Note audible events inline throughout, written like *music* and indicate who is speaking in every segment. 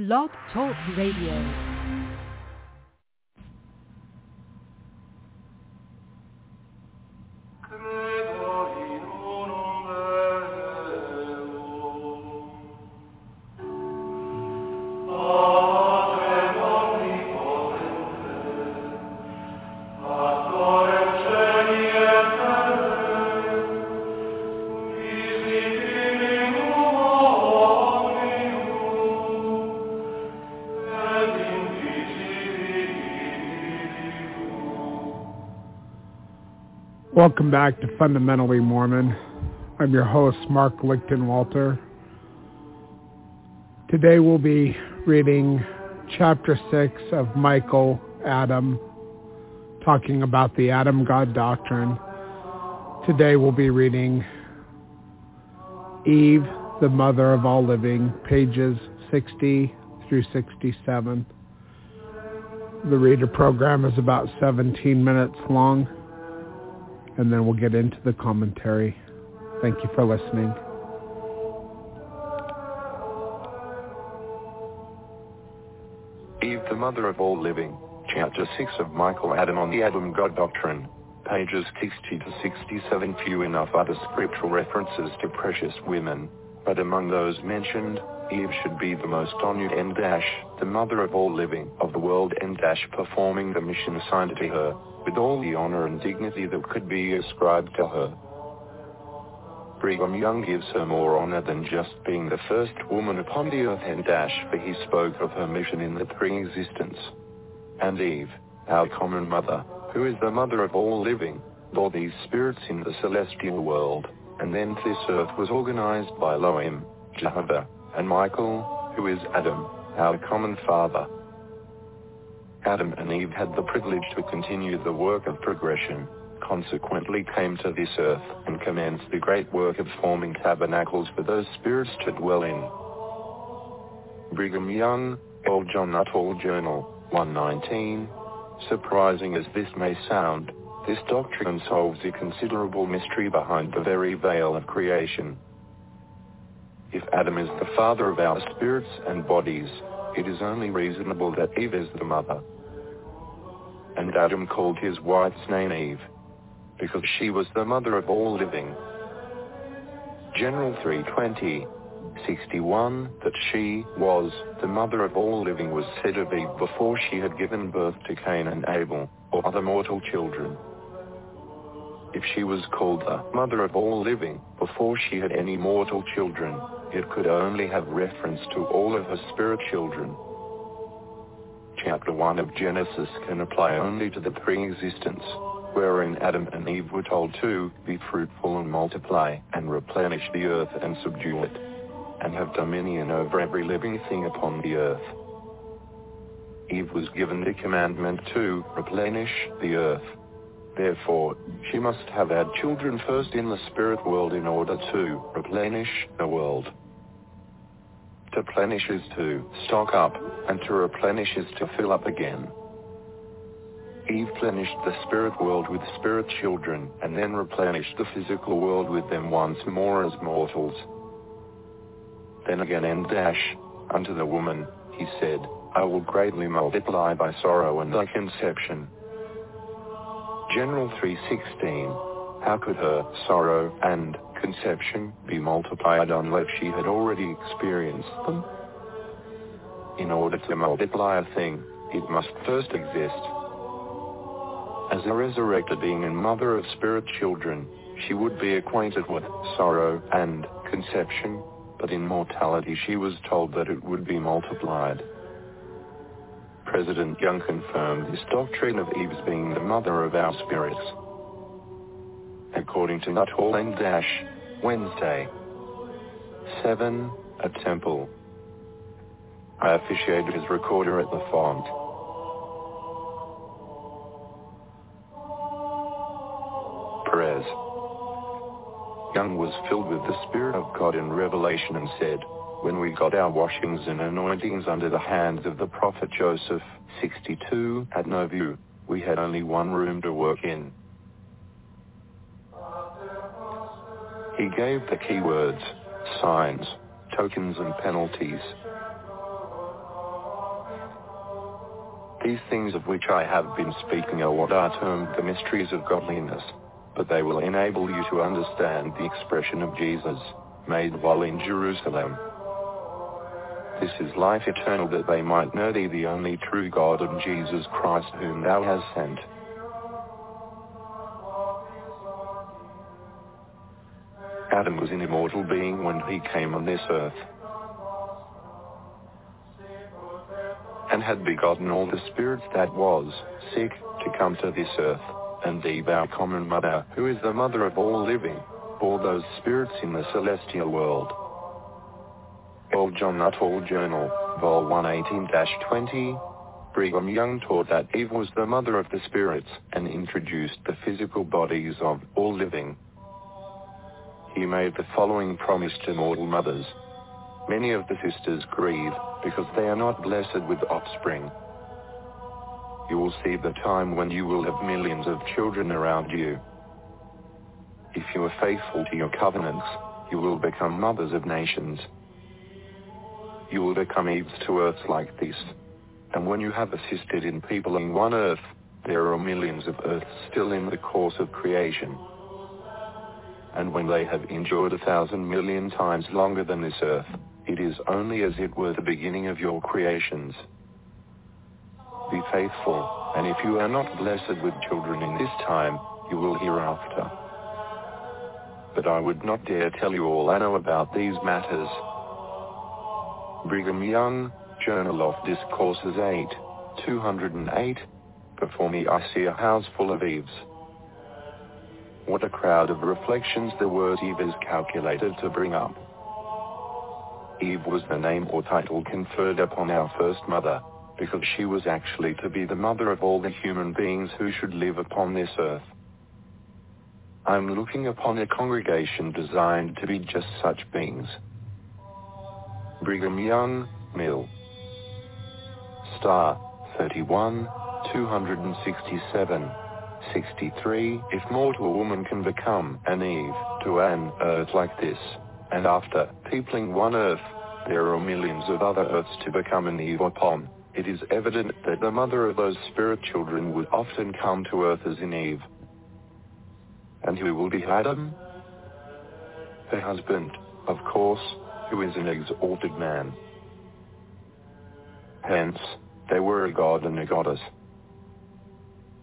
Speaker 1: Blog Talk Radio.
Speaker 2: Welcome back to Fundamentally Mormon. I'm your host, Mark Lichtenwalter. Today we'll be reading chapter 6 of Michael Adam, talking about the Adam God doctrine. Today we'll be reading Eve, the mother of all living, pages 60 through 67. The reader program is about 17 minutes long and then we'll get into the commentary. Thank you for listening.
Speaker 3: Eve, the mother of all living, chapter 6 of Michael Adam on the Adam God doctrine, pages 60 to 67 few enough other scriptural references to precious women, but among those mentioned, Eve should be the most honored and dash, the mother of all living of the world and dash performing the mission assigned to her, with all the honor and dignity that could be ascribed to her. Brigham Young gives her more honor than just being the first woman upon the earth and dash for he spoke of her mission in the pre-existence. And Eve, our common mother, who is the mother of all living, bore these spirits in the celestial world, and then this earth was organized by Elohim, Jehovah, and Michael, who is Adam, our common father. Adam and Eve had the privilege to continue the work of progression, consequently came to this earth and commenced the great work of forming tabernacles for those spirits to dwell in. Brigham Young, Old John Nuttall Journal, 119. Surprising as this may sound, this doctrine solves a considerable mystery behind the very veil of creation. If Adam is the father of our spirits and bodies, it is only reasonable that Eve is the mother. And Adam called his wife's name Eve, because she was the mother of all living. General 320, 61, that she was the mother of all living was said of Eve before she had given birth to Cain and Abel, or other mortal children. If she was called the mother of all living before she had any mortal children, it could only have reference to all of her spirit children. Chapter 1 of Genesis can apply only to the pre-existence, wherein Adam and Eve were told to be fruitful and multiply and replenish the earth and subdue it, and have dominion over every living thing upon the earth. Eve was given the commandment to replenish the earth. Therefore, she must have had children first in the spirit world in order to replenish the world. To plenish is to stock up, and to replenish is to fill up again. Eve plenished the spirit world with spirit children, and then replenished the physical world with them once more as mortals. Then again and dash, unto the woman, he said, I will greatly multiply thy sorrow and thy conception. General 316. How could her sorrow and conception be multiplied unless she had already experienced them? In order to multiply a thing, it must first exist. As a resurrected being and mother of spirit children, she would be acquainted with sorrow and conception, but in mortality she was told that it would be multiplied. President Young confirmed this doctrine of Eve's being the mother of our spirits. According to Nuttall and Dash, Wednesday. 7. A temple. I officiated as recorder at the font. Perez. Young was filled with the Spirit of God in revelation and said, when we got our washings and anointings under the hands of the prophet Joseph, 62, at Nauvoo, we had only one room to work in. He gave the key words, signs, tokens and penalties. These things of which I have been speaking are what are termed the mysteries of godliness, but they will enable you to understand the expression of Jesus, made while in Jerusalem. This is life eternal that they might know thee the only true God and Jesus Christ whom thou hast sent. Adam was an immortal being when he came on this earth. And had begotten all the spirits that was, sick, to come to this earth, and thee our common mother, who is the mother of all living, bore those spirits in the celestial world. Old John Nuttall Journal, Vol 118-20, Brigham Young taught that Eve was the mother of the spirits and introduced the physical bodies of all living. He made the following promise to mortal mothers. Many of the sisters grieve because they are not blessed with offspring. You will see the time when you will have millions of children around you. If you are faithful to your covenants, you will become mothers of nations. You will become Eves to earths like this. And when you have assisted in peopling one earth, there are millions of earths still in the course of creation. And when they have endured a thousand million times longer than this earth, it is only as it were the beginning of your creations. Be faithful, and if you are not blessed with children in this time, you will hereafter. But I would not dare tell you all I know about these matters. Brigham Young, Journal of Discourses 8, 208. Before me I see a house full of Eves. What a crowd of reflections the word Eve is calculated to bring up. Eve was the name or title conferred upon our first mother, because she was actually to be the mother of all the human beings who should live upon this earth. I'm looking upon a congregation designed to be just such beings. Brigham Young, Mill. Star, 31, 267. 63. If mortal woman can become an Eve to an earth like this, and after peopling one earth, there are millions of other earths to become an Eve upon, it is evident that the mother of those spirit children would often come to earth as an Eve. And who will be Adam? Her husband, of course, who is an exalted man. Hence, they were a god and a goddess.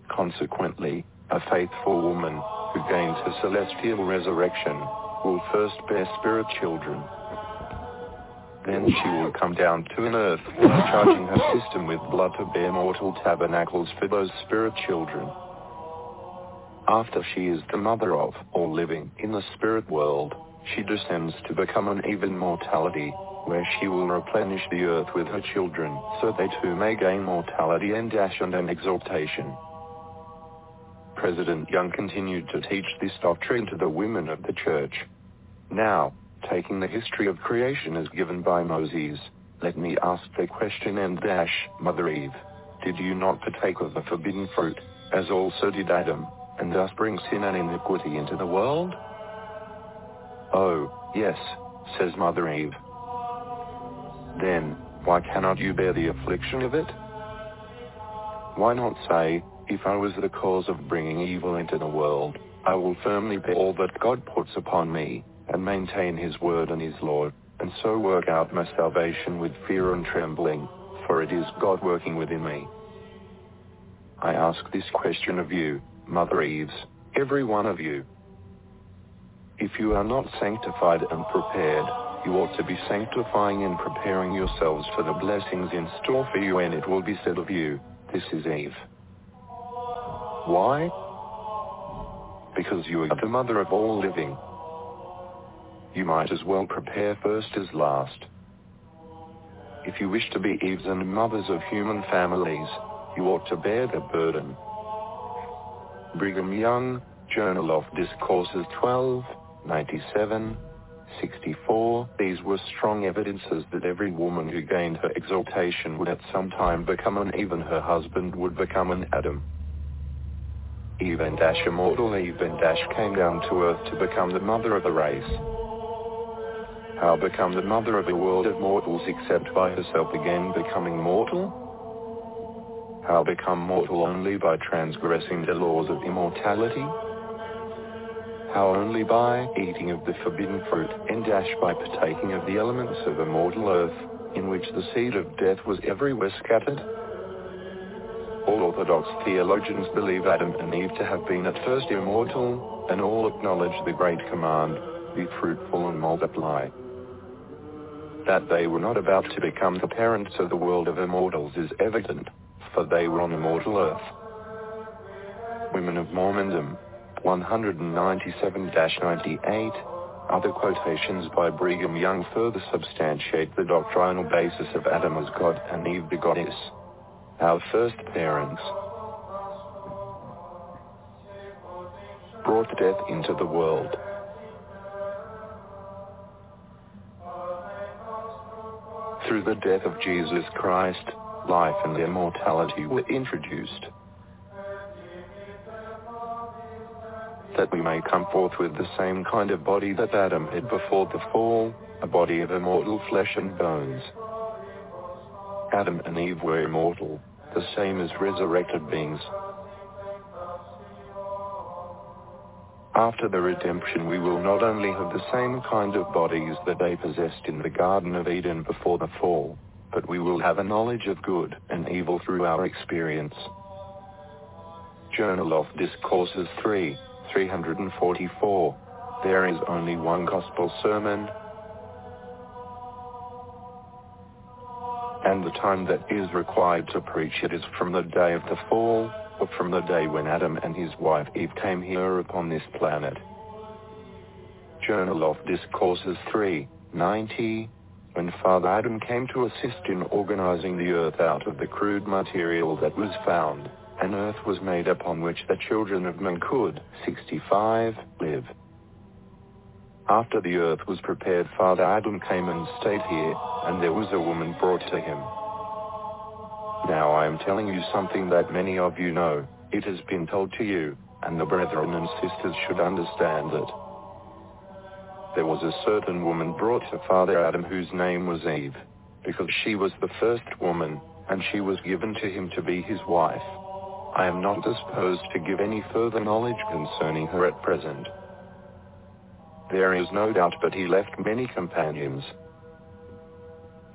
Speaker 3: Consequently, a faithful woman, who gains her celestial resurrection, will first bear spirit children. Then she will come down to an earth, charging her system with blood to bear mortal tabernacles for those spirit children. After she is the mother of all living in the spirit world, she descends to become an even mortality, where she will replenish the earth with her children, so they too may gain mortality and dash and an exaltation. President Young continued to teach this doctrine to the women of the church. Now, taking the history of creation as given by Moses, let me ask the question and dash, Mother Eve, did you not partake of the forbidden fruit, as also did Adam, and thus bring sin and iniquity into the world? Oh, yes, says Mother Eve. Then, why cannot you bear the affliction of it? Why not say, if I was the cause of bringing evil into the world, I will firmly bear all that God puts upon me, and maintain his word and his law, and so work out my salvation with fear and trembling, for it is God working within me. I ask this question of you, Mother Eves, every one of you. If you are not sanctified and prepared, you ought to be sanctifying and preparing yourselves for the blessings in store for you and it will be said of you, this is Eve. Why? Because you are the mother of all living. You might as well prepare first as last. If you wish to be Eves and mothers of human families, you ought to bear the burden. Brigham Young, Journal of Discourses 12, 97, 64. These were strong evidences that every woman who gained her exaltation would at some time become an even her husband would become an Adam. Eve and Dash immortal Eve and Dash came down to earth to become the mother of the race. How become the mother of a world of mortals except by herself again becoming mortal? How become mortal only by transgressing the laws of immortality? How only by eating of the forbidden fruit, and dash by partaking of the elements of a mortal earth, in which the seed of death was everywhere scattered? All Orthodox theologians believe Adam and Eve to have been at first immortal, and all acknowledge the great command, be fruitful and multiply. That they were not about to become the parents of the world of immortals is evident, for they were on immortal earth. Women of Mormondom, 197-98, other quotations by Brigham Young further substantiate the doctrinal basis of Adam as God and Eve the goddess. Our first parents brought death into the world. Through the death of Jesus Christ, life and immortality were introduced. That we may come forth with the same kind of body that Adam had before the fall, a body of immortal flesh and bones. Adam and Eve were immortal, the same as resurrected beings. After the redemption we will not only have the same kind of bodies that they possessed in the Garden of Eden before the fall, but we will have a knowledge of good and evil through our experience. Journal of Discourses 3, 344. There is only one gospel sermon, and the time that is required to preach it is from the day of the fall, or from the day when Adam and his wife Eve came here upon this planet. Journal of Discourses 3, 90. When Father Adam came to assist in organizing the earth out of the crude material that was found, an earth was made upon which the children of men could, 65, live. After the earth was prepared, Father Adam came and stayed here, and there was a woman brought to him. Now I am telling you something that many of you know. It has been told to you, and the brethren and sisters should understand it. There was a certain woman brought to Father Adam whose name was Eve, because she was the first woman, and she was given to him to be his wife. I am not disposed to give any further knowledge concerning her at present. There is no doubt but he left many companions,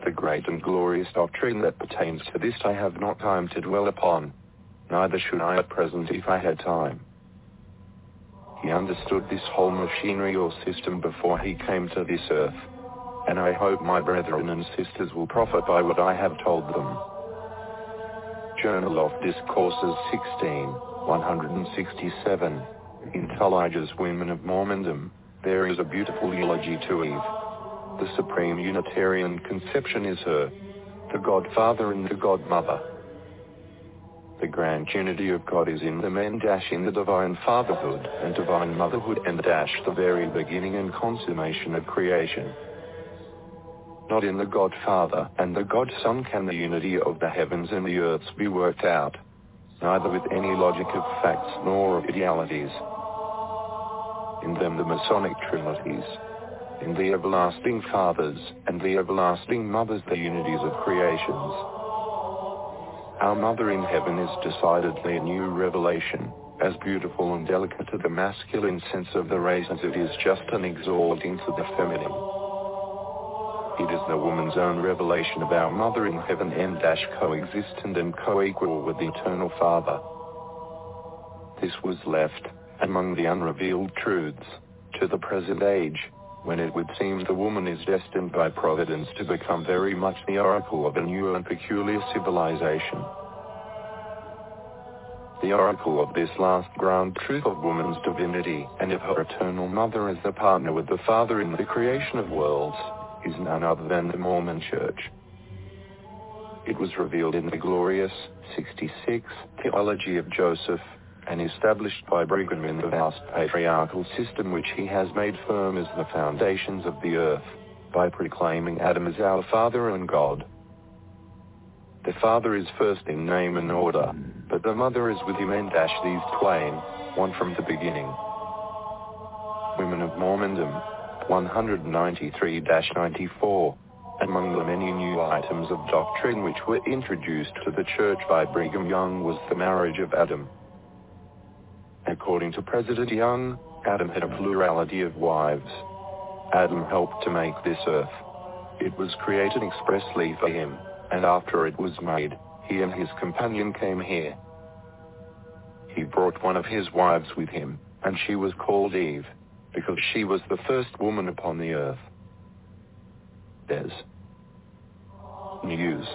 Speaker 3: the great and glorious doctrine that pertains to this I have not time to dwell upon, neither should I at present if I had time. He understood this whole machinery or system before he came to this earth, and I hope my brethren and sisters will profit by what I have told them. Journal of Discourses 16, 167. In Tullidge's Women of Mormondom, there is a beautiful eulogy to Eve. The supreme Unitarian conception is her, the Godfather and the Godmother. The grand unity of God is in them and dash in the divine fatherhood and divine motherhood and dash the very beginning and consummation of creation. Not in the Godfather and the Godson can the unity of the heavens and the earths be worked out, neither with any logic of facts nor of idealities. In them the Masonic Trinities, in the everlasting fathers and the everlasting mothers the unities of creations. Our Mother in Heaven is decidedly a new revelation, as beautiful and delicate to the masculine sense of the race as it is just an exalting to the feminine. It is the woman's own revelation of our Mother in Heaven and coexistent and co-equal with the Eternal Father. This was left, among the unrevealed truths, to the present age, when it would seem the woman is destined by providence to become very much the oracle of a new and peculiar civilization. The oracle of this last ground truth of woman's divinity and of her eternal mother as the partner with the Father in the creation of worlds is none other than the Mormon Church. It was revealed in the glorious 66 Theology of Joseph and established by Brigham in the vast patriarchal system which he has made firm as the foundations of the earth, by proclaiming Adam as our Father and God. The Father is first in name and order, but the Mother is with him and dash these twain, one from the beginning. Women of Mormondom, 193-94. Among the many new items of doctrine which were introduced to the church by Brigham Young was the marriage of Adam. According to President Young, Adam had a plurality of wives. Adam helped to make this earth. It was created expressly for him, and after it was made, he and his companion came here. He brought one of his wives with him, and she was called Eve, because she was the first woman upon the earth. Des. News,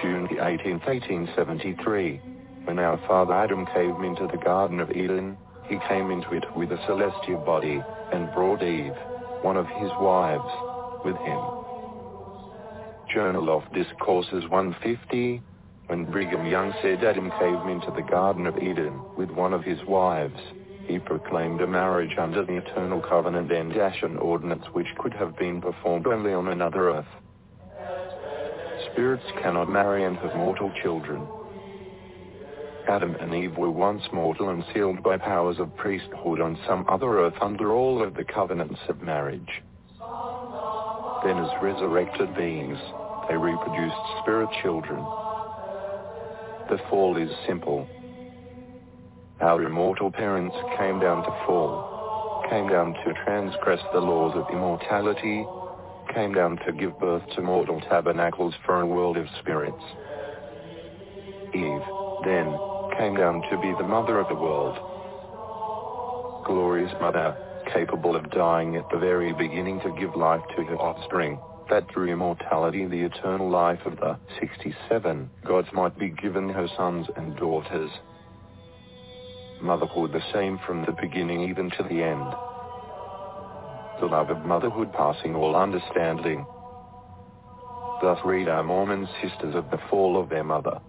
Speaker 3: June 18, 1873. When our father Adam came into the Garden of Eden, he came into it with a celestial body, and brought Eve, one of his wives, with him. Journal of Discourses 150, when Brigham Young said Adam came into the Garden of Eden with one of his wives, he proclaimed a marriage under the eternal covenant and an ordinance which could have been performed only on another earth. Spirits cannot marry and have mortal children. Adam and Eve were once mortal and sealed by powers of priesthood on some other earth under all of the covenants of marriage. Then as resurrected beings, they reproduced spirit children. The fall is simple. Our immortal parents came down to fall, came down to transgress the laws of immortality, came down to give birth to mortal tabernacles for a world of spirits. Eve, then, came down to be the mother of the world. Glorious mother, capable of dying at the very beginning to give life to her offspring, that through immortality the eternal life of the 67 gods might be given her sons and daughters. Motherhood the same from the beginning even to the end. The love of motherhood passing all understanding. Thus read our Mormon sisters of the fall of their mother.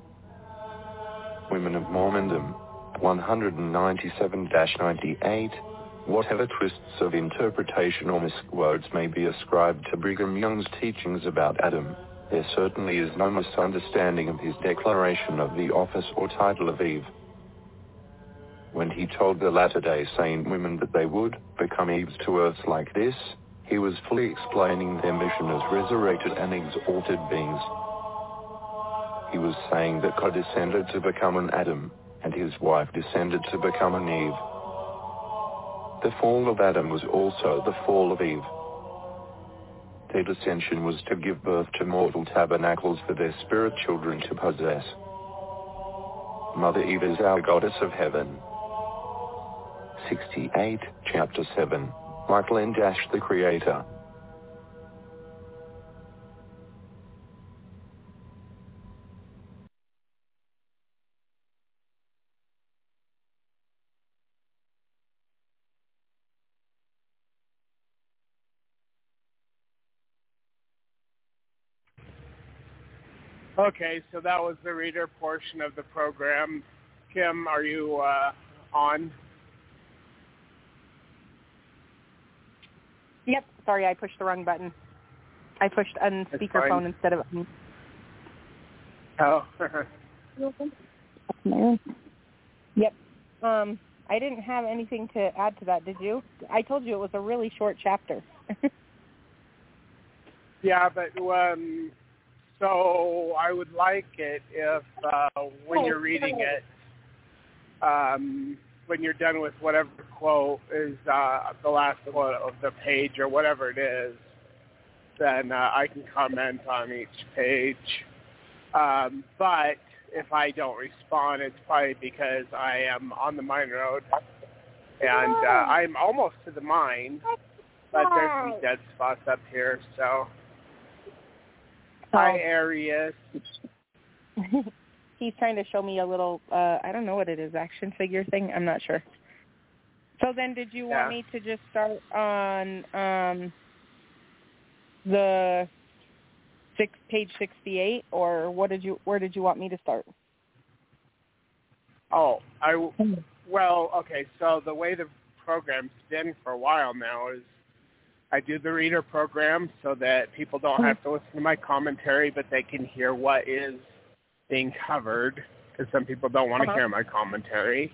Speaker 3: Women of Mormondom, 197-98, whatever twists of interpretation or misquotes may be ascribed to Brigham Young's teachings about Adam, there certainly is no misunderstanding of his declaration of the office or title of Eve. When he told the Latter-day Saint women that they would become Eves to earths like this, he was fully explaining their mission as resurrected and exalted beings he was saying that God descended to become an Adam, and his wife descended to become an Eve. The fall of Adam was also the fall of Eve. Their descension was to give birth to mortal tabernacles for their spirit children to possess. Mother Eve is our goddess of heaven. 68, chapter 7, Michael N. Dash the Creator.
Speaker 4: Okay, so that was the reader portion of the program. Kim, are you uh, on?
Speaker 1: Yep. Sorry, I pushed the wrong button. I pushed on speakerphone instead of.
Speaker 4: Oh. *laughs*
Speaker 1: yep. Um, I didn't have anything to add to that. Did you? I told you it was a really short chapter. *laughs*
Speaker 4: yeah, but um, so I would like it if uh, when you're reading it, um, when you're done with whatever quote is uh, the last quote of the page or whatever it is, then uh, I can comment on each page. Um, but if I don't respond, it's probably because I am on the mine road and uh, I'm almost to the mine, but there's some dead spots up here, so Hi, Arius. *laughs*
Speaker 1: He's trying to show me a little, uh, I don't know what it is, action figure thing. I'm not sure. So then did you
Speaker 4: yeah.
Speaker 1: want me to just start on um, the six page 68 or what did you where did you want me to start?
Speaker 4: Oh, I well, okay, so the way the program's been for a while now is I do the reader program so that people don't have to listen to my commentary, but they can hear what is being covered because some people don't want to uh-huh. hear my commentary.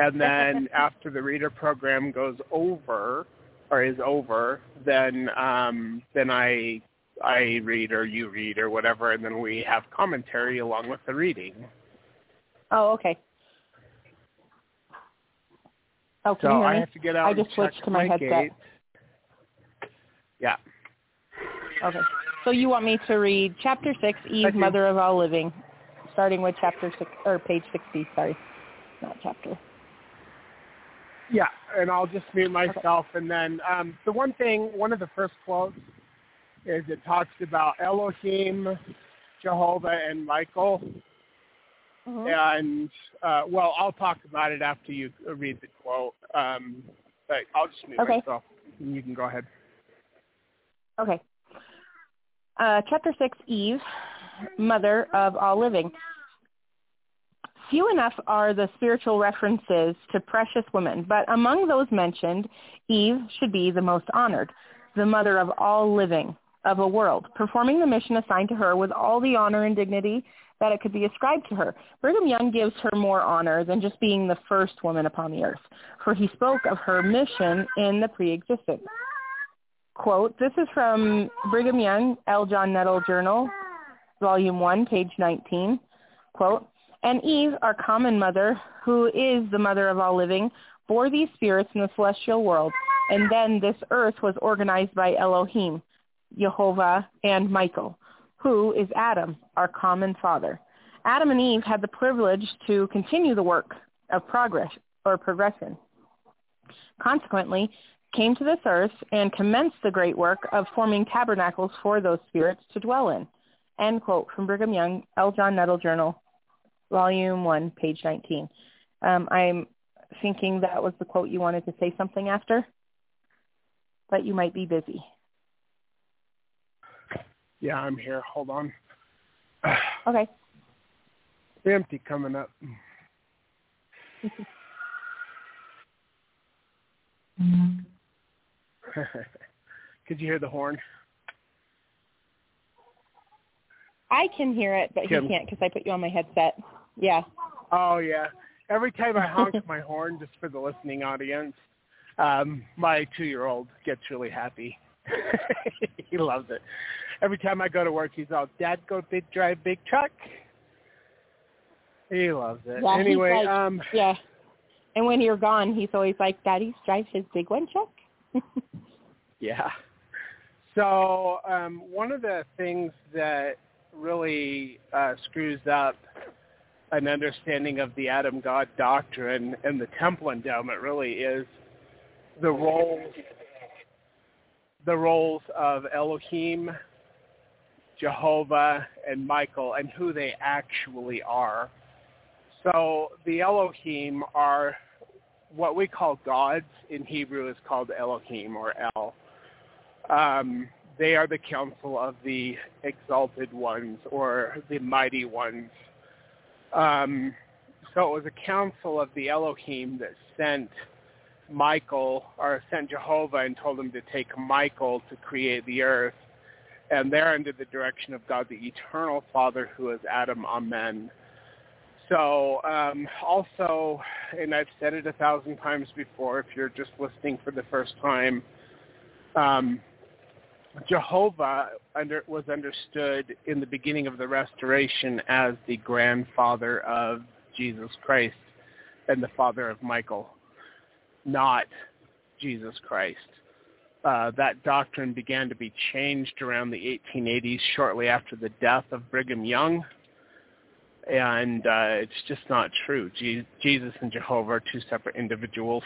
Speaker 4: And then after the reader program goes over or is over, then um, then I I read or you read or whatever, and then we have commentary along with the reading.
Speaker 1: Oh, okay. Oh, can
Speaker 4: so I have to get out
Speaker 1: I just switched to my headset.
Speaker 4: gate. Yeah.
Speaker 1: Okay. So you want me to read chapter six, Eve, mother of all living, starting with chapter six or page sixty. Sorry, not chapter.
Speaker 4: Yeah, and I'll just mute myself. And then um, the one thing, one of the first quotes is it talks about Elohim, Jehovah, and Michael.
Speaker 1: Mhm.
Speaker 4: And uh, well, I'll talk about it after you read the quote. Um, but I'll just mute
Speaker 1: Okay.
Speaker 4: myself. And you can go ahead.
Speaker 1: Okay. Uh, chapter 6, Eve, mother of all living. Few enough are the spiritual references to precious women, but among those mentioned, Eve should be the most honored, the mother of all living, of a world, performing the mission assigned to her with all the honor and dignity that it could be ascribed to her. Brigham Young gives her more honor than just being the first woman upon the earth, for he spoke of her mission in the pre-existence quote, this is from Brigham Young, L. John Nuttall Journal, Volume 1, page 19, quote, and Eve, our common mother, who is the mother of all living, bore these spirits in the celestial world, and then this earth was organized by Elohim, Jehovah, and Michael, who is Adam, our common father. Adam and Eve had the privilege to continue the work of progress or progression. Consequently, came to this earth and commenced the great work of forming tabernacles for those spirits to dwell in. End quote from Brigham Young, L. John Nuttall Journal, Volume 1, page 19. Um, I'm thinking that was the quote you wanted to say something after, but you might be busy.
Speaker 4: Yeah, I'm here. Hold on. *sighs*
Speaker 1: Okay.
Speaker 4: Empty coming up. *laughs* *laughs* Could you hear the horn?
Speaker 1: I can hear it, but
Speaker 4: Kim.
Speaker 1: he can't because I put you on my headset. Yeah.
Speaker 4: Oh yeah. Every time I honk *laughs* my horn, just for the listening audience, um, my two-year-old gets really happy. *laughs* he loves it. Every time I go to work, he's all, "Dad, go big drive big truck." He loves it.
Speaker 1: Yeah,
Speaker 4: anyway,
Speaker 1: like-
Speaker 4: um,
Speaker 1: Yeah. And when you're gone, he's always like, Daddy drives his big one truck. *laughs*
Speaker 4: Yeah. So um, one of the things that really uh, screws up an understanding of the Adam God doctrine and the temple endowment really is the roles the roles of Elohim, Jehovah, and Michael and who they actually are. So the Elohim are what we call gods in Hebrew is called Elohim or El. Um, they are the council of the exalted ones or the mighty ones. Um, so it was a council of the Elohim that sent Michael or sent Jehovah and told him to take Michael to create the earth. And they're under the direction of God the eternal Father who is Adam. Amen. So um, also, and I've said it a thousand times before, if you're just listening for the first time, um, Jehovah under, was understood in the beginning of the restoration as the grandfather of Jesus Christ and the father of Michael, not Jesus Christ. Uh, that doctrine began to be changed around the 1880s, shortly after the death of Brigham Young, and uh, it's just not true. Je- Jesus and Jehovah are two separate individuals.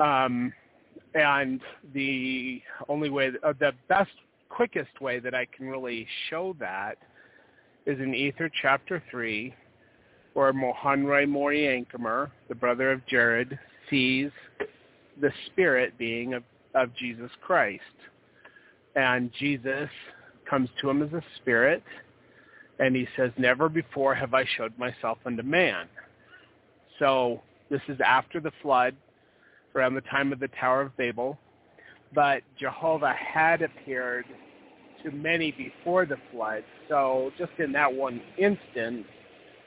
Speaker 4: Um, and the only way, uh, the best, quickest way that I can really show that is in Ether chapter 3, where Mahonri Moriancumer, the brother of Jared, sees the spirit being of, of Jesus Christ. And Jesus comes to him as a spirit, and he says, never before have I showed myself unto man. So this is after the flood, around the time of the Tower of Babel, but Jehovah had appeared to many before the flood. So just in that one instance,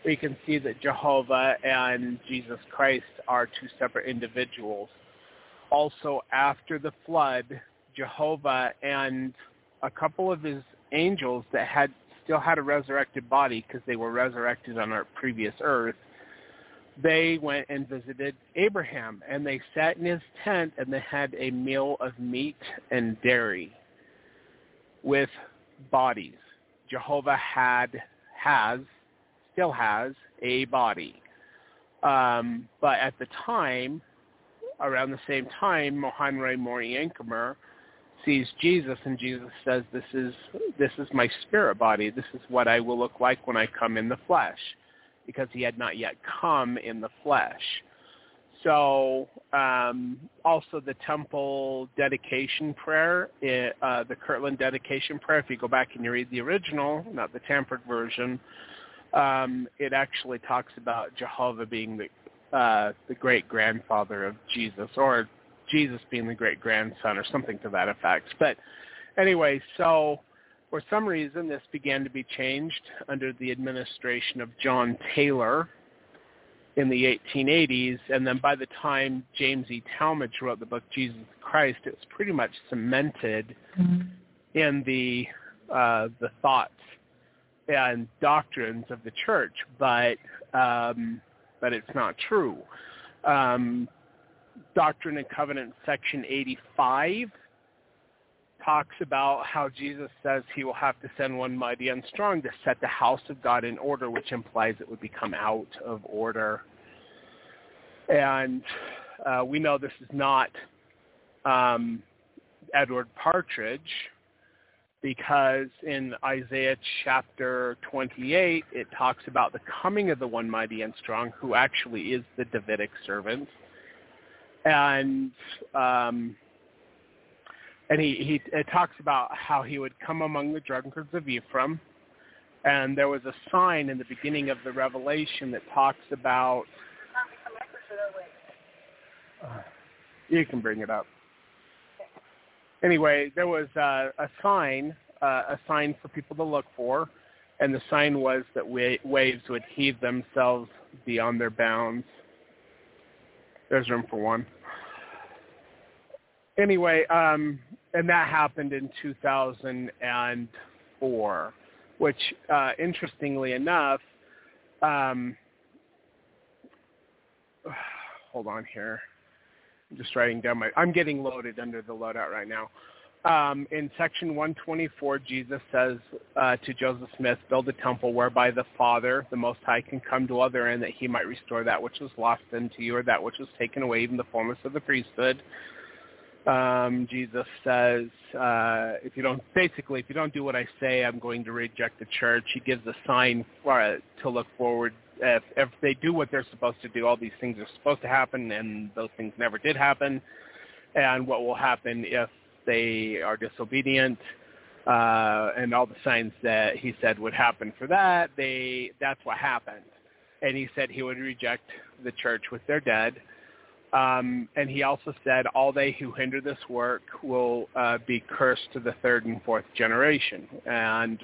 Speaker 4: we can see that Jehovah and Jesus Christ are two separate individuals. Also, after the flood, Jehovah and a couple of his angels that had still had a resurrected body because they were resurrected on our previous earth, they went and visited Abraham and they sat in his tent and they had a meal of meat and dairy with bodies. Jehovah had, has, still has a body. Um, but at the time, around the same time, Mahonri Moriancumer sees Jesus and Jesus says, this is, this is my spirit body. This is what I will look like when I come in the flesh because he had not yet come in the flesh. So um, also the temple dedication prayer, uh, the Kirtland dedication prayer, if you go back and you read the original, not the tampered version, um, it actually talks about Jehovah being the, uh, the great-grandfather of Jesus, or Jesus being the great-grandson, or something to that effect. But anyway, so for some reason, this began to be changed under the administration of John Taylor in the 1880s, and then by the time James E. Talmage wrote the book Jesus Christ, it was pretty much cemented mm-hmm. in the uh, the thoughts and doctrines of the church, but um, but it's not true. Um, Doctrine and Covenants, section 85 talks about how Jesus says he will have to send one mighty and strong to set the house of God in order, which implies it would become out of order. And uh, we know this is not um, Edward Partridge because in Isaiah chapter 28, it talks about the coming of the one mighty and strong, who actually is the Davidic servant. And um, and he, he it talks about how he would come among the drunkards of Ephraim, and there was a sign in the beginning of the Revelation that talks about. Uh, you can bring it up. Anyway, there was uh, a sign, uh, a sign for people to look for, and the sign was that wa- waves would heave themselves beyond their bounds. There's room for one anyway, um, and that happened in 2004, which, uh, interestingly enough, um, *sighs* hold on here. I'm just writing down my. I'm getting loaded under the loadout right now. Um, in section 124, Jesus says uh, to Joseph Smith, build a temple whereby the Father, the Most High, can come to other end that he might restore that which was lost unto you or that which was taken away, even the fullness of the priesthood um, Jesus says, uh, if you don't, basically, if you don't do what I say, I'm going to reject the church. He gives a sign for, uh, to look forward. If, if they do what they're supposed to do, all these things are supposed to happen, and those things never did happen. And what will happen if they are disobedient, uh, and all the signs that he said would happen for that, they that's what happened. And he said he would reject the church with their dead um, and he also said, all they who hinder this work will uh, be cursed to the third and fourth generation. And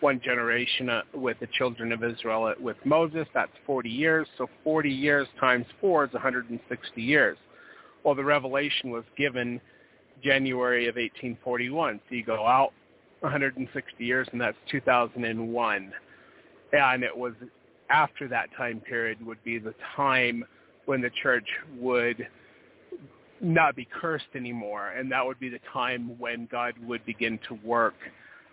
Speaker 4: one generation uh, with the children of Israel with Moses, that's 40 years. So 40 years times four is 160 years. Well, the revelation was given January of 1841. So you go out 160 years, and that's 2001. And it was after that time period would be the time – when the church would not be cursed anymore, and that would be the time when God would begin to work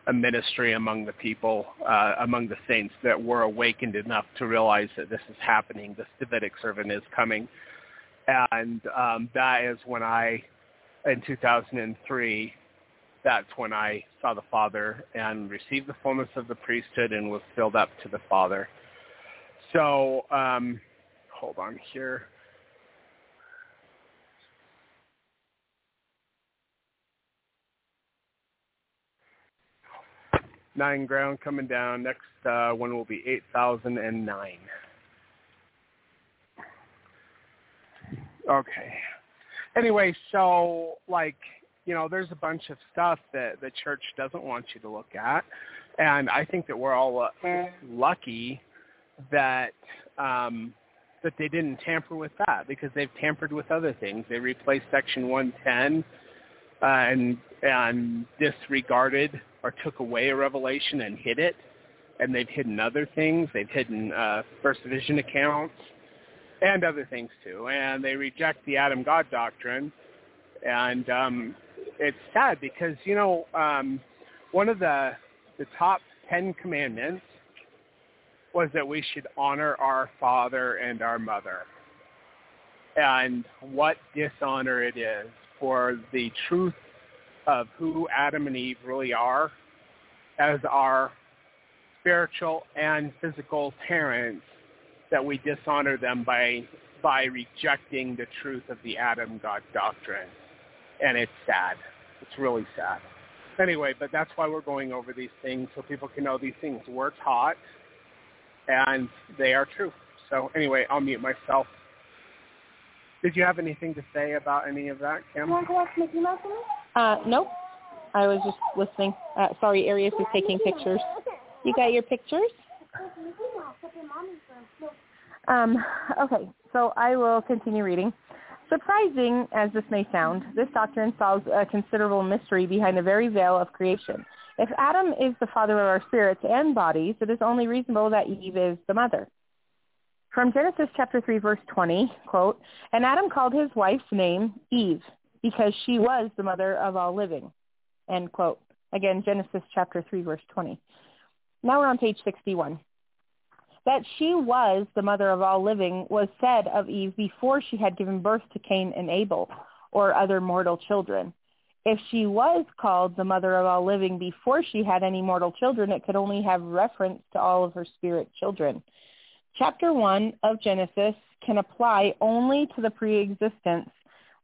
Speaker 4: a ministry among the people, uh, among the saints that were awakened enough to realize that this is happening. This Davidic servant is coming, and um, that is when I, in 2003, that's when I saw the Father and received the fullness of the priesthood and was filled up to the Father. So. Um, hold on here. Nine ground coming down. Next uh, one will be 8,009. Okay. Anyway, so like, you know, there's a bunch of stuff that the church doesn't want you to look at. And I think that we're all uh, lucky that um, that they didn't tamper with that because they've tampered with other things. They replaced Section 110 uh, and and disregarded or took away a revelation and hid it, and they've hidden other things. They've hidden uh, First Vision accounts and other things too, and they reject the Adam God doctrine. And um, it's sad because you know um, one of the the top ten commandments was that we should honor our father and our mother. And what dishonor it is for the truth of who Adam and Eve really are as our spiritual and physical parents that we dishonor them by by rejecting the truth of the Adam God doctrine. And it's sad. It's really sad. Anyway, but that's why we're going over these things so people can know these things were taught and they are true. So anyway, I'll mute myself. Did you have anything to say about any of that, Kim?
Speaker 1: You want to watch Mickey Mouse? Uh, nope. I was just listening. Uh, sorry, Arius is taking pictures. You got your pictures? Um, okay, so I will continue reading. Surprising as this may sound, this doctrine solves a considerable mystery behind the very veil of creation. If Adam is the father of our spirits and bodies, it is only reasonable that Eve is the mother. From Genesis chapter 3 verse 20, quote, And Adam called his wife's name Eve, because she was the mother of all living, end quote. Again, Genesis chapter 3 verse 20. Now we're on page 61. That she was the mother of all living was said of Eve before she had given birth to Cain and Abel, or other mortal children. If she was called the mother of all living before she had any mortal children, it could only have reference to all of her spirit children. Chapter 1 of Genesis can apply only to the preexistence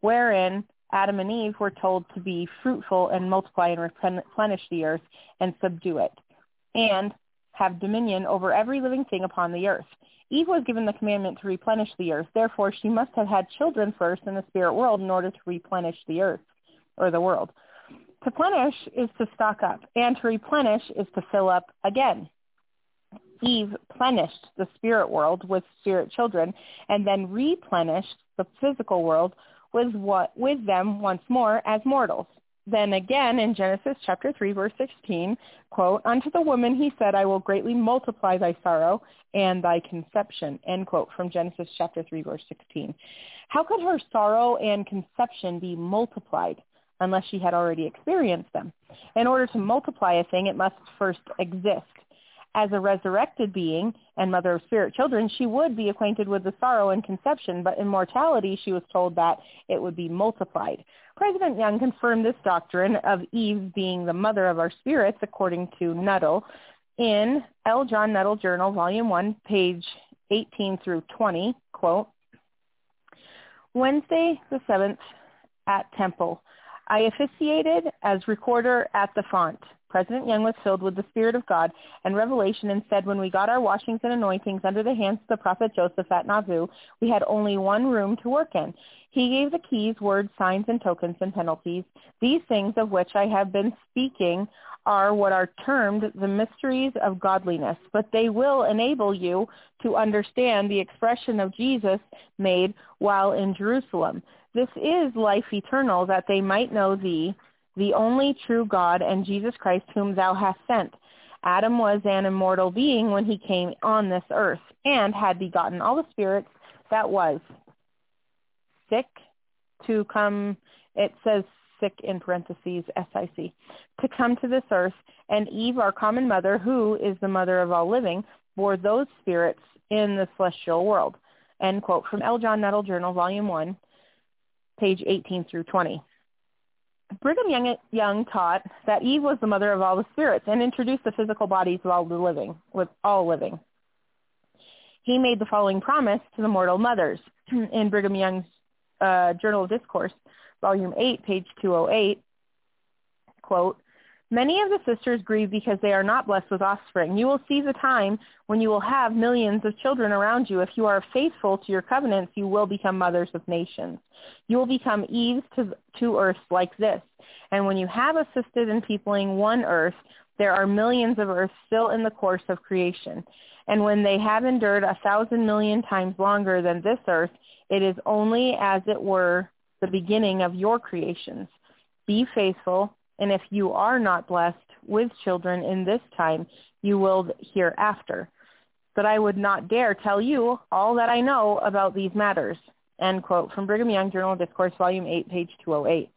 Speaker 1: wherein Adam and Eve were told to be fruitful and multiply and replenish the earth and subdue it, and have dominion over every living thing upon the earth. Eve was given the commandment to replenish the earth. Therefore, she must have had children first in the spirit world in order to replenish the earth or the world. To plenish is to stock up, and to replenish is to fill up again. Eve plenished the spirit world with spirit children, and then replenished the physical world with what with them once more as mortals. Then again in Genesis chapter 3 verse 16, quote, Unto the woman he said, I will greatly multiply thy sorrow and thy conception, end quote, from Genesis chapter 3 verse 16. How could her sorrow and conception be multiplied? Unless she had already experienced them. In order to multiply a thing, it must first exist. As a resurrected being and mother of spirit children, she would be acquainted with the sorrow and conception, but in mortality she was told that it would be multiplied. President Young confirmed this doctrine of Eve being the mother of our spirits, according to Nuttall, in L. John Nuttall Journal, Volume 1, page 18 through 20, quote, Wednesday the 7th at Temple. I officiated as recorder at the font. President Young was filled with the Spirit of God and revelation and said, when we got our washings and anointings under the hands of the prophet Joseph at Nauvoo, we had only one room to work in. He gave the keys, words, signs, and tokens and penalties. These things of which I have been speaking are what are termed the mysteries of godliness, but they will enable you to understand the expression of Jesus made while in Jerusalem. This is life eternal, that they might know thee, the only true God, and Jesus Christ, whom thou hast sent. Adam was an immortal being when he came on this earth, and had begotten all the spirits that was sick to come, it says sick in parentheses, S-I-C, to come to this earth, and Eve, our common mother, who is the mother of all living, bore those spirits in the celestial world. End quote from L. John Nuttall Journal, Volume 1, page 18 through 20. Brigham Young, Young taught that Eve was the mother of all the spirits and introduced the physical bodies of all the living, with all living. He made the following promise to the mortal mothers *clears throat* in Brigham Young's uh, Journal of Discourse, Volume 8, page 208, quote, Many of the sisters grieve because they are not blessed with offspring. You will see the time when you will have millions of children around you. If you are faithful to your covenants, you will become mothers of nations. You will become Eves to, to earth like this. And when you have assisted in peopling one earth, there are millions of earths still in the course of creation. And when they have endured a thousand million times longer than this earth, it is only as it were the beginning of your creations. Be faithful, and if you are not blessed with children in this time, you will hereafter. But I would not dare tell you all that I know about these matters. End quote from Brigham Young Journal of Discourse, Volume 8, page 208.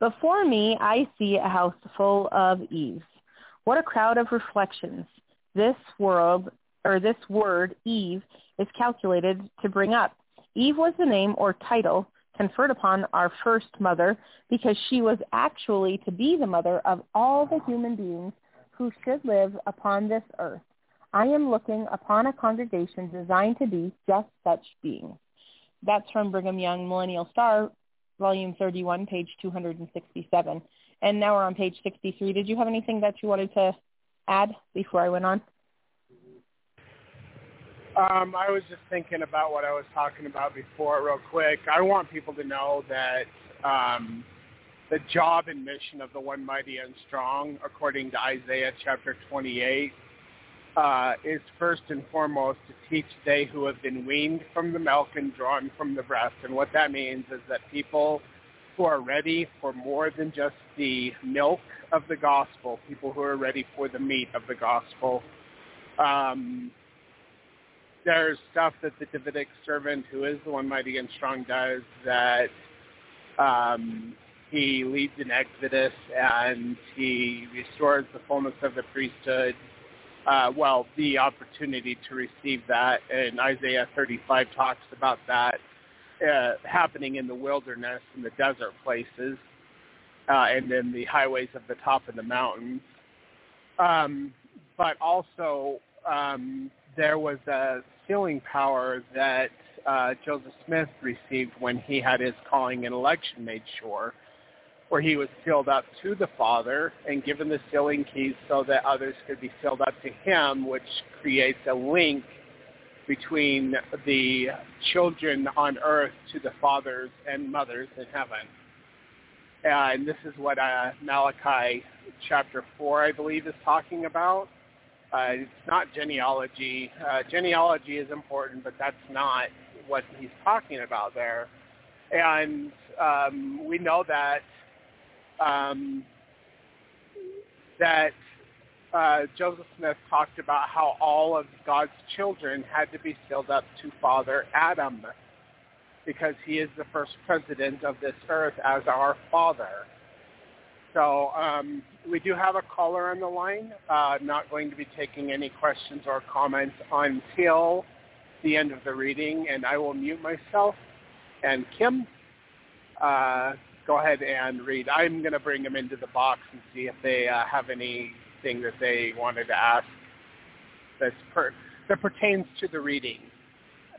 Speaker 1: Before me, I see a house full of Eves. What a crowd of reflections this world or this word Eve is calculated to bring up. Eve was the name or title conferred upon our first mother because she was actually to be the mother of all the human beings who should live upon this earth. I am looking upon a congregation designed to be just such beings. That's from Brigham Young Millennial Star, volume 31, page 267. And now we're on page 63. Did you have anything that you wanted to add before I went on?
Speaker 4: Um, I was just thinking about what I was talking about before real quick. I want people to know that um, the job and mission of the One Mighty and Strong, according to Isaiah chapter 28, uh, is first and foremost to teach they who have been weaned from the milk and drawn from the breast. And what that means is that people who are ready for more than just the milk of the gospel, people who are ready for the meat of the gospel. Um, there's stuff that the Davidic servant, who is the one mighty and strong, does that um, he leads an exodus and he restores the fullness of the priesthood uh, well, the opportunity to receive that. And Isaiah 35 talks about that uh, happening in the wilderness, in the desert places, uh, and then the highways of the top of the mountains. Um, but also, um, there was a sealing power that uh, Joseph Smith received when he had his calling and election made sure where he was sealed up to the Father and given the sealing keys so that others could be sealed up to him, which creates a link between the children on earth to the fathers and mothers in heaven. And this is what uh, Malachi chapter 4, I believe, is talking about. Uh, it's not genealogy. Uh, genealogy is important, but that's not what he's talking about there. And um, we know that um, that uh, Joseph Smith talked about how all of God's children had to be sealed up to Father Adam because he is the first president of this earth as our father. So um, we do have a caller on the line. Uh, not going to be taking any questions or comments until the end of the reading, and I will mute myself. And Kim, uh, go ahead and read. I'm going to bring them into the box and see if they uh, have anything that they wanted to ask that's per- that pertains to the reading.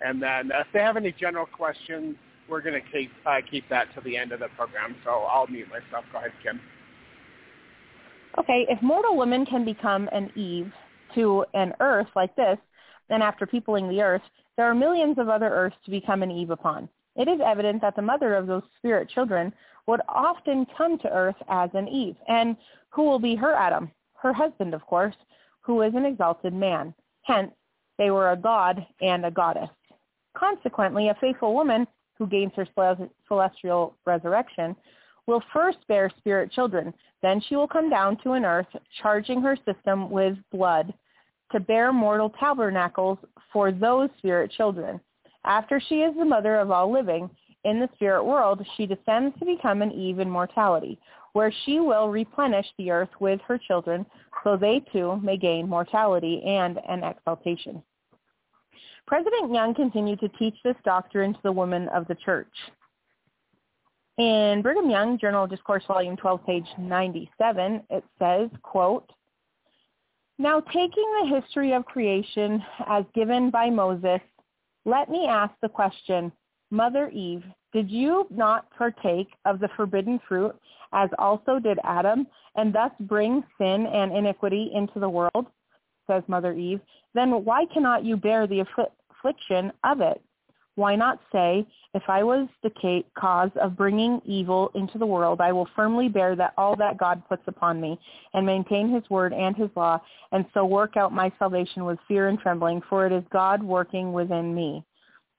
Speaker 4: And then if they have any general questions, we're going to keep uh, keep that to the end of the program. So I'll mute myself. Go ahead, Kim.
Speaker 1: Okay, if mortal women can become an Eve to an earth like this, then after peopling the earth, there are millions of other earths to become an Eve upon. It is evident that the mother of those spirit children would often come to earth as an Eve. And who will be her Adam? Her husband, of course, who is an exalted man. Hence, they were a god and a goddess. Consequently, a faithful woman who gains her celestial resurrection will first bear spirit children. Then she will come down to an earth, charging her system with blood to bear mortal tabernacles for those spirit children. After she is the mother of all living, in the spirit world, she descends to become an Eve in mortality, where she will replenish the earth with her children, so they too may gain mortality and an exaltation. President Young continued to teach this doctrine to the women of the church. In Brigham Young, Journal of Discourse, Volume 12, page 97, it says, quote, Now taking the history of creation as given by Moses, let me ask the question, Mother Eve, did you not partake of the forbidden fruit as also did Adam, and thus bring sin and iniquity into the world? Says Mother Eve. Then why cannot you bear the affliction of it? Why not say, if I was the cause of bringing evil into the world, I will firmly bear that all that God puts upon me, and maintain his word and his law, and so work out my salvation with fear and trembling, for it is God working within me.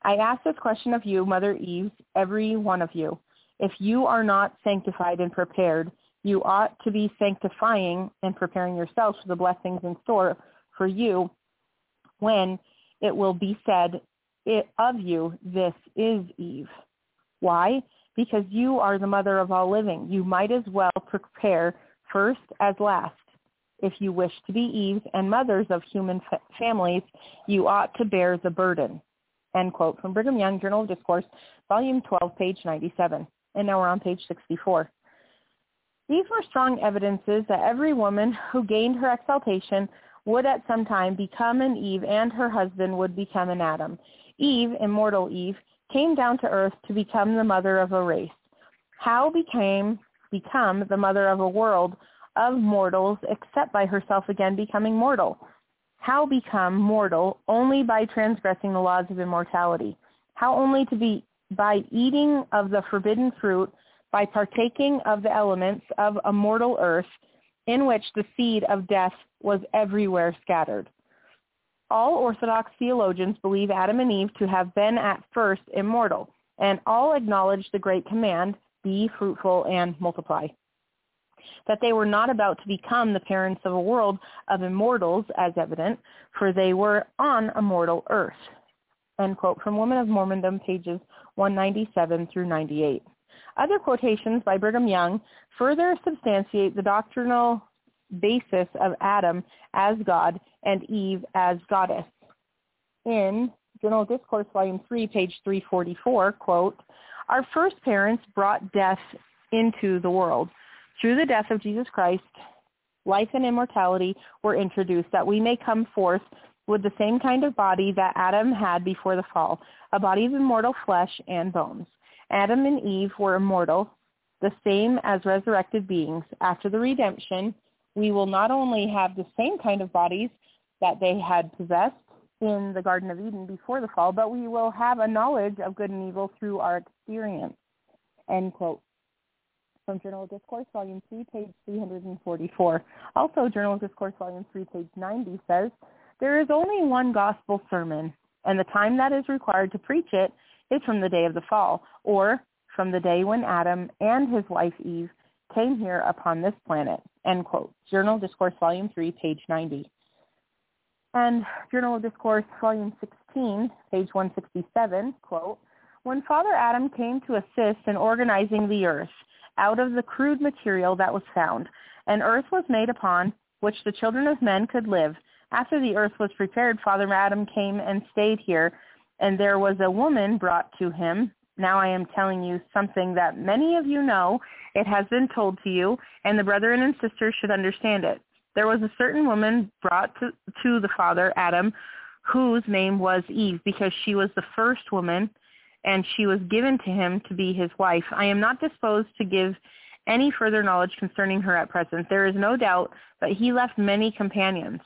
Speaker 1: I ask this question of you, Mother Eve, every one of you. If you are not sanctified and prepared, you ought to be sanctifying and preparing yourselves for the blessings in store for you when it will be said of you, this is Eve. Why? Because you are the mother of all living. You might as well prepare first as last. If you wish to be Eves and mothers of human fa- families, you ought to bear the burden. End quote from Brigham Young Journal of Discourse, Volume 12, page 97. And now we're on page 64. These were strong evidences that every woman who gained her exaltation would at some time become an Eve and her husband would become an Adam. Eve, immortal Eve, came down to earth to become the mother of a race. How became become the mother of a world of mortals except by herself again becoming mortal? How become mortal only by transgressing the laws of immortality? How only to be by eating of the forbidden fruit, by partaking of the elements of a mortal earth, in which the seed of death was everywhere scattered. All Orthodox theologians believe Adam and Eve to have been at first immortal, and all acknowledge the great command, be fruitful and multiply. That they were not about to become the parents of a world of immortals as evident, for they were on a mortal earth. End quote from Women of Mormondom, pages 197 through 98. Other quotations by Brigham Young further substantiate the doctrinal basis of Adam as God and Eve as goddess. In of Discourse, Volume 3, page 344, quote, Our first parents brought death into the world. Through the death of Jesus Christ, life and immortality were introduced, that we may come forth with the same kind of body that Adam had before the fall, a body of immortal flesh and bones. Adam and Eve were immortal, the same as resurrected beings. After the redemption, we will not only have the same kind of bodies that they had possessed in the Garden of Eden before the fall, but we will have a knowledge of good and evil through our experience. End quote. From Journal of Discourse, Volume 3, page 344. Also, Journal of Discourse, Volume 3, page 90 says, There is only one gospel sermon, and the time that is required to preach it is from the day of the fall, or from the day when Adam and his wife Eve came here upon this planet. End quote. Journal Discourse, Volume 3, page 90. And Journal of Discourse, Volume 16, page 167, quote, When Father Adam came to assist in organizing the earth out of the crude material that was found, an earth was made upon which the children of men could live. After the earth was prepared, Father Adam came and stayed here, and there was a woman brought to him. Now I am telling you something that many of you know. It has been told to you, and the brethren and sisters should understand it. There was a certain woman brought to, to the father, Adam, whose name was Eve, because she was the first woman, and she was given to him to be his wife. I am not disposed to give any further knowledge concerning her at present. There is no doubt that he left many companions.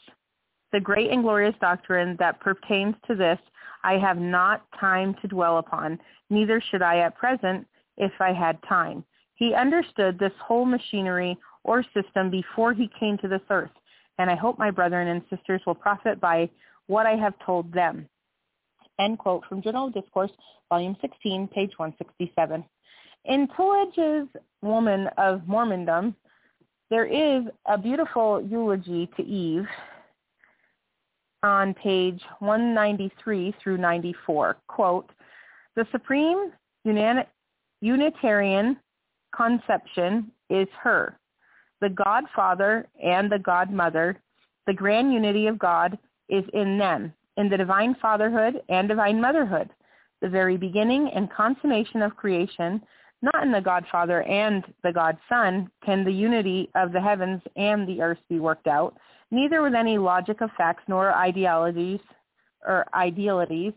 Speaker 1: The great and glorious doctrine that pertains to this I have not time to dwell upon, neither should I at present if I had time. He understood this whole machinery or system before he came to this earth, and I hope my brethren and sisters will profit by what I have told them. End quote from Journal Discourse, Volume 16, page 167. In Tullidge's Woman of Mormondom, there is a beautiful eulogy to Eve on page 193 through 94. Quote, the supreme Unitarian conception is her, the Godfather and the Godmother. The grand unity of God is in them, in the divine fatherhood and divine motherhood, the very beginning and consummation of creation, not in the Godfather and the Godson can the unity of the heavens and the earth be worked out, neither with any logic of facts nor ideologies or idealities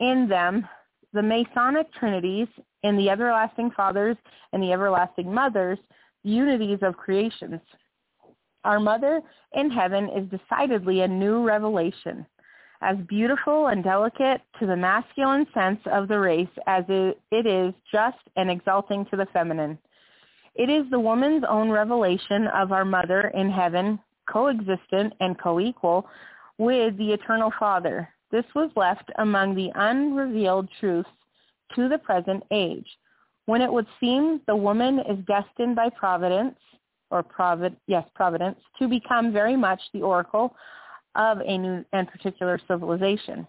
Speaker 1: in them the Masonic trinities in the everlasting fathers and the everlasting mothers, unities of creations. Our mother in heaven is decidedly a new revelation, as beautiful and delicate to the masculine sense of the race as it is just and exalting to the feminine. It is the woman's own revelation of our mother in heaven coexistent and co-equal with the eternal Father. This was left among the unrevealed truths to the present age. when it would seem the woman is destined by providence, or provid, yes, providence, to become very much the oracle of a new and particular civilization.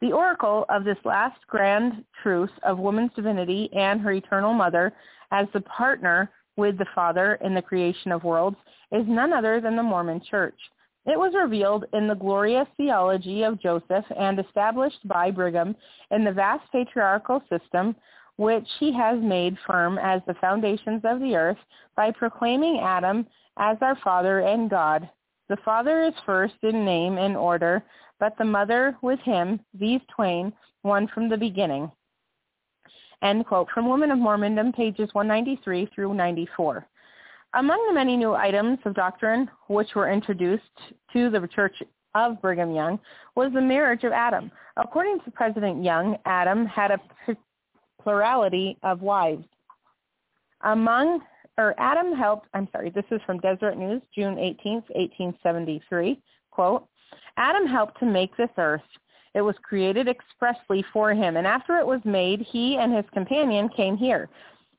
Speaker 1: The oracle of this last grand truth of woman's divinity and her eternal mother as the partner with the Father in the creation of worlds is none other than the Mormon Church. It was revealed in the glorious theology of Joseph and established by Brigham in the vast patriarchal system which he has made firm as the foundations of the earth by proclaiming Adam as our father and God. The father is first in name and order, but the mother with him, these twain, one from the beginning. End quote from Women of Mormondom, pages 193 through 94. Among the many new items of doctrine which were introduced to the Church of Brigham Young was the marriage of Adam. According to President Young, Adam had a plurality of wives. Among, or Adam helped, I'm sorry, this is from Deseret News, June 18, 1873, quote, Adam helped to make this earth. It was created expressly for him, and after it was made, he and his companion came here.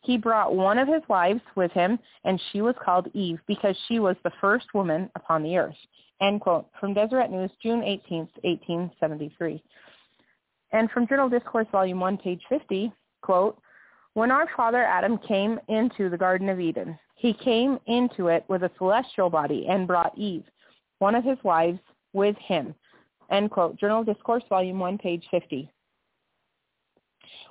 Speaker 1: He brought one of his wives with him, and she was called Eve because she was the first woman upon the earth. End quote. From Deseret News, June 18, 1873. And from Journal Discourse, Volume 1, page 50, quote, when our father Adam came into the Garden of Eden, he came into it with a celestial body and brought Eve, one of his wives, with him. End quote. Journal Discourse, Volume 1, page 50.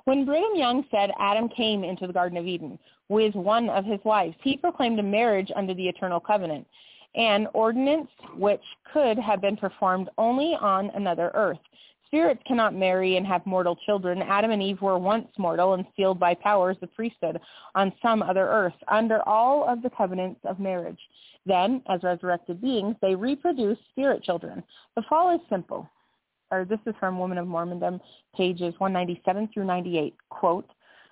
Speaker 1: When Brigham Young said Adam came into the Garden of Eden with one of his wives, he proclaimed a marriage under the eternal covenant, an ordinance which could have been performed only on another earth. Spirits cannot marry and have mortal children. Adam and Eve were once mortal and sealed by powers of priesthood on some other earth under all of the covenants of marriage. Then, as resurrected beings, they reproduce spirit children. The fall is simple. Or this is from Woman of Mormondom, pages 197 through 98. Quote,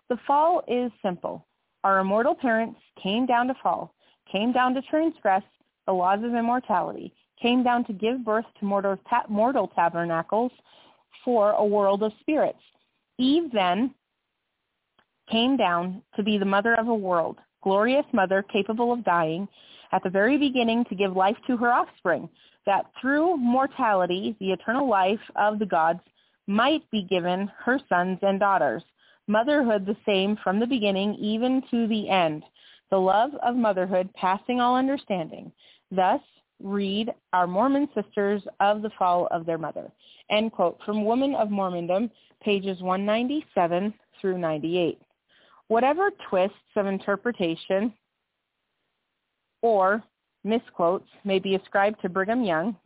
Speaker 1: the fall is simple. Our immortal parents came down to fall, came down to transgress the laws of immortality, came down to give birth to mortal, ta- mortal tabernacles for a world of spirits. Eve then came down to be the mother of a world, glorious mother capable of dying at the very beginning to give life to her offspring, that through mortality the eternal life of the gods might be given her sons and daughters. Motherhood the same from the beginning even to the end. The love of motherhood passing all understanding. Thus, read our Mormon sisters of the fall of their mother. End quote from Woman of Mormondom, pages 197 through 98. Whatever twists of interpretation or misquotes may be ascribed to Brigham Young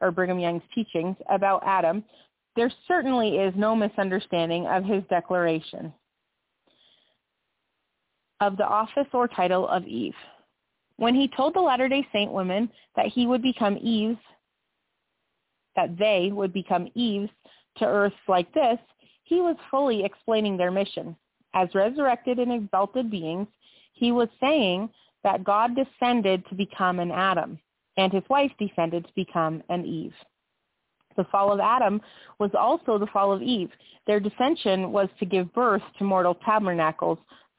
Speaker 1: or Brigham Young's teachings about Adam, there certainly is no misunderstanding of his declaration of the office or title of Eve. When he told the Latter-day Saint women that he would become Eve's, that they would become Eves to earths like this, he was fully explaining their mission. As resurrected and exalted beings, he was saying that God descended to become an Adam, and his wife descended to become an Eve. The fall of Adam was also the fall of Eve. Their dissension was to give birth to mortal tabernacles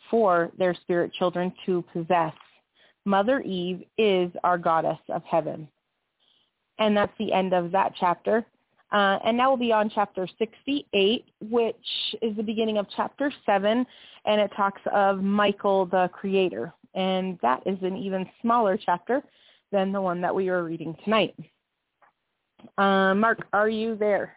Speaker 1: for their spirit children to possess. Mother Eve is our goddess of heaven. And that's the end of that chapter. Uh, and now we'll be on chapter 68, which is the beginning of chapter 7, and it talks of Michael the Creator. And that is an even smaller chapter than the one that we are reading tonight. Uh, Mark, are you there?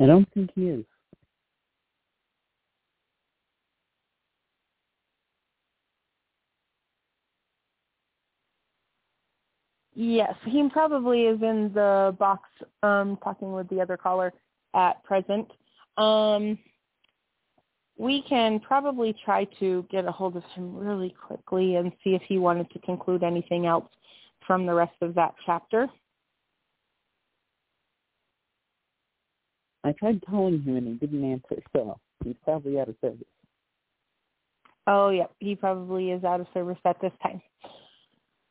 Speaker 5: I don't think he is.
Speaker 1: Yes, he probably is in the box um, talking with the other caller at present. Um, we can probably try to get a hold of him really quickly and see if he wanted to conclude anything else from the rest of that chapter.
Speaker 5: I tried calling him and he didn't answer, so he's probably out of service.
Speaker 1: Oh, yeah. He probably is out of service at this time.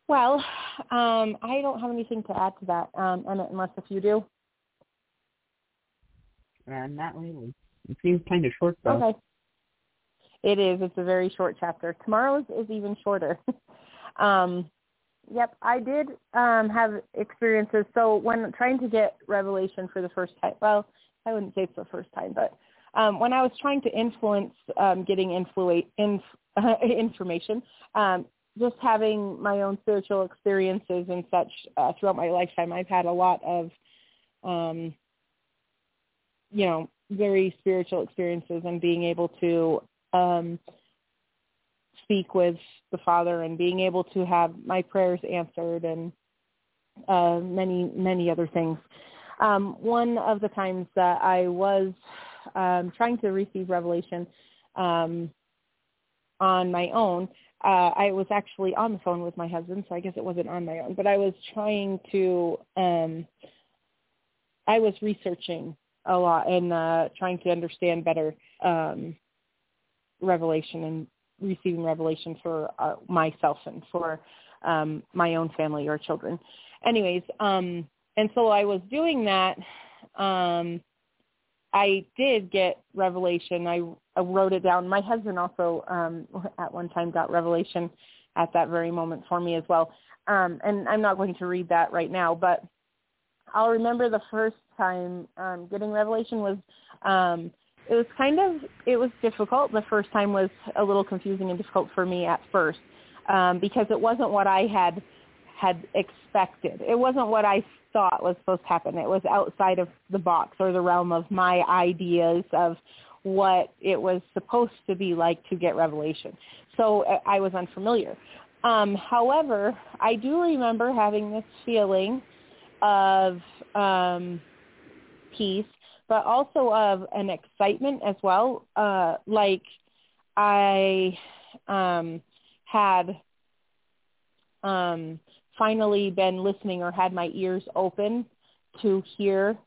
Speaker 1: Well, um, I don't have anything to add to that, um, Emmett, unless if you do.
Speaker 5: Uh, not really. It seems kind of short, though.
Speaker 1: Okay. It is. It's a very short chapter. Tomorrow's is even shorter. *laughs* um, yep, I did um, have experiences. So when trying to get Revelation for the first time, well, I wouldn't say it's the first time, but um, when I was trying to influence um, getting influ- inf- *laughs* information, um, just having my own spiritual experiences and such uh, throughout my lifetime, I've had a lot of, um, you know, very spiritual experiences and being able to um, speak with the Father and being able to have my prayers answered and uh, many, many other things. Um, one of the times that I was um, trying to receive revelation um, on my own, uh, I was actually on the phone with my husband, so I guess it wasn't on my own, but I was trying to, um, I was researching a lot and uh, trying to understand better um, revelation and receiving revelation for uh, myself and for um, my own family or children. Anyways, um, and so I was doing that. Um, I did get revelation. I, I wrote it down. My husband also um, at one time got revelation at that very moment for me as well. Um, and I'm not going to read that right now, but I'll remember the first time um, getting revelation was um, it was kind of it was difficult. The first time was a little confusing and difficult for me at first um, because it wasn't what I had had expected. It wasn't what I thought was supposed to happen. It was outside of the box or the realm of my ideas of what it was supposed to be like to get revelation. So uh, I was unfamiliar. Um, however, I do remember having this feeling of um, peace, but also of an excitement as well. Uh, like I um, had um, finally been listening or had my ears open to hear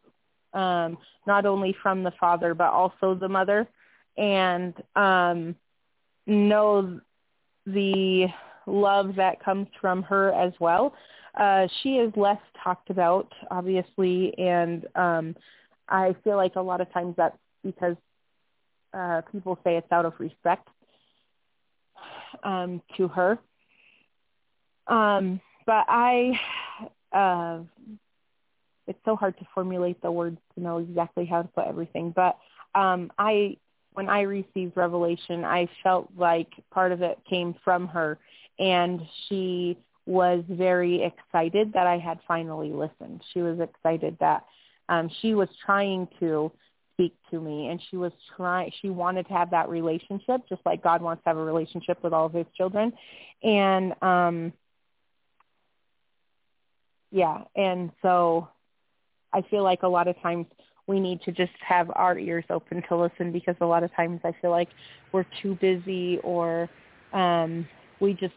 Speaker 1: um, not only from the father but also the mother and um, know the love that comes from her as well. Uh, she is less talked about, obviously, and um, I feel like a lot of times that's because uh, people say it's out of respect um, to her. Um, but I, uh, it's so hard to formulate the words to know exactly how to put everything. But um, I, when I received revelation, I felt like part of it came from her, and she was very excited that I had finally listened. She was excited that um, she was trying to speak to me and she was trying she wanted to have that relationship just like God wants to have a relationship with all of his children and um yeah, and so I feel like a lot of times we need to just have our ears open to listen because a lot of times I feel like we're too busy or um we just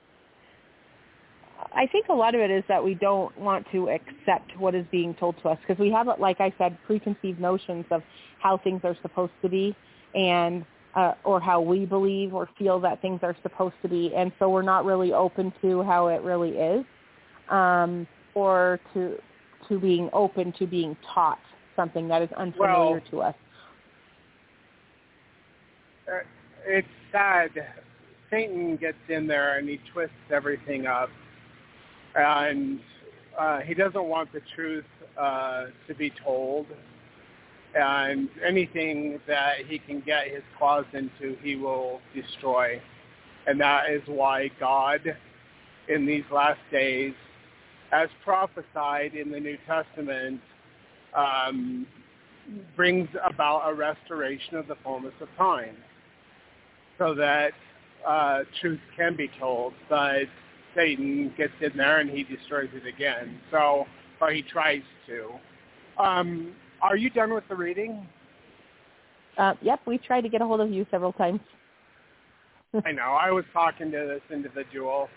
Speaker 1: I think a lot of it is that we don't want to accept what is being told to us because we have, like I said, preconceived notions of how things are supposed to be and uh, or how we believe or feel that things are supposed to be, and so we're not really open to how it really is. Um, or to to being open to being taught something that is unfamiliar
Speaker 4: well,
Speaker 1: to us.
Speaker 4: Uh, it's sad. Satan gets in there and he twists everything up, and uh, he doesn't want the truth uh, to be told. And anything that he can get his claws into, he will destroy. And that is why God, in these last days, as prophesied in the New Testament, um, brings about a restoration of the fullness of time so that uh, truth can be told. But Satan gets in there and he destroys it again. So, or he tries to. Um, are you done with the reading?
Speaker 1: Uh, yep, we tried to get a hold of you several times.
Speaker 4: I know. I was talking to this individual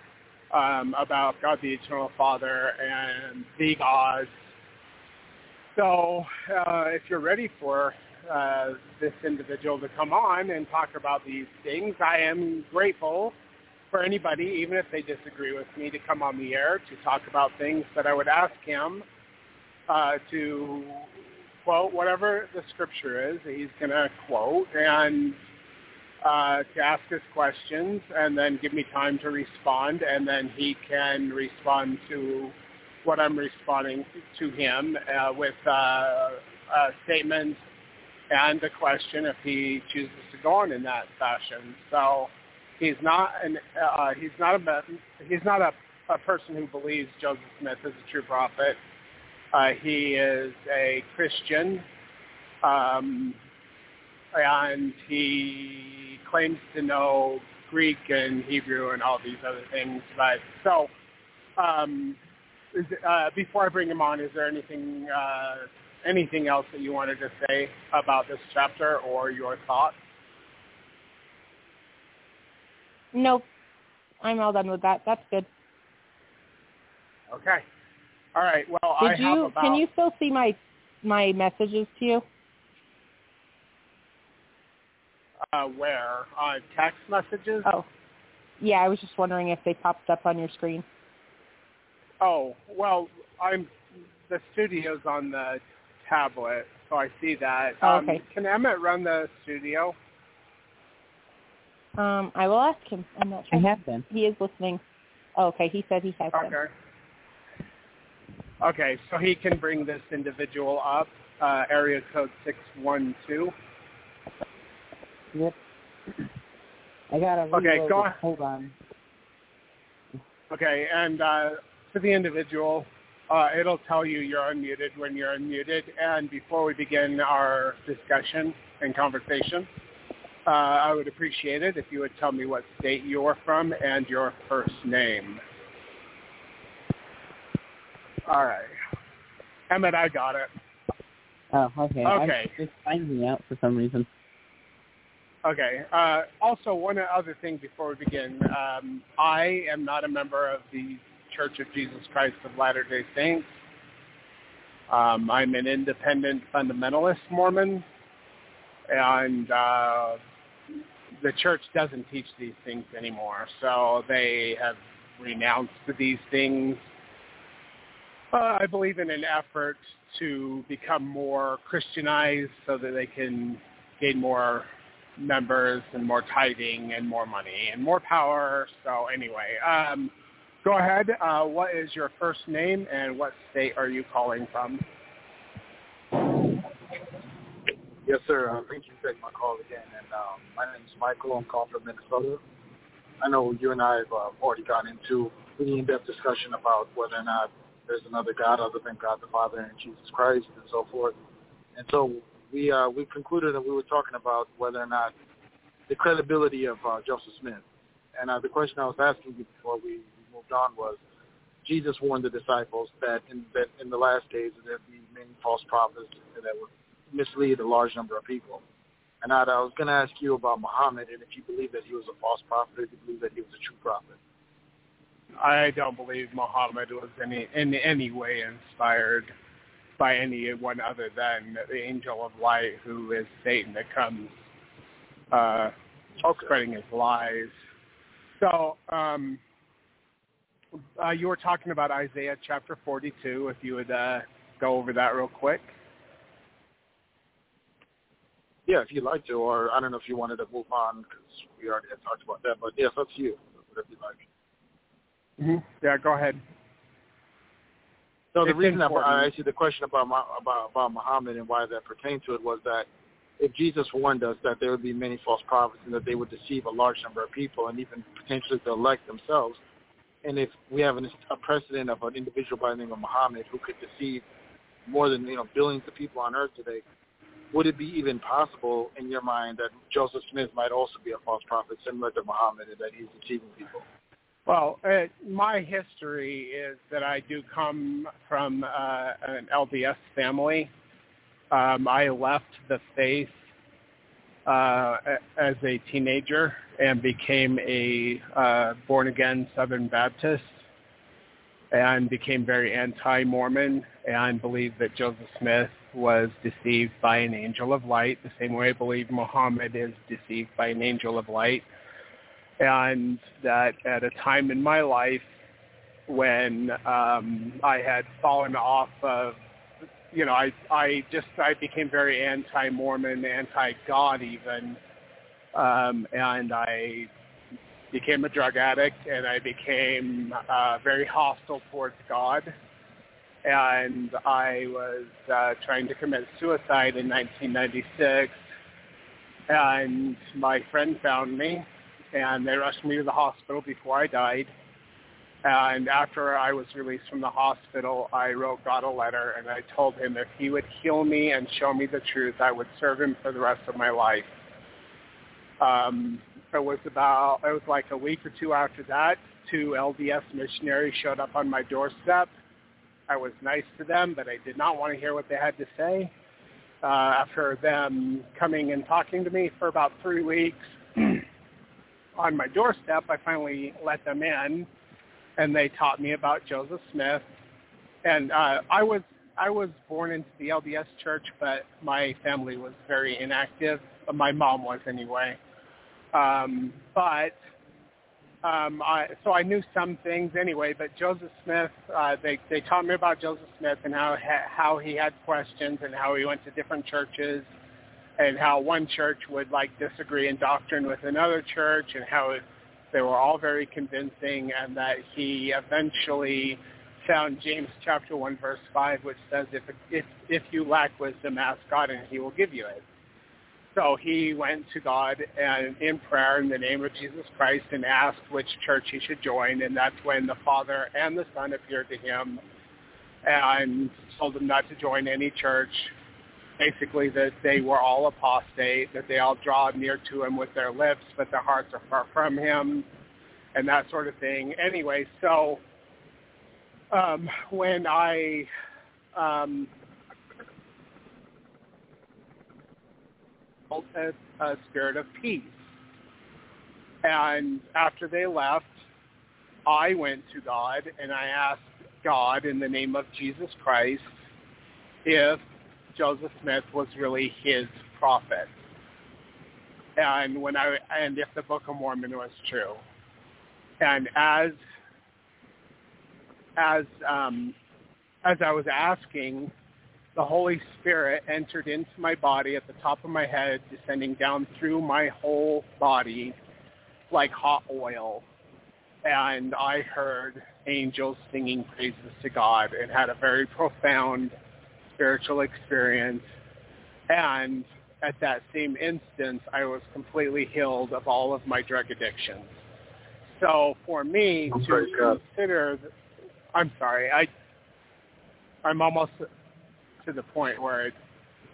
Speaker 4: um, about God the Eternal Father and the gods. So uh, if you're ready for uh, this individual to come on and talk about these things. I am grateful for anybody, even if they disagree with me, to come on the air to talk about things that I would ask him uh, to quote whatever the scripture is that he's going to quote and uh, to ask us questions and then give me time to respond and then he can respond to what I'm responding to him uh, with uh, a statement and a question if he chooses to go on in that fashion. So he's not an uh, he's not a he's not a, a person who believes Joseph Smith is a true prophet. Uh, he is a Christian, um, and he claims to know Greek and Hebrew and all these other things. But so, um, is, uh, before I bring him on, is there anything uh, anything else that you wanted to say about this chapter or your thoughts?
Speaker 1: Nope. I'm all done with that. That's good.
Speaker 4: Okay. All right. Well,
Speaker 1: Did
Speaker 4: I
Speaker 1: you
Speaker 4: have about.
Speaker 1: can you still see my my messages to you?
Speaker 4: Uh, where uh, text messages?
Speaker 1: Oh. Yeah, I was just wondering if they popped up on your screen.
Speaker 4: Oh, well, I'm the studio's on the tablet, so I see that.
Speaker 1: Oh,
Speaker 4: um,
Speaker 1: okay.
Speaker 4: Can Emmett run the studio?
Speaker 1: Um, I will ask him. I'm not sure.
Speaker 5: I
Speaker 1: sure.
Speaker 5: have been.
Speaker 1: He is listening. Oh, okay, he said he has been.
Speaker 4: Okay. Okay, so he can bring this individual up, uh, area code 612.
Speaker 5: Yep. I got to
Speaker 4: Okay, go on.
Speaker 5: Hold on.
Speaker 4: Okay, and uh, to the individual, uh, it'll tell you you're unmuted when you're unmuted. And before we begin our discussion and conversation, uh, I would appreciate it if you would tell me what state you're from and your first name. All right. Emmett, I got it.
Speaker 5: Oh, okay.
Speaker 4: Okay.
Speaker 5: I, it's finding me out for some reason.
Speaker 4: Okay. Uh, also, one other thing before we begin. Um, I am not a member of the Church of Jesus Christ of Latter-day Saints. Um, I'm an independent fundamentalist Mormon, and uh, the church doesn't teach these things anymore. So they have renounced these things. Uh, I believe in an effort to become more Christianized so that they can gain more members and more tithing and more money and more power. So anyway, um, go ahead. Uh, what is your first name and what state are you calling from?
Speaker 6: Yes, sir. Uh, thank you for taking my call again. And um, my name is Michael. I'm calling from Minnesota. I know you and I have uh, already gotten into pretty in-depth discussion about whether or not there's another God other than God the Father and Jesus Christ and so forth. And so we uh, we concluded that we were talking about whether or not the credibility of uh, Joseph Smith. And uh, the question I was asking you before we moved on was, Jesus warned the disciples that in that in the last days there'd be many false prophets that would mislead a large number of people. And I, I was going to ask you about Muhammad and if you believe that he was a false prophet or if you believe that he was a true prophet.
Speaker 4: I don't believe Muhammad was any in any way inspired by anyone other than the angel of light, who is Satan, that comes uh,
Speaker 6: Okay.
Speaker 4: spreading his lies. So um, uh, you were talking about Isaiah chapter 42. If you would uh, go over that real quick.
Speaker 6: Yeah, if you'd like to, or I don't know if you wanted to move on because we already had talked about that. But yes, that's you, whatever you like.
Speaker 4: Mm-hmm. Yeah, go ahead.
Speaker 6: So the
Speaker 4: It's
Speaker 6: reason I,
Speaker 4: important.
Speaker 6: I asked you the question about about about Muhammad and why that pertained to it was that if Jesus warned us that there would be many false prophets and that they would deceive a large number of people and even potentially to elect themselves, and if we have an, a precedent of an individual by the name of Muhammad who could deceive more than you know billions of people on earth today, would it be even possible in your mind that Joseph Smith might also be a false prophet similar to Muhammad and that he's deceiving people?
Speaker 4: Well, uh, my history is that I do come from uh, an LDS family. Um, I left the faith uh, as a teenager and became a uh, born-again Southern Baptist and became very anti-Mormon and believed that Joseph Smith was deceived by an angel of light, the same way I believe Muhammad is deceived by an angel of light. And that at a time in my life when um, I had fallen off of, you know, I, I just, I became very anti-Mormon, anti-God even. Um, and I became a drug addict and I became uh, very hostile towards God. And I was uh, trying to commit suicide in 1996. And my friend found me and they rushed me to the hospital before I died. And after I was released from the hospital, I wrote God a letter and I told him if he would heal me and show me the truth, I would serve him for the rest of my life. Um, it was about, it was like a week or two after that, two LDS missionaries showed up on my doorstep. I was nice to them, but I did not want to hear what they had to say. Uh, after them coming and talking to me for about three weeks on my doorstep, I finally let them in, and they taught me about Joseph Smith. And uh, I was I was born into the LDS church, but my family was very inactive. My mom was anyway. Um, but um, I, so I knew some things anyway. But Joseph Smith, uh, they they taught me about Joseph Smith and how how he had questions and how he went to different churches and how one church would like disagree in doctrine with another church and how it, they were all very convincing and that he eventually found James chapter 1 verse 5 which says if if if you lack wisdom ask God and he will give you it. So he went to God and in prayer in the name of Jesus Christ and asked which church he should join, and that's when the Father and the Son appeared to him and told him not to join any church. Basically, that they were all apostate, that they all draw near to him with their lips, but their hearts are far from him, and that sort of thing. Anyway, so um, when I um, a, a spirit of peace. And after they left, I went to God and I asked God in the name of Jesus Christ if Joseph Smith was really his prophet. And when I and if the Book of Mormon was true. And as as um, as I was asking, the Holy Spirit entered into my body at the top of my head, descending down through my whole body like hot oil. And I heard angels singing praises to God and had a very profound spiritual experience. And at that same instance, I was completely healed of all of my drug addictions. So for me oh
Speaker 6: I'm
Speaker 4: to consider, I'm sorry, I, I'm almost to the point where it's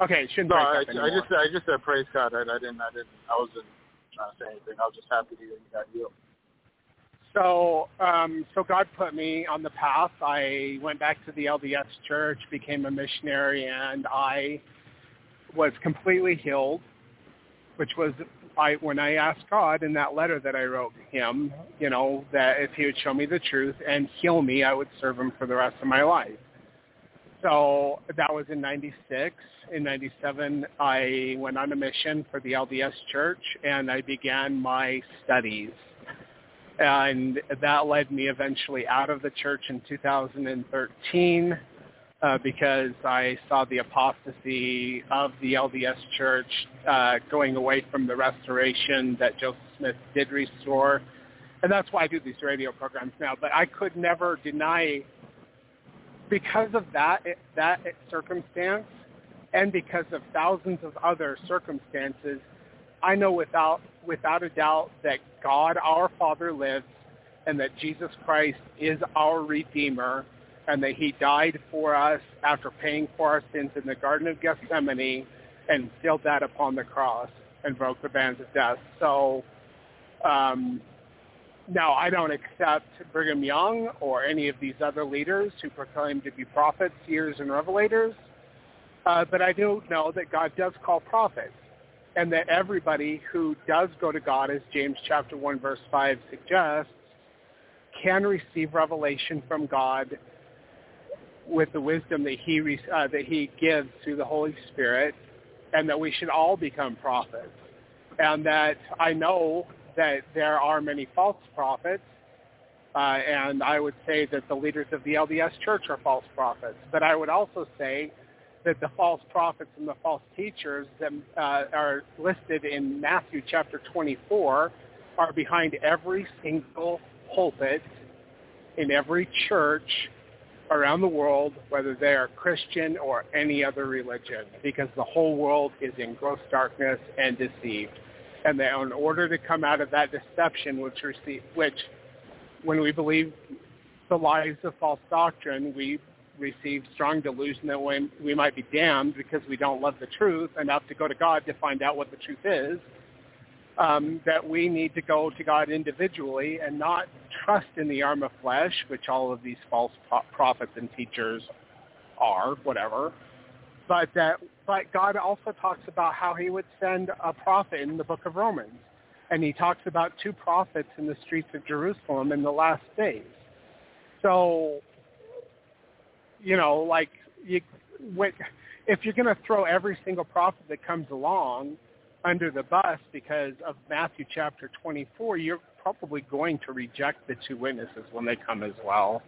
Speaker 4: okay. It shouldn't
Speaker 6: No, I, I just I just said praise God. I, I didn't I didn't I wasn't uh, trying to say anything. I was just happy to hear you got healed.
Speaker 4: So, um, so God put me on the path. I went back to the LDS church, became a missionary, and I was completely healed, which was I when I asked God in that letter that I wrote him, you know, that if he would show me the truth and heal me, I would serve him for the rest of my life. So that was in 96. In 97, I went on a mission for the LDS church and I began my studies. And that led me eventually out of the church in 2013 uh, because I saw the apostasy of the LDS church uh, going away from the restoration that Joseph Smith did restore. And that's why I do these radio programs now. But I could never deny because of that that circumstance and because of thousands of other circumstances, I know without without a doubt that God our Father lives and that Jesus Christ is our Redeemer and that he died for us after paying for our sins in the Garden of Gethsemane and sealed that upon the cross and broke the bands of death. So um, now, I don't accept Brigham Young or any of these other leaders who proclaim to be prophets, seers, and revelators, uh, but I do know that God does call prophets, and that everybody who does go to God, as James chapter 1, verse 5 suggests, can receive revelation from God with the wisdom that he uh, that he gives through the Holy Spirit, and that we should all become prophets, and that I know that there are many false prophets, uh, and I would say that the leaders of the LDS Church are false prophets. But I would also say that the false prophets and the false teachers that uh, are listed in Matthew chapter 24 are behind every single pulpit in every church around the world, whether they are Christian or any other religion, because the whole world is in gross darkness and deceived. And that in order to come out of that deception, which, receive, which when we believe the lies of false doctrine, we receive strong delusion that we, we might be damned because we don't love the truth enough to go to God to find out what the truth is, um, that we need to go to God individually and not trust in the arm of flesh, which all of these false prophets and teachers are, whatever, but that but God also talks about how he would send a prophet in the book of Romans. And he talks about two prophets in the streets of Jerusalem in the last days. So you know, like you, when, if you're going to throw every single prophet that comes along under the bus because of Matthew chapter 24, you're probably going to reject the two witnesses when they come as well.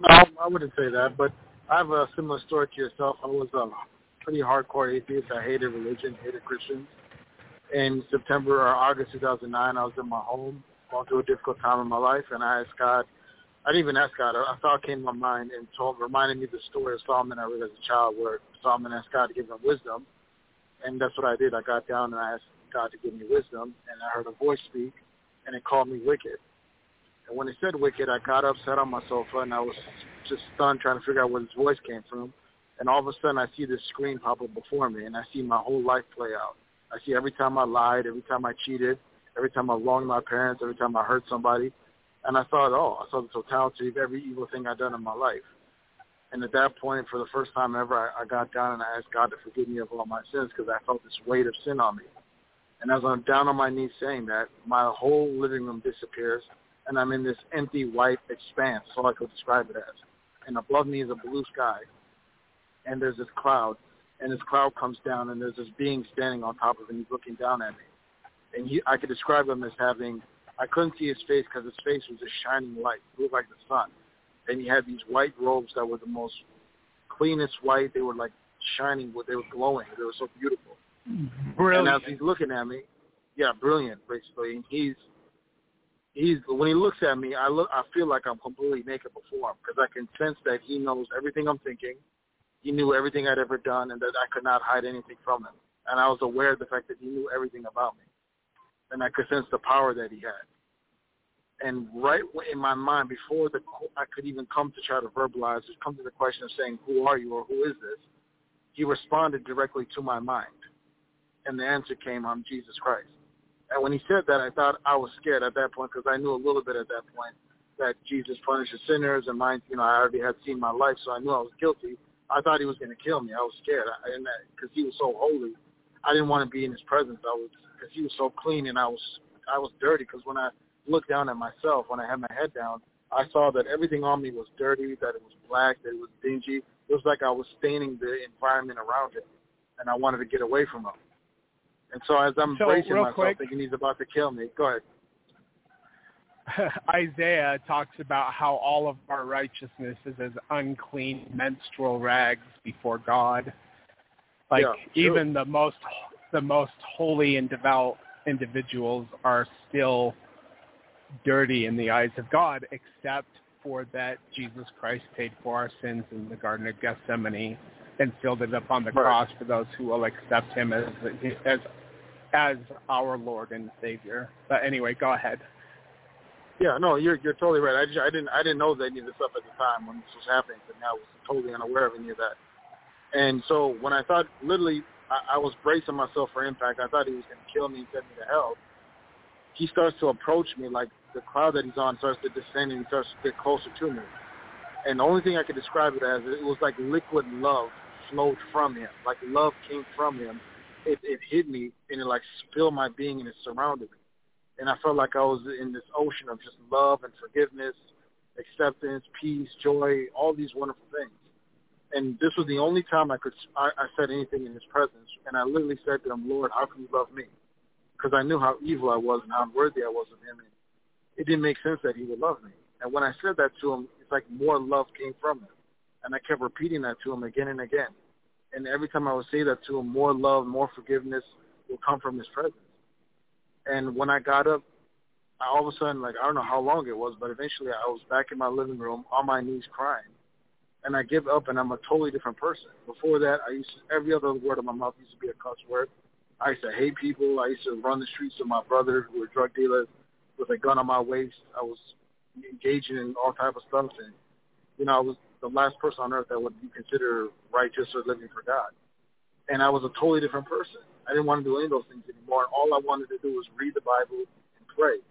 Speaker 6: No, I wouldn't say that, but I have a similar story to yourself. I was a pretty hardcore atheist. I hated religion, hated Christians. In September or August 2009, I was in my home, going through a difficult time in my life, and I asked God I didn't even ask God. A thought came to my mind and told, reminded me of the story of Solomon I read as a child, where Solomon asked God to give him wisdom, and that's what I did. I got down and I asked God to give me wisdom, and I heard a voice speak, and it called me wicked. And when it said wicked, I got up, sat on my sofa, and I was just stunned, trying to figure out where this voice came from. And all of a sudden, I see this screen pop up before me, and I see my whole life play out. I see every time I lied, every time I cheated, every time I wronged my parents, every time I hurt somebody, and I saw it all. I saw the totality of every evil thing I'd done in my life. And at that point, for the first time ever, I, I got down and I asked God to forgive me of all my sins because I felt this weight of sin on me. And as I'm down on my knees saying that, my whole living room disappears, and I'm in this empty white expanse, all I could describe it as. And above me is a blue sky, and there's this cloud, and this cloud comes down, and there's this being standing on top of it, and he's looking down at me. And he, I could describe him as having I couldn't see his face because his face was a shining light. It looked like the sun. And he had these white robes that were the most cleanest white. They were like shining. They were glowing. They were so beautiful.
Speaker 4: Brilliant.
Speaker 6: And as he's looking at me, yeah, brilliant, basically. And he's he's when he looks at me, I look, I feel like I'm completely naked before him because I can sense that he knows everything I'm thinking. He knew everything I'd ever done, and that I could not hide anything from him. And I was aware of the fact that he knew everything about me and I could sense the power that he had. And right in my mind, before the I could even come to try to verbalize, just come to the question of saying, "Who are you?" or "Who is this?" He responded directly to my mind, and the answer came, "I'm Jesus Christ." And when he said that, I thought I was scared at that point because I knew a little bit at that point that Jesus punishes sinners, and mine, you know, I already had seen my life, so I knew I was guilty. I thought he was going to kill me. I was scared, I, because he was so holy, I didn't want to be in his presence. I was because he was so clean and I was I was dirty because when I looked down at myself when I had my head down, I saw that everything on me was dirty, that it was black, that it was dingy. It was like I was staining the environment around him, and I wanted to get away from him. And so as I'm
Speaker 4: so,
Speaker 6: bracing myself,
Speaker 4: quick,
Speaker 6: thinking he's about to kill me, go ahead. *laughs*
Speaker 4: Isaiah talks about how all of our righteousness is as unclean menstrual rags before God. Like
Speaker 6: yeah,
Speaker 4: even the most the most holy and devout individuals are still dirty in the eyes of God, except for that Jesus Christ paid for our sins in the Garden of Gethsemane and filled it up on the
Speaker 6: right.
Speaker 4: cross for those who will accept him as as as our Lord and Savior. But anyway, go ahead.
Speaker 6: Yeah, no, you're you're totally right. I just, I didn't I didn't know any of this stuff at the time when this was happening, but now I was totally unaware of any of that. And so when I thought literally I, I was bracing myself for impact. I thought he was going to kill me and send me to hell. He starts to approach me like the cloud that he's on starts to descend and he starts to get closer to me. And the only thing I could describe it as, it was like liquid love flowed from him. Like love came from him. It, it hit me and it like spilled my being and it surrounded me. And I felt like I was in this ocean of just love and forgiveness, acceptance, peace, joy, all these wonderful things. And this was the only time I could I, I said anything in his presence, and I literally said to him, "Lord, how can you love me?" Because I knew how evil I was and how unworthy I was of him, and it didn't make sense that he would love me. And when I said that to him, it's like more love came from him, and I kept repeating that to him again and again. And every time I would say that to him, more love, more forgiveness will come from his presence. And when I got up, I, all of a sudden, like I don't know how long it was, but eventually I was back in my living room on my knees crying. And I give up, and I'm a totally different person. Before that, I used to, every other word of my mouth used to be a cuss word. I used to hate people. I used to run the streets with my brother, who were drug dealers, with a gun on my waist. I was engaging in all type of stuff, and you know, I was the last person on earth that would be considered righteous or living for God. And I was a totally different person. I didn't want to do any of those things anymore. All I wanted to do was read the Bible and pray.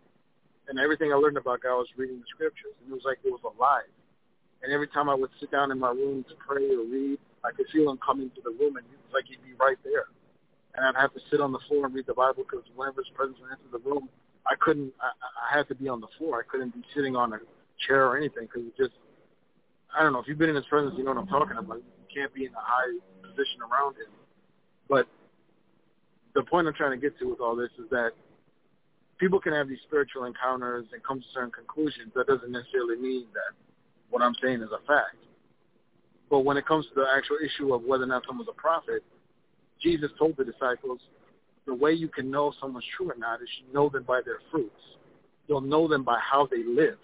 Speaker 6: And everything I learned about God was reading the scriptures. And it was like it was alive. And every time I would sit down in my room to pray or read, I could feel him coming to the room, and it was like he'd be right there. And I'd have to sit on the floor and read the Bible because whenever his presence went into the room, I couldn't. I, I had to be on the floor. I couldn't be sitting on a chair or anything because it just I don't know if you've been in his presence, you know what I'm talking about. You can't be in a high position around him. But the point I'm trying to get to with all this is that people can have these spiritual encounters and come to certain conclusions. That doesn't necessarily mean that what I'm saying is a fact. But when it comes to the actual issue of whether or not someone's a prophet, Jesus told the disciples, the way you can know someone's true or not is you know them by their fruits. You'll know them by how they live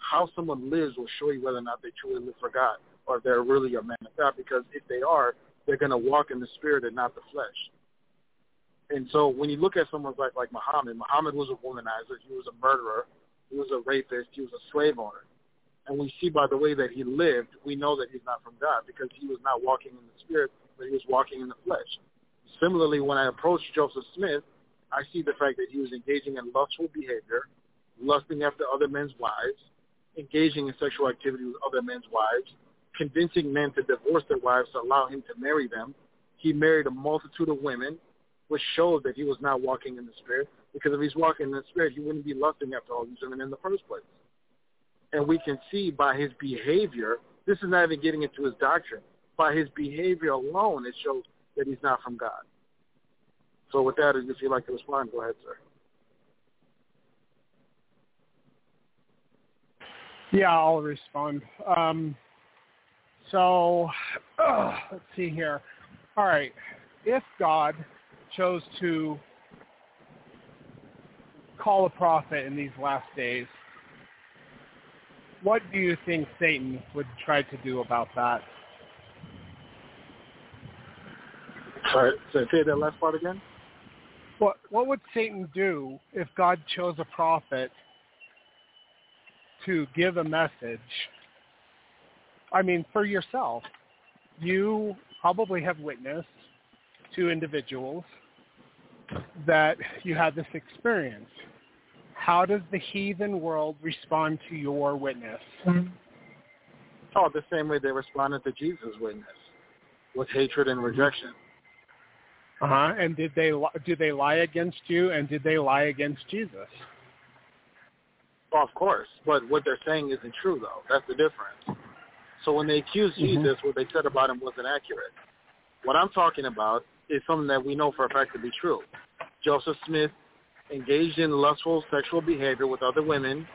Speaker 6: how someone lives will show you whether or not they truly live for God or they're really a man of God. Because if they are, they're going to walk in the spirit and not the flesh. And so when you look at someone like like Muhammad, Muhammad was a womanizer. He was a murderer. He was a rapist. He was a slave owner. And we see by the way that he lived, we know that he's not from God because he was not walking in the spirit, but he was walking in the flesh. Similarly, when I approached Joseph Smith, I see the fact that he was engaging in lustful behavior, lusting after other men's wives, engaging in sexual activity with other men's wives, convincing men to divorce their wives to allow him to marry them. He married a multitude of women, which showed that he was not walking in the Spirit. Because if he's walking in the Spirit, he wouldn't be lusting after all these women in the first place. And we can see by his behavior, this is not even getting into his doctrine. By his behavior alone, it shows that he's not from God. So with that, if you'd like to respond, go ahead, sir.
Speaker 4: Yeah, I'll respond. Um, so uh, let's see here. All right, if God chose to call a prophet in these last days, what do you think Satan would try to do about that?
Speaker 6: Sorry, so say that last part again.
Speaker 4: What What would Satan do if God chose a prophet to give a message, I mean, for yourself, you probably have witnessed to individuals that you had this experience. How does the heathen world respond to your witness?
Speaker 6: Oh, the same way they responded to Jesus' witness, with hatred and rejection.
Speaker 4: Uh huh. And did they do they lie against you? And did they lie against Jesus?
Speaker 6: Well, of course, but what they're saying isn't true, though. That's the difference. So when they accused mm-hmm. Jesus, what they said about him wasn't accurate. What I'm talking about is something that we know for a fact to be true. Joseph Smith engaged in lustful sexual behavior with other women.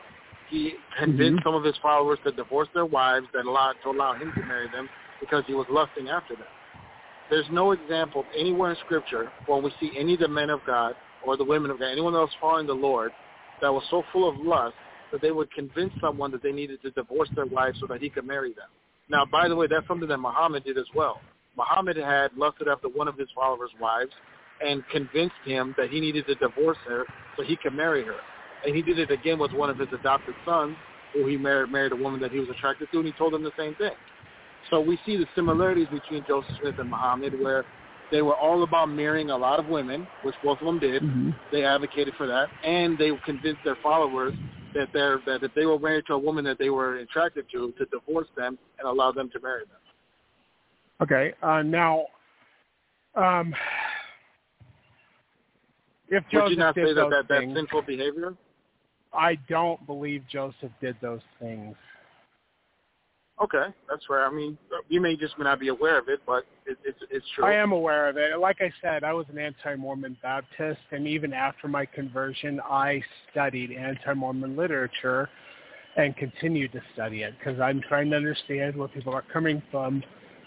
Speaker 6: He convinced mm-hmm. some of his followers to divorce their wives that allowed, to allow him to marry them because he was lusting after them. There's no example anywhere in Scripture when we see any of the men of God or the women of God, anyone else following the Lord, that was so full of lust that they would convince someone that they needed to divorce their wives so that he could marry them. Now, by the way, that's something that Muhammad did as well. Muhammad had lusted after one of his followers' wives and convinced him that he needed to divorce her so he could marry her. And he did it again with one of his adopted sons, who he married, married a woman that he was attracted to, and he told him the same thing. So we see the similarities between Joseph Smith and Muhammad, where they were all about marrying a lot of women, which both of them did. Mm-hmm. They advocated for that, and they convinced their followers that they're that if they were married to a woman that they were attracted to, to divorce them and allow them to marry them.
Speaker 4: Okay. Uh, now, um, if Joseph
Speaker 6: would you not
Speaker 4: did
Speaker 6: say that, that
Speaker 4: things,
Speaker 6: that's sinful behavior?
Speaker 4: I don't believe Joseph did those things.
Speaker 6: Okay, that's fair. I mean, you may just not be aware of it, but it, it's it's true.
Speaker 4: I am aware of it. Like I said, I was an anti-Mormon Baptist, and even after my conversion, I studied anti-Mormon literature and continue to study it because I'm trying to understand where people are coming from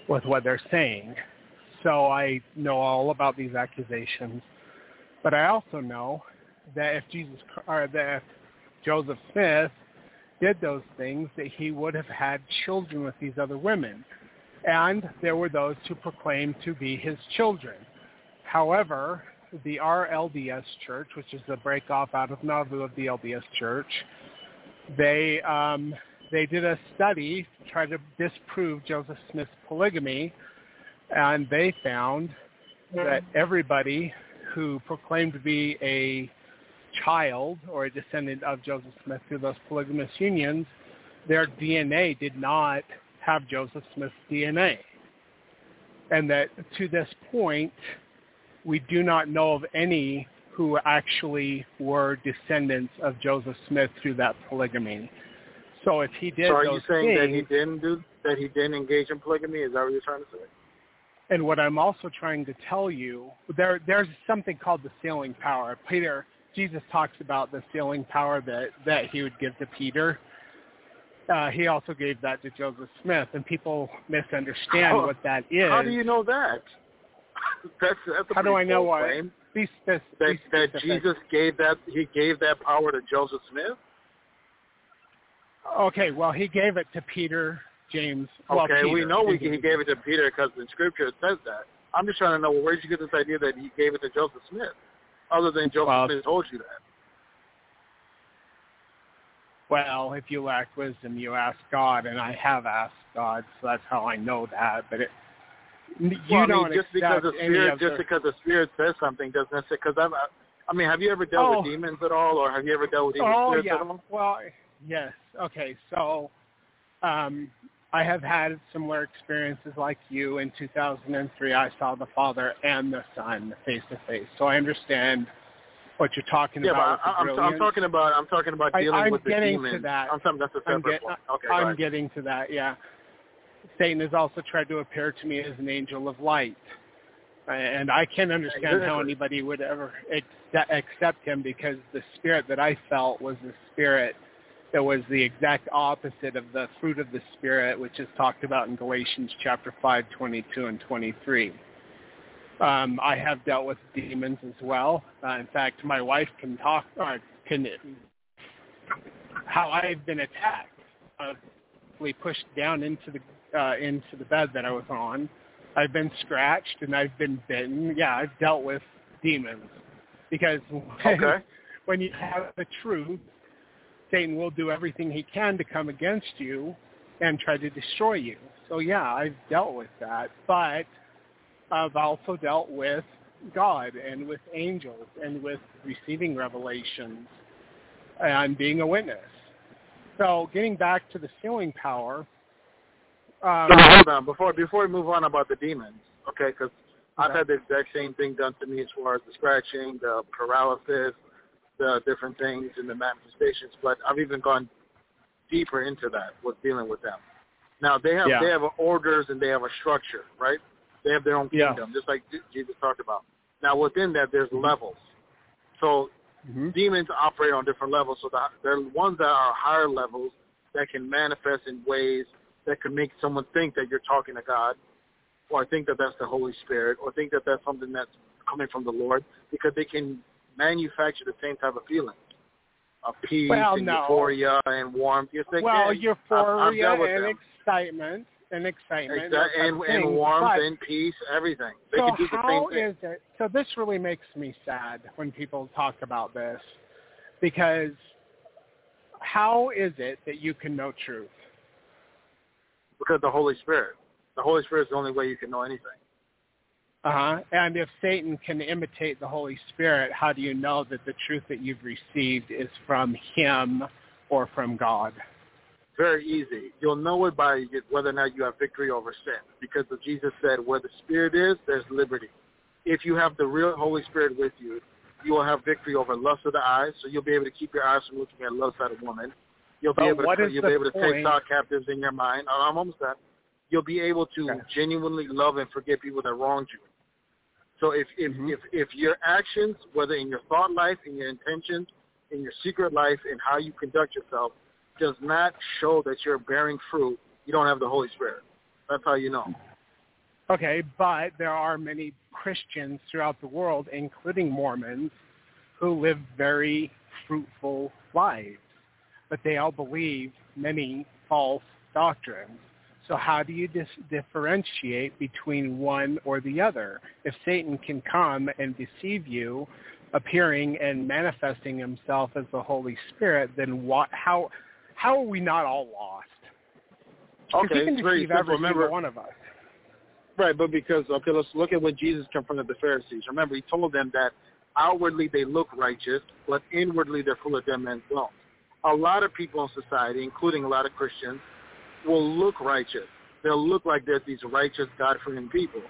Speaker 4: with what they're saying. So I know all about these accusations, but I also know that if Jesus or that Joseph Smith did those things, that he would have had children with these other women. And there were those who proclaimed to be his children. However, the RLDS Church, which is the breakoff out of Nauvoo of the LDS Church, they um, they did a study to try to disprove Joseph Smith's polygamy, and they found that everybody who proclaimed to be a child or a descendant of Joseph Smith through those polygamous unions, their DNA did not have Joseph Smith's DNA. And that to this point, we do not know of any who actually were descendants of Joseph Smith through that polygamy. So if he did
Speaker 6: so are you saying
Speaker 4: things,
Speaker 6: that he didn't do that he didn't engage in polygamy? Is that what you're trying to say?
Speaker 4: And what I'm also trying to tell you, there there's something called the sealing power. Peter Jesus talks about the sealing power that, that he would give to Peter. Uh, he also gave that to Joseph Smith, and people misunderstand
Speaker 6: How-
Speaker 4: what that is.
Speaker 6: How do you know that? That's, that's
Speaker 4: How do I know what?
Speaker 6: claim.
Speaker 4: Be spec-
Speaker 6: That,
Speaker 4: be
Speaker 6: that. Jesus gave that he gave that power to Joseph Smith.
Speaker 4: Okay, well, he gave it to Peter, James. Well,
Speaker 6: Okay, we know we, he gave it to Peter because in Scripture it says that. I'm just trying to know where did you get this idea that he gave it to Joseph Smith, other than Joseph
Speaker 4: Well,
Speaker 6: Smith told you that.
Speaker 4: Well, if you lack wisdom, you ask God, and I have asked God, so that's how I know that. But it, you
Speaker 6: well, I
Speaker 4: don't
Speaker 6: mean, just because the spirit, just
Speaker 4: the-
Speaker 6: because the spirit says something doesn't necessarily. Because I've, I mean, have you ever dealt
Speaker 4: Oh.
Speaker 6: with demons at all, or have you ever dealt with evil
Speaker 4: Oh
Speaker 6: spirits
Speaker 4: yeah.
Speaker 6: at all?
Speaker 4: Well, yes. Okay. So, um, I have had similar experiences like you. In 2003, I saw the Father and the Son face to face. So I understand what you're talking
Speaker 6: Yeah,
Speaker 4: about.
Speaker 6: but I, I'm, I'm talking about I'm talking about
Speaker 4: I-
Speaker 6: dealing
Speaker 4: I'm
Speaker 6: with the
Speaker 4: getting to that.
Speaker 6: I'm talking that's a separate
Speaker 4: get-.
Speaker 6: Okay,
Speaker 4: I'm getting to that. Yeah. Satan has also tried to appear to me as an angel of light, and I can't understand how anybody would ever accept him because the spirit that I felt was the spirit that was the exact opposite of the fruit of the spirit, which is talked about in Galatians chapter 5, 22 and 23. Um, I have dealt with demons as well. Uh, in fact, my wife can talk, or can how I've been attacked, uh, pushed down into the uh, into the bed that I was on. I've been scratched and I've been bitten. Yeah, I've dealt with demons because
Speaker 6: Okay. *laughs*
Speaker 4: when you have the truth, Satan will do everything he can to come against you and try to destroy you. So yeah, I've dealt with that, but I've also dealt with God and with angels and with receiving revelations and being a witness. So getting back to the sealing power, um,
Speaker 6: So hold on before before we move on about the demons, okay? Because I've had the exact same thing done to me as far as the scratching, the paralysis, the different things, and the manifestations. But I've even gone deeper into that with dealing with them. Now they have
Speaker 4: Yeah.
Speaker 6: they have orders and they have a structure, right? They have their own
Speaker 4: Yeah.
Speaker 6: kingdom, just like Jesus talked about. Now within that, there's levels. So
Speaker 4: mhm.
Speaker 6: demons operate on different levels. So the, there are ones that are higher levels that can manifest in ways that can make someone think that you're talking to God, or think that that's the Holy Spirit, or think that that's something that's coming from the Lord, because they can manufacture the same type of feeling of peace
Speaker 4: Well,
Speaker 6: and
Speaker 4: no.
Speaker 6: euphoria and warmth. Yes, they
Speaker 4: well,
Speaker 6: can. I've- I've
Speaker 4: euphoria
Speaker 6: dealt
Speaker 4: and
Speaker 6: them.
Speaker 4: excitement and excitement those type
Speaker 6: and, and warmth
Speaker 4: but-
Speaker 6: and peace, everything. They
Speaker 4: so
Speaker 6: can do the same thing.
Speaker 4: is it? So this really makes me sad when people talk about this, because how is it that you can know truth?
Speaker 6: because the Holy Spirit. The Holy Spirit is the only way you can know anything.
Speaker 4: Uh-huh. And if Satan can imitate the Holy Spirit, how do you know that the truth that you've received is from him or from God?
Speaker 6: Very easy. You'll know it by whether or not you have victory over sin, because Jesus said, "Where the Spirit is, there's liberty." If you have the real Holy Spirit with you, you will have victory over lust of the eyes. So you'll be able to keep your eyes from looking at lust at a woman. You'll be
Speaker 4: But
Speaker 6: able to you'll be able to take thought captives in your mind. I'm almost done. You'll be able to
Speaker 4: Okay.
Speaker 6: genuinely love and forgive people that wronged you. So if if,
Speaker 4: Mhm.
Speaker 6: if if your actions, whether in your thought life, in your intentions, in your secret life, in how you conduct yourself, does not show that you're bearing fruit, you don't have the Holy Spirit. That's how you know.
Speaker 4: Okay, but there are many Christians throughout the world, including Mormons, who live very fruitful lives, but they all believe many false doctrines. So how do you dis- differentiate between one or the other? If Satan can come and deceive you, appearing and manifesting himself as the Holy Spirit, then what? How how are we not all lost?
Speaker 6: Okay,
Speaker 4: he can
Speaker 6: very
Speaker 4: deceive every
Speaker 6: Remember,
Speaker 4: one of us.
Speaker 6: Right, but because okay, let's look at when Jesus confronted the Pharisees. Remember, he told them that outwardly they look righteous, but inwardly they're full of dead men's bones. A lot of people in society, including a lot of Christians, will look righteous. They'll look like they're these righteous, God-fearing people,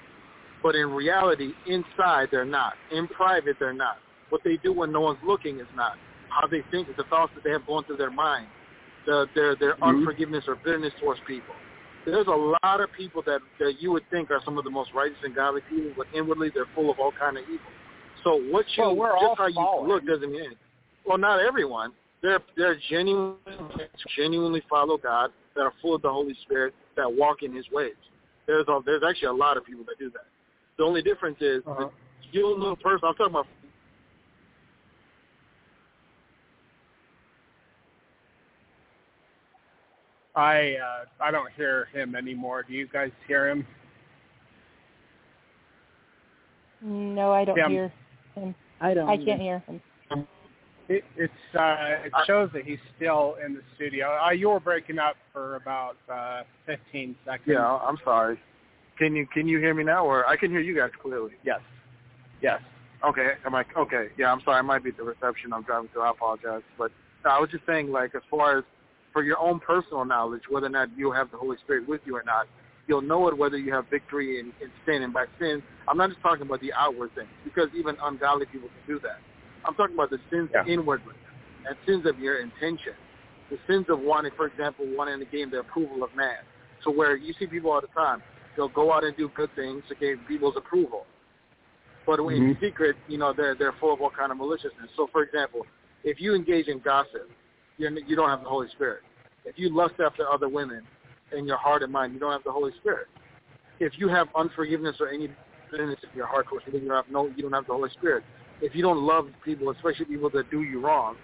Speaker 6: but in reality, inside they're not. In private, they're not. What they do when no one's looking is not. How they think, is the thoughts that they have going through their mind, the, their their mm-hmm. unforgiveness or bitterness towards people there's a lot of people that that you would think are some of the most righteous and godly people, but inwardly they're full of all kind of evil. So what you
Speaker 4: Well, we're
Speaker 6: just how you look doesn't mean. Well, not everyone. They're they're genuinely genuinely follow God that are full of the Holy Spirit that walk in His ways. There's a, there's actually a lot of people that do that. The only difference is
Speaker 4: Uh-huh.
Speaker 6: that you'll know person. I'm talking about
Speaker 4: I uh, I don't hear him anymore. Do you guys hear him?
Speaker 1: No, I don't
Speaker 4: Yeah.
Speaker 1: hear him.
Speaker 5: I don't.
Speaker 1: I can't hear him.
Speaker 4: It, it's uh, it shows that he's still in the studio. Uh, you were breaking up for about uh, 15 seconds.
Speaker 6: yeah. I'm sorry. Can you can you hear me now, or I can hear you guys clearly?
Speaker 4: Yes. Yes.
Speaker 6: Okay, I'm I okay? Yeah, I'm sorry. It might be the reception I'm driving through. I apologize, but no, I was just saying, like, as far as for your own personal knowledge, whether or not you have the Holy Spirit with you or not, you'll know it whether you have victory in, in sin. And by sin, I'm not just talking about the outward things, because even ungodly people can do that. I'm talking about the sins
Speaker 4: Yeah.
Speaker 6: inwardly and sins of your intention. The sins of wanting, for example, wanting to gain the approval of man. So where you see people all the time, they'll go out and do good things to gain people's approval. But in mm-hmm. secret, you know, they're they're full of all kind of maliciousness. So, for example, if you engage in gossip, you're, you don't have the Holy Spirit. If you lust after other women in your heart and mind, you don't have the Holy Spirit. If you have unforgiveness or any bitterness in your heart towards you have no, you don't have the Holy Spirit. If you don't love people, especially people that do you wrong,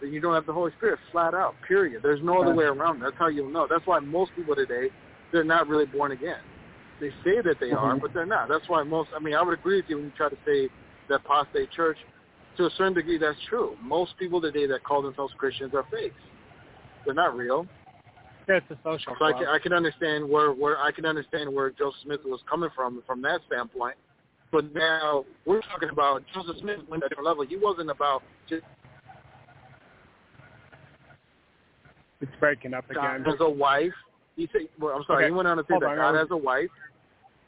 Speaker 6: then you don't have the Holy Spirit. Flat out. Period. There's no other way around. it. That's how you'll know. That's why most people today, they're not really born again. They say that they are, mm-hmm. but they're not. That's why most. I mean, I would agree with you when you try to say that apostate church. To a certain degree, that's true. Most people today that call themselves Christians are fakes. They're not real.
Speaker 4: It's a social
Speaker 6: So I can, I can understand where where I can understand where Joseph Smith was coming from from that standpoint. But now we're talking about Joseph Smith went to a different level. He wasn't about just
Speaker 4: it's breaking up again.
Speaker 6: God has a wife. He said, well, I'm sorry.
Speaker 4: Okay.
Speaker 6: He went on to say
Speaker 4: Hold
Speaker 6: that
Speaker 4: on,
Speaker 6: God
Speaker 4: I
Speaker 6: has a wife,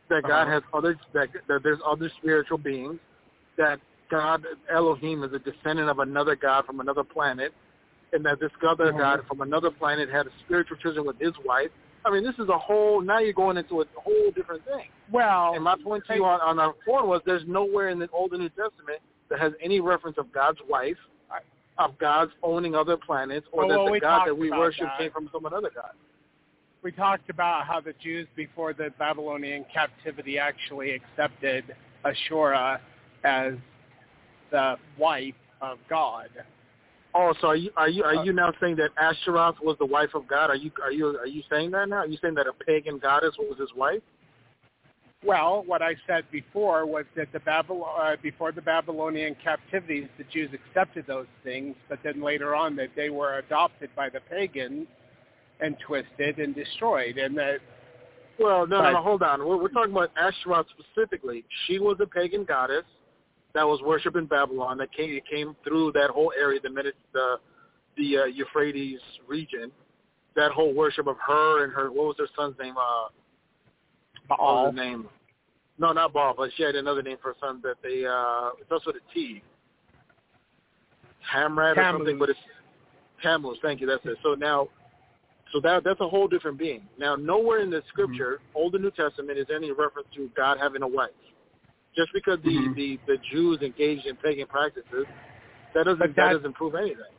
Speaker 6: that God
Speaker 4: Uh-huh.
Speaker 6: has other that, that there's other spiritual beings, that God Elohim is a descendant of another God from another planet, and that this other
Speaker 4: Uh-huh.
Speaker 6: God from another planet had a spiritual children with his wife. I mean, this is a whole. Now you're going into a whole different thing.
Speaker 4: Well,
Speaker 6: And my point to you on, on our phone was there's nowhere in the Old and New Testament that has any reference of God's wife, of God's owning other planets, or
Speaker 4: Well,
Speaker 6: that
Speaker 4: well,
Speaker 6: the God that we worship
Speaker 4: that.
Speaker 6: came from some other God.
Speaker 4: we talked about how the Jews before the Babylonian captivity actually accepted Asherah as the wife of God.
Speaker 6: Oh, so are you are you are
Speaker 4: Uh,
Speaker 6: you now saying that Ashtaroth was the wife of God? Are you are you are you saying that now? Are you saying that a pagan goddess was his wife?
Speaker 4: Well, what I said before was that the Babylon, uh, before the Babylonian captivities, the Jews accepted those things, but then later on that they were adopted by the pagans and twisted and destroyed, and that
Speaker 6: Well, no, no, no. Hold on. We're, we're talking about Ashtaroth specifically. She was a pagan goddess that was worshipped in Babylon. That came it came through that whole area, the Medi- the the uh, Euphrates region. That whole worship of her and her. What was her son's name? Uh, what was
Speaker 4: Baal.
Speaker 6: his name? No, not Baal, but she had another name for a son that they. uh It starts with a T. Hamrat or something, but it's Tammuz. Thank you. That's it. So now, so that that's a whole different being. Now, nowhere in the scripture,
Speaker 4: Mm-hmm.
Speaker 6: Old and New Testament, is any reference to God having a wife. Just because the
Speaker 4: Mhm.
Speaker 6: the the Jews engaged in pagan practices, that doesn't that
Speaker 4: that-
Speaker 6: doesn't prove anything.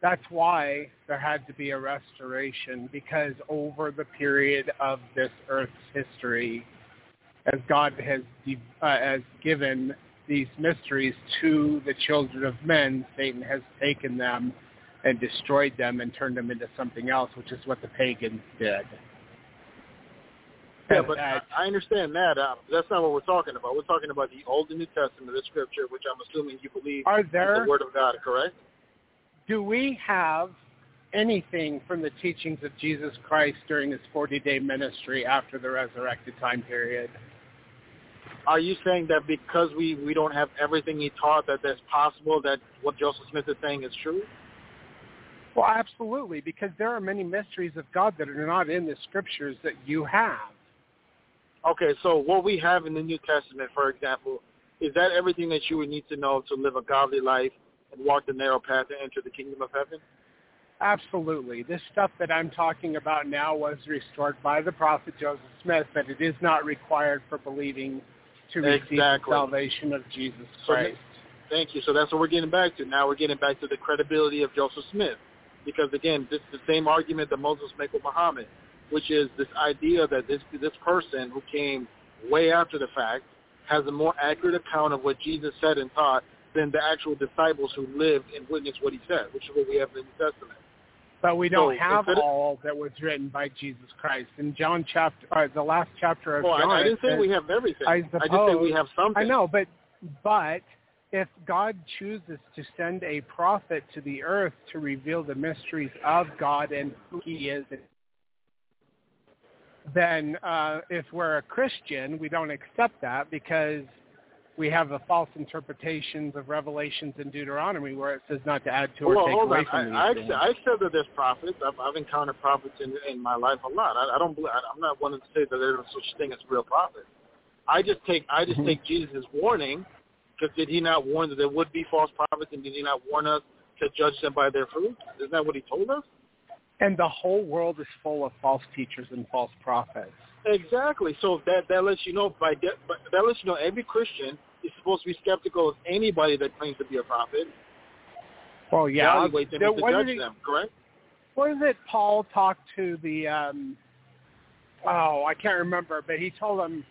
Speaker 4: That's why there had to be a restoration because over the period of this Earth's history, as God has de- uh, has given these mysteries to the children of men, Satan has taken them and destroyed them and turned them into something else, which is what the pagans did.
Speaker 6: Yeah, but I, I understand that. Uh, that's not what we're talking about. We're talking about the Old and New Testament, of the Scripture, which I'm assuming you believe
Speaker 4: are
Speaker 6: is the Word of God. Correct?
Speaker 4: do we have anything from the teachings of Jesus Christ during his 40-day ministry after the resurrected time period?
Speaker 6: Are you saying that because we we don't have everything he taught, that that's possible that what Joseph Smith is saying is true?
Speaker 4: Well, absolutely, because there are many mysteries of God that are not in the scriptures that you have.
Speaker 6: Okay, so what we have in the New Testament, for example, is that everything that you would need to know to live a godly life and walk the narrow path to enter the kingdom of heaven?
Speaker 4: Absolutely. This stuff that I'm talking about now was restored by the prophet Joseph Smith, but it is not required for believing to receive the salvation of Jesus
Speaker 6: So
Speaker 4: Christ.
Speaker 6: Thank you. So that's what we're getting back to. Now we're getting back to the credibility of Joseph Smith. Because again, this is the same argument that Moses made with Muhammad, which is this idea that this this person who came way after the fact has a more accurate account of what Jesus said and taught than the actual disciples who lived and witnessed what he said, which is what we have in the New Testament.
Speaker 4: But we don't
Speaker 6: So,
Speaker 4: have all that was written by Jesus Christ. In John chapter, uh, the last chapter of
Speaker 6: Well,
Speaker 4: John,
Speaker 6: I, I didn't say we have everything.
Speaker 4: I
Speaker 6: I just say we have something.
Speaker 4: I know, but but if God chooses to send a prophet to the earth to reveal the mysteries of God and who He is, then uh, if we're a Christian, we don't accept that because we have the false interpretations of Revelations and Deuteronomy where it says not to add to or
Speaker 6: well,
Speaker 4: take
Speaker 6: hold
Speaker 4: away
Speaker 6: on.
Speaker 4: from these
Speaker 6: I, I, accept, I that there's prophets. I've, I've encountered prophets in, in my life a lot. I, I don't. believe- I, I'm not one to say that there's such thing as real prophets. I just take I just
Speaker 4: Mhm.
Speaker 6: take Jesus' warning because did he not warn that there would be false prophets, and did he not warn us to judge them by their fruit? Isn't that what he told us?
Speaker 4: And the whole world is full of false teachers and false prophets.
Speaker 6: Exactly. So that that lets you know by de- that lets you know every Christian is supposed to be skeptical of anybody that claims to be a prophet.
Speaker 4: Well, yeah.
Speaker 6: Evaluate them
Speaker 4: There-
Speaker 6: to judge
Speaker 4: he-
Speaker 6: them. Correct.
Speaker 4: what is it Paul talked to the um oh, I can't remember, but he told them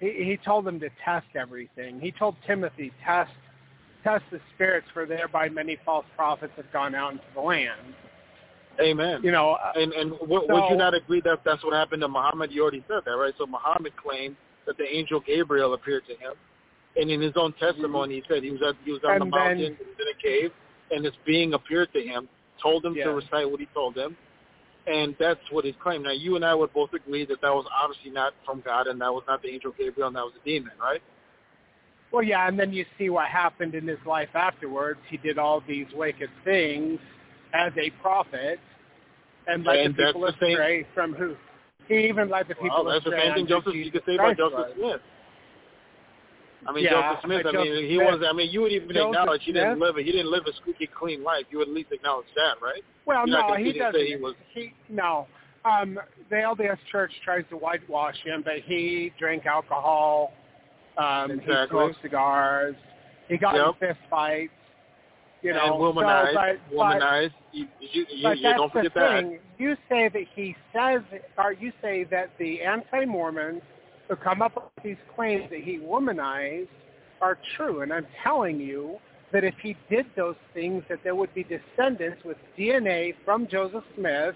Speaker 4: he, he told them to test everything. He told Timothy, test test the spirits for thereby many false prophets have gone out into the land.
Speaker 6: Amen.
Speaker 4: You know, uh,
Speaker 6: And and w- would you not agree that that's what happened to Muhammad? You already said that, right? So Muhammad claimed that the angel Gabriel appeared to him, and in his own testimony, he said he was at he was on the
Speaker 4: And then-
Speaker 6: mountain, he was in a cave, and this being appeared to him, told him
Speaker 4: Yeah.
Speaker 6: to recite what he told him, and that's what his claim. Now, you and I would both agree that that was obviously not from God, and that was not the angel Gabriel, and that was a demon, right?
Speaker 4: well yeah, and then you see what happened in his life afterwards. He did all these wicked things as a prophet and led
Speaker 6: And
Speaker 4: the people
Speaker 6: the same-
Speaker 4: from who he even led the people
Speaker 6: Well, that's the same thing Joseph you could say about Joseph
Speaker 4: was.
Speaker 6: Smith. I mean,
Speaker 4: Yeah,
Speaker 6: Joseph Smith. I
Speaker 4: but
Speaker 6: mean,
Speaker 4: Joseph
Speaker 6: he was. I mean, you would even
Speaker 4: Joseph
Speaker 6: acknowledge he didn't
Speaker 4: Smith-
Speaker 6: live. A, he didn't live a squeaky clean life. You would at least acknowledge that, right?
Speaker 4: Well,
Speaker 6: You're
Speaker 4: no, he
Speaker 6: sit here and
Speaker 4: doesn't.
Speaker 6: say he was-
Speaker 4: He no. Um, the LDS Church tries to whitewash him, but he drank alcohol. Um, He
Speaker 6: Exactly.
Speaker 4: smoked cigars. He got
Speaker 6: Yep.
Speaker 4: in fist fights. You know,
Speaker 6: and womanized,
Speaker 4: so, but, but,
Speaker 6: womanized. You, you, you,
Speaker 4: but
Speaker 6: you
Speaker 4: that's
Speaker 6: don't
Speaker 4: the
Speaker 6: forget that.
Speaker 4: thing. You say that he says, or you say that the anti-Mormons who come up with these claims that he womanized are true, and I'm telling you that if he did those things, that there would be descendants with DNA from Joseph Smith,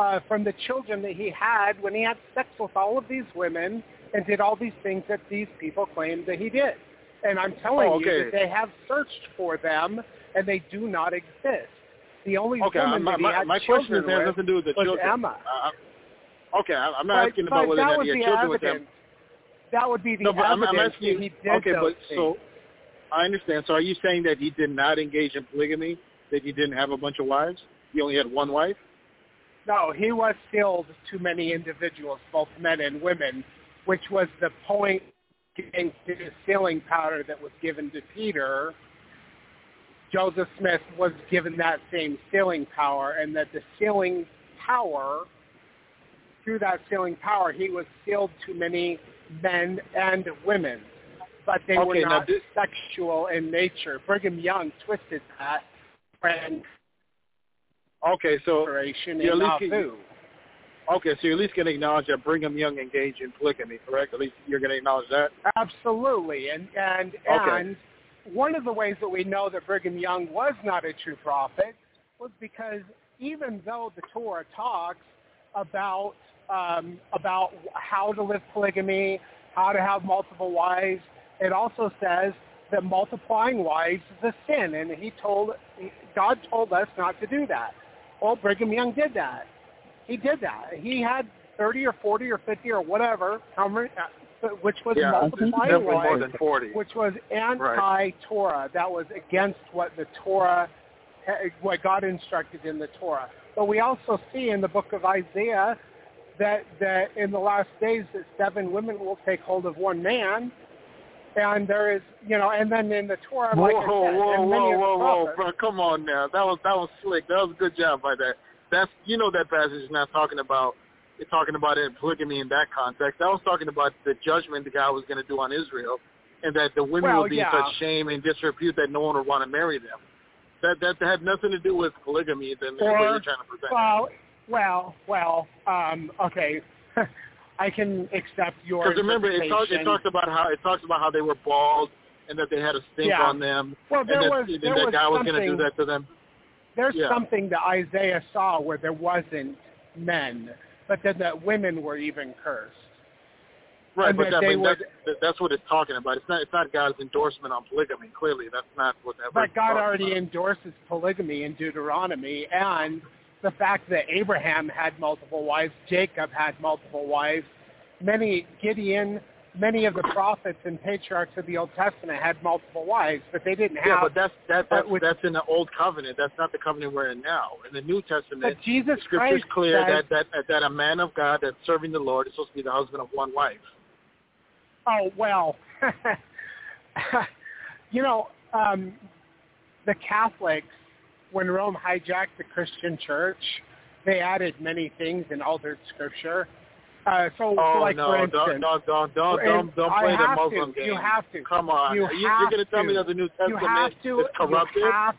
Speaker 4: uh, from the children that he had when he had sex with all of these women and did all these things that these people claim that he did. And I'm telling
Speaker 6: Oh,
Speaker 4: you that they have searched for them, and they do not exist. The only
Speaker 6: Okay,
Speaker 4: woman
Speaker 6: my,
Speaker 4: that he
Speaker 6: my,
Speaker 4: had
Speaker 6: my question is, has nothing to do with the children.
Speaker 4: Emma.
Speaker 6: Uh, okay, I'm not
Speaker 4: But-
Speaker 6: asking about whether he had children with them.
Speaker 4: That would be the
Speaker 6: No, but I'm, I'm asking
Speaker 4: he did
Speaker 6: Okay, but
Speaker 4: things.
Speaker 6: so I understand. So are you saying that he did not engage in polygamy? That he didn't have a bunch of wives? He only had one wife?
Speaker 4: No, he was filled too many individuals, both men and women, which was the point against the sealing power that was given to Peter Joseph Smith was given that same sealing power, and that the sealing power, through that sealing power, he was sealed to many men and women, but they
Speaker 6: Okay,
Speaker 4: were not
Speaker 6: this-
Speaker 4: sexual in nature. Brigham Young twisted that when
Speaker 6: Okay, so you're
Speaker 4: in
Speaker 6: at least-
Speaker 4: Nauvoo.
Speaker 6: Okay, so you're at least going to acknowledge that Brigham Young engaged in polygamy, correct? At least you're going to acknowledge that.
Speaker 4: Absolutely, and and
Speaker 6: Okay.
Speaker 4: and one of the ways that we know that Brigham Young was not a true prophet was because even though the Torah talks about um, about how to live polygamy, how to have multiple wives, it also says that multiplying wives is a sin, and he told God told us not to do that. Well, Brigham Young did that. He did that. He had 30 or 40 or 50 or whatever, how uh, which was
Speaker 6: Yeah, definitely more than 40.
Speaker 4: which was anti-Torah. That was against what the Torah, what God instructed in the Torah. But we also see in the book of Isaiah that that in the last days that seven women will take hold of one man, and there is you know, and then in the Torah,
Speaker 6: Whoa,
Speaker 4: like I said,
Speaker 6: whoa, whoa, whoa, whoa, bro! Come on now, that was that was slick. That was a good job by that. That's you know that passage is not talking about it's talking about it polygamy in that context. I was talking about the judgment the guy was going to do on Israel, and that the women
Speaker 4: Well,
Speaker 6: would be
Speaker 4: yeah.
Speaker 6: in such shame and disrepute that no one would want to marry them. That that had nothing to do with polygamy than the way you're trying to present. it.
Speaker 4: Well, well, well. Um, okay, *laughs* I can accept your.
Speaker 6: Because remember, it talks it talks about how it talks about how they were bald and that they had a stink
Speaker 4: Yeah.
Speaker 6: on them,
Speaker 4: Well,
Speaker 6: and
Speaker 4: there
Speaker 6: that,
Speaker 4: was
Speaker 6: and
Speaker 4: there
Speaker 6: that
Speaker 4: was
Speaker 6: guy was going to do
Speaker 4: something-
Speaker 6: that to them.
Speaker 4: There's
Speaker 6: Yeah.
Speaker 4: something that Isaiah saw where there wasn't men, but then that women were even cursed.
Speaker 6: Right,
Speaker 4: And
Speaker 6: but
Speaker 4: that
Speaker 6: that,
Speaker 4: would-
Speaker 6: that's, that- that's what it's talking about. It's not it's not God's endorsement on polygamy. Clearly, that's not what that.
Speaker 4: But God already
Speaker 6: about.
Speaker 4: endorses polygamy in Deuteronomy, and the fact that Abraham had multiple wives, Jacob had multiple wives, many Gideon, many of the prophets and patriarchs of the Old Testament had multiple wives, but they didn't have.
Speaker 6: Yeah, but that's that, that's
Speaker 4: with-
Speaker 6: that's in the old covenant. That's not the covenant we're in now. In the New Testament,
Speaker 4: but Jesus
Speaker 6: the scripture's
Speaker 4: Christ
Speaker 6: clear
Speaker 4: says,
Speaker 6: that, that that a man of God that's serving the Lord is supposed to be the husband of one wife.
Speaker 4: Oh well, *laughs* you know, um, the Catholics, when Rome hijacked the Christian Church, they added many things and altered Scripture. Uh, so,
Speaker 6: Oh
Speaker 4: like
Speaker 6: no!
Speaker 4: for instance,
Speaker 6: don't don't don't don't don't, play the Muslim
Speaker 4: to.
Speaker 6: game.
Speaker 4: You have to.
Speaker 6: Come on!
Speaker 4: You
Speaker 6: are you, you're going to tell me that the New Testament
Speaker 4: to.
Speaker 6: is corrupted?
Speaker 4: Have,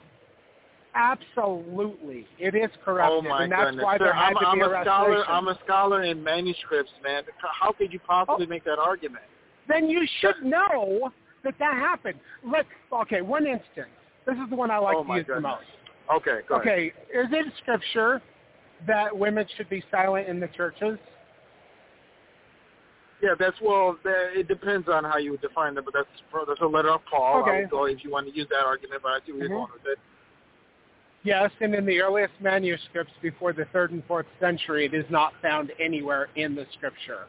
Speaker 4: absolutely, it is corrupted,
Speaker 6: Oh my
Speaker 4: and that's
Speaker 6: goodness!
Speaker 4: why
Speaker 6: Sir,
Speaker 4: there had
Speaker 6: I'm,
Speaker 4: to
Speaker 6: I'm
Speaker 4: be a
Speaker 6: a scholar. I'm a scholar in manuscripts, man. How could you possibly
Speaker 4: Oh.
Speaker 6: make that argument?
Speaker 4: then you should know that that happened. Let okay, one instance. This is the one I like
Speaker 6: oh
Speaker 4: to use the most.
Speaker 6: Okay, go ahead.
Speaker 4: Okay, is it scripture that women should be silent in the churches?
Speaker 6: Yeah, that's well. That, it depends on how you would define that, but that's that's a letter of Paul. I would go if you want to use that argument, but I see where
Speaker 4: Mhm.
Speaker 6: you're going with it.
Speaker 4: Yes, and in the earliest manuscripts before the third and fourth century, it is not found anywhere in the scripture.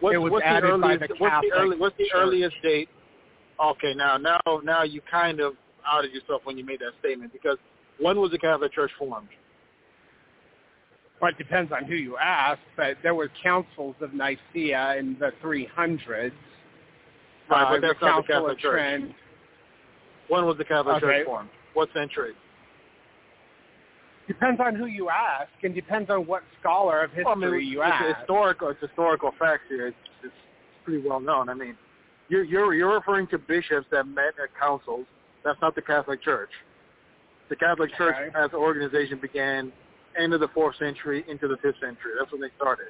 Speaker 6: What's,
Speaker 4: It was
Speaker 6: what's
Speaker 4: added
Speaker 6: the
Speaker 4: by
Speaker 6: earliest?
Speaker 4: the
Speaker 6: what's the
Speaker 4: Catholic
Speaker 6: early, What's the earliest date? Okay, now now now you kind of outed yourself when you made that statement because when was the Catholic Church formed?
Speaker 4: Well, it depends on who you ask, but there were councils of Nicaea in the 300s.
Speaker 6: Right,
Speaker 4: uh,
Speaker 6: but that's
Speaker 4: the
Speaker 6: not the
Speaker 4: Council
Speaker 6: Catholic
Speaker 4: of
Speaker 6: Church.
Speaker 4: Trent.
Speaker 6: When was the Catholic
Speaker 4: Okay.
Speaker 6: Church formed? What century?
Speaker 4: Depends on who you ask, and depends on what scholar of history
Speaker 6: Well, I mean,
Speaker 4: you
Speaker 6: it's
Speaker 4: ask.
Speaker 6: historical. It's historical facts here. It's, it's pretty well known. I mean, you're you're you're referring to bishops that met at councils. That's not the Catholic Church. The Catholic Church as an organization began end of the fourth century into the fifth century. That's when they started.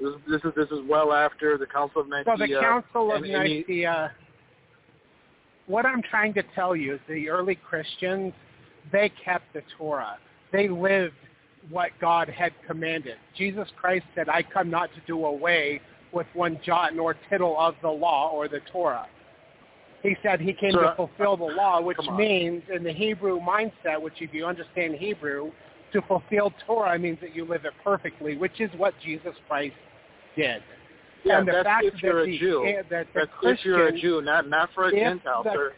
Speaker 6: This, this is this is well after the Council of Nicaea.
Speaker 4: The Council of
Speaker 6: and
Speaker 4: Nicaea, what I'm trying to tell you is the early Christians, they kept the Torah. They lived what God had commanded. Jesus Christ said, I come not to do away with one jot nor tittle of the law or the Torah. He said he came
Speaker 6: So,
Speaker 4: to fulfill the law, which means in the Hebrew mindset, which if you understand Hebrew, to fulfill Torah means that you live it perfectly, which is what Jesus Christ did.
Speaker 6: yeah,
Speaker 4: and the
Speaker 6: that's
Speaker 4: fact
Speaker 6: if you're a
Speaker 4: the,
Speaker 6: Jew.
Speaker 4: eh, that the
Speaker 6: That's if you're a Jew, not not for a Gentile,
Speaker 4: the
Speaker 6: sir.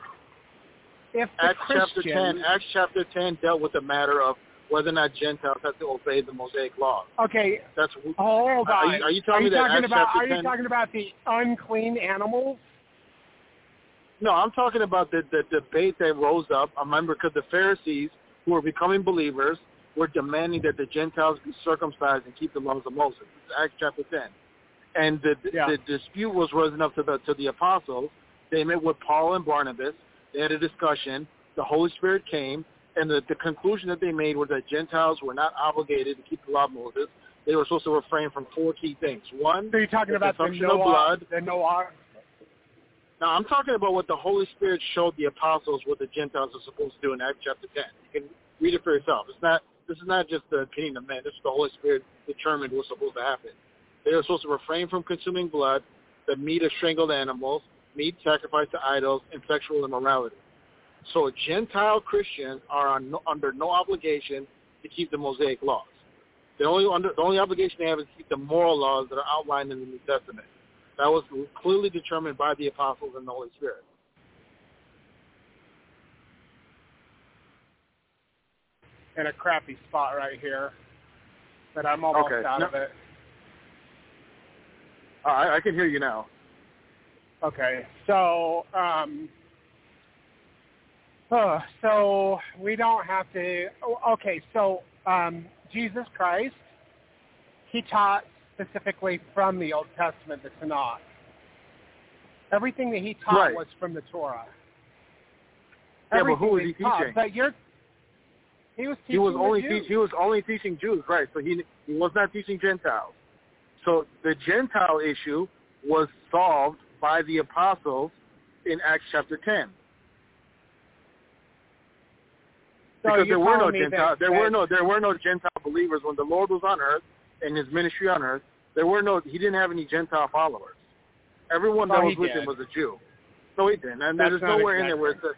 Speaker 4: If the
Speaker 6: Acts chapter ten. Acts chapter ten dealt with the matter of whether or not Gentiles have to obey the Mosaic law.
Speaker 4: okay,
Speaker 6: That's
Speaker 4: hold
Speaker 6: Are you- are you telling
Speaker 4: are you
Speaker 6: me that Acts
Speaker 4: about?
Speaker 6: chapter
Speaker 4: Are you
Speaker 6: 10
Speaker 4: talking about the unclean animals?
Speaker 6: No, I'm talking about the, the debate that rose up. I remember because the Pharisees, who were becoming believers, were demanding that the Gentiles be circumcised and keep the laws of Moses. It's Acts chapter 10. And the,
Speaker 4: Yeah.
Speaker 6: the dispute was risen up to the, to the apostles. They met with Paul and Barnabas. They had a discussion. The Holy Spirit came. And the, the conclusion that they made was that Gentiles were not obligated to keep the law of Moses. They were supposed to refrain from four key things. One,
Speaker 4: So you're talking about the
Speaker 6: consumption of blood.
Speaker 4: the Noah.
Speaker 6: Now, I'm talking about what the Holy Spirit showed the apostles what the Gentiles are supposed to do in Acts chapter 10. You can read it for yourself. It's not. This is not just the opinion of men. This is the Holy Spirit determined what's supposed to happen. They are supposed to refrain from consuming blood, the meat of strangled animals, meat sacrificed to idols, and sexual immorality. So Gentile Christians are on under no obligation to keep the Mosaic laws. The only under, the only obligation they have is to keep the moral laws that are outlined in the New Testament. That was clearly determined by the apostles and the Holy Spirit.
Speaker 4: In a crappy spot right here, but I'm almost
Speaker 6: Okay.
Speaker 4: out
Speaker 6: No-
Speaker 4: of it.
Speaker 6: Uh, I, I can hear you now.
Speaker 4: Okay, so um, uh, so we don't have to. oh, Okay, so um, Jesus Christ, he taught specifically from the Old Testament, the Tanakh. Everything that he taught
Speaker 6: Right.
Speaker 4: was from the Torah.
Speaker 6: Yeah, but who
Speaker 4: that
Speaker 6: he
Speaker 4: taught,
Speaker 6: teaching?
Speaker 4: But you're he was teaching
Speaker 6: He was only teach, he was only teaching Jews, right? So he he was not teaching Gentiles. So the Gentile issue was solved by the apostles in Acts chapter 10.
Speaker 4: So
Speaker 6: Because there were no Gentile,
Speaker 4: that-
Speaker 6: there were no there were no Gentile believers when the Lord was on earth and his ministry on earth. There were no he didn't have any Gentile followers. Everyone that
Speaker 4: Oh,
Speaker 6: was with
Speaker 4: did.
Speaker 6: him was a Jew. No, he didn't. And
Speaker 4: That's
Speaker 6: there's nowhere in there where it says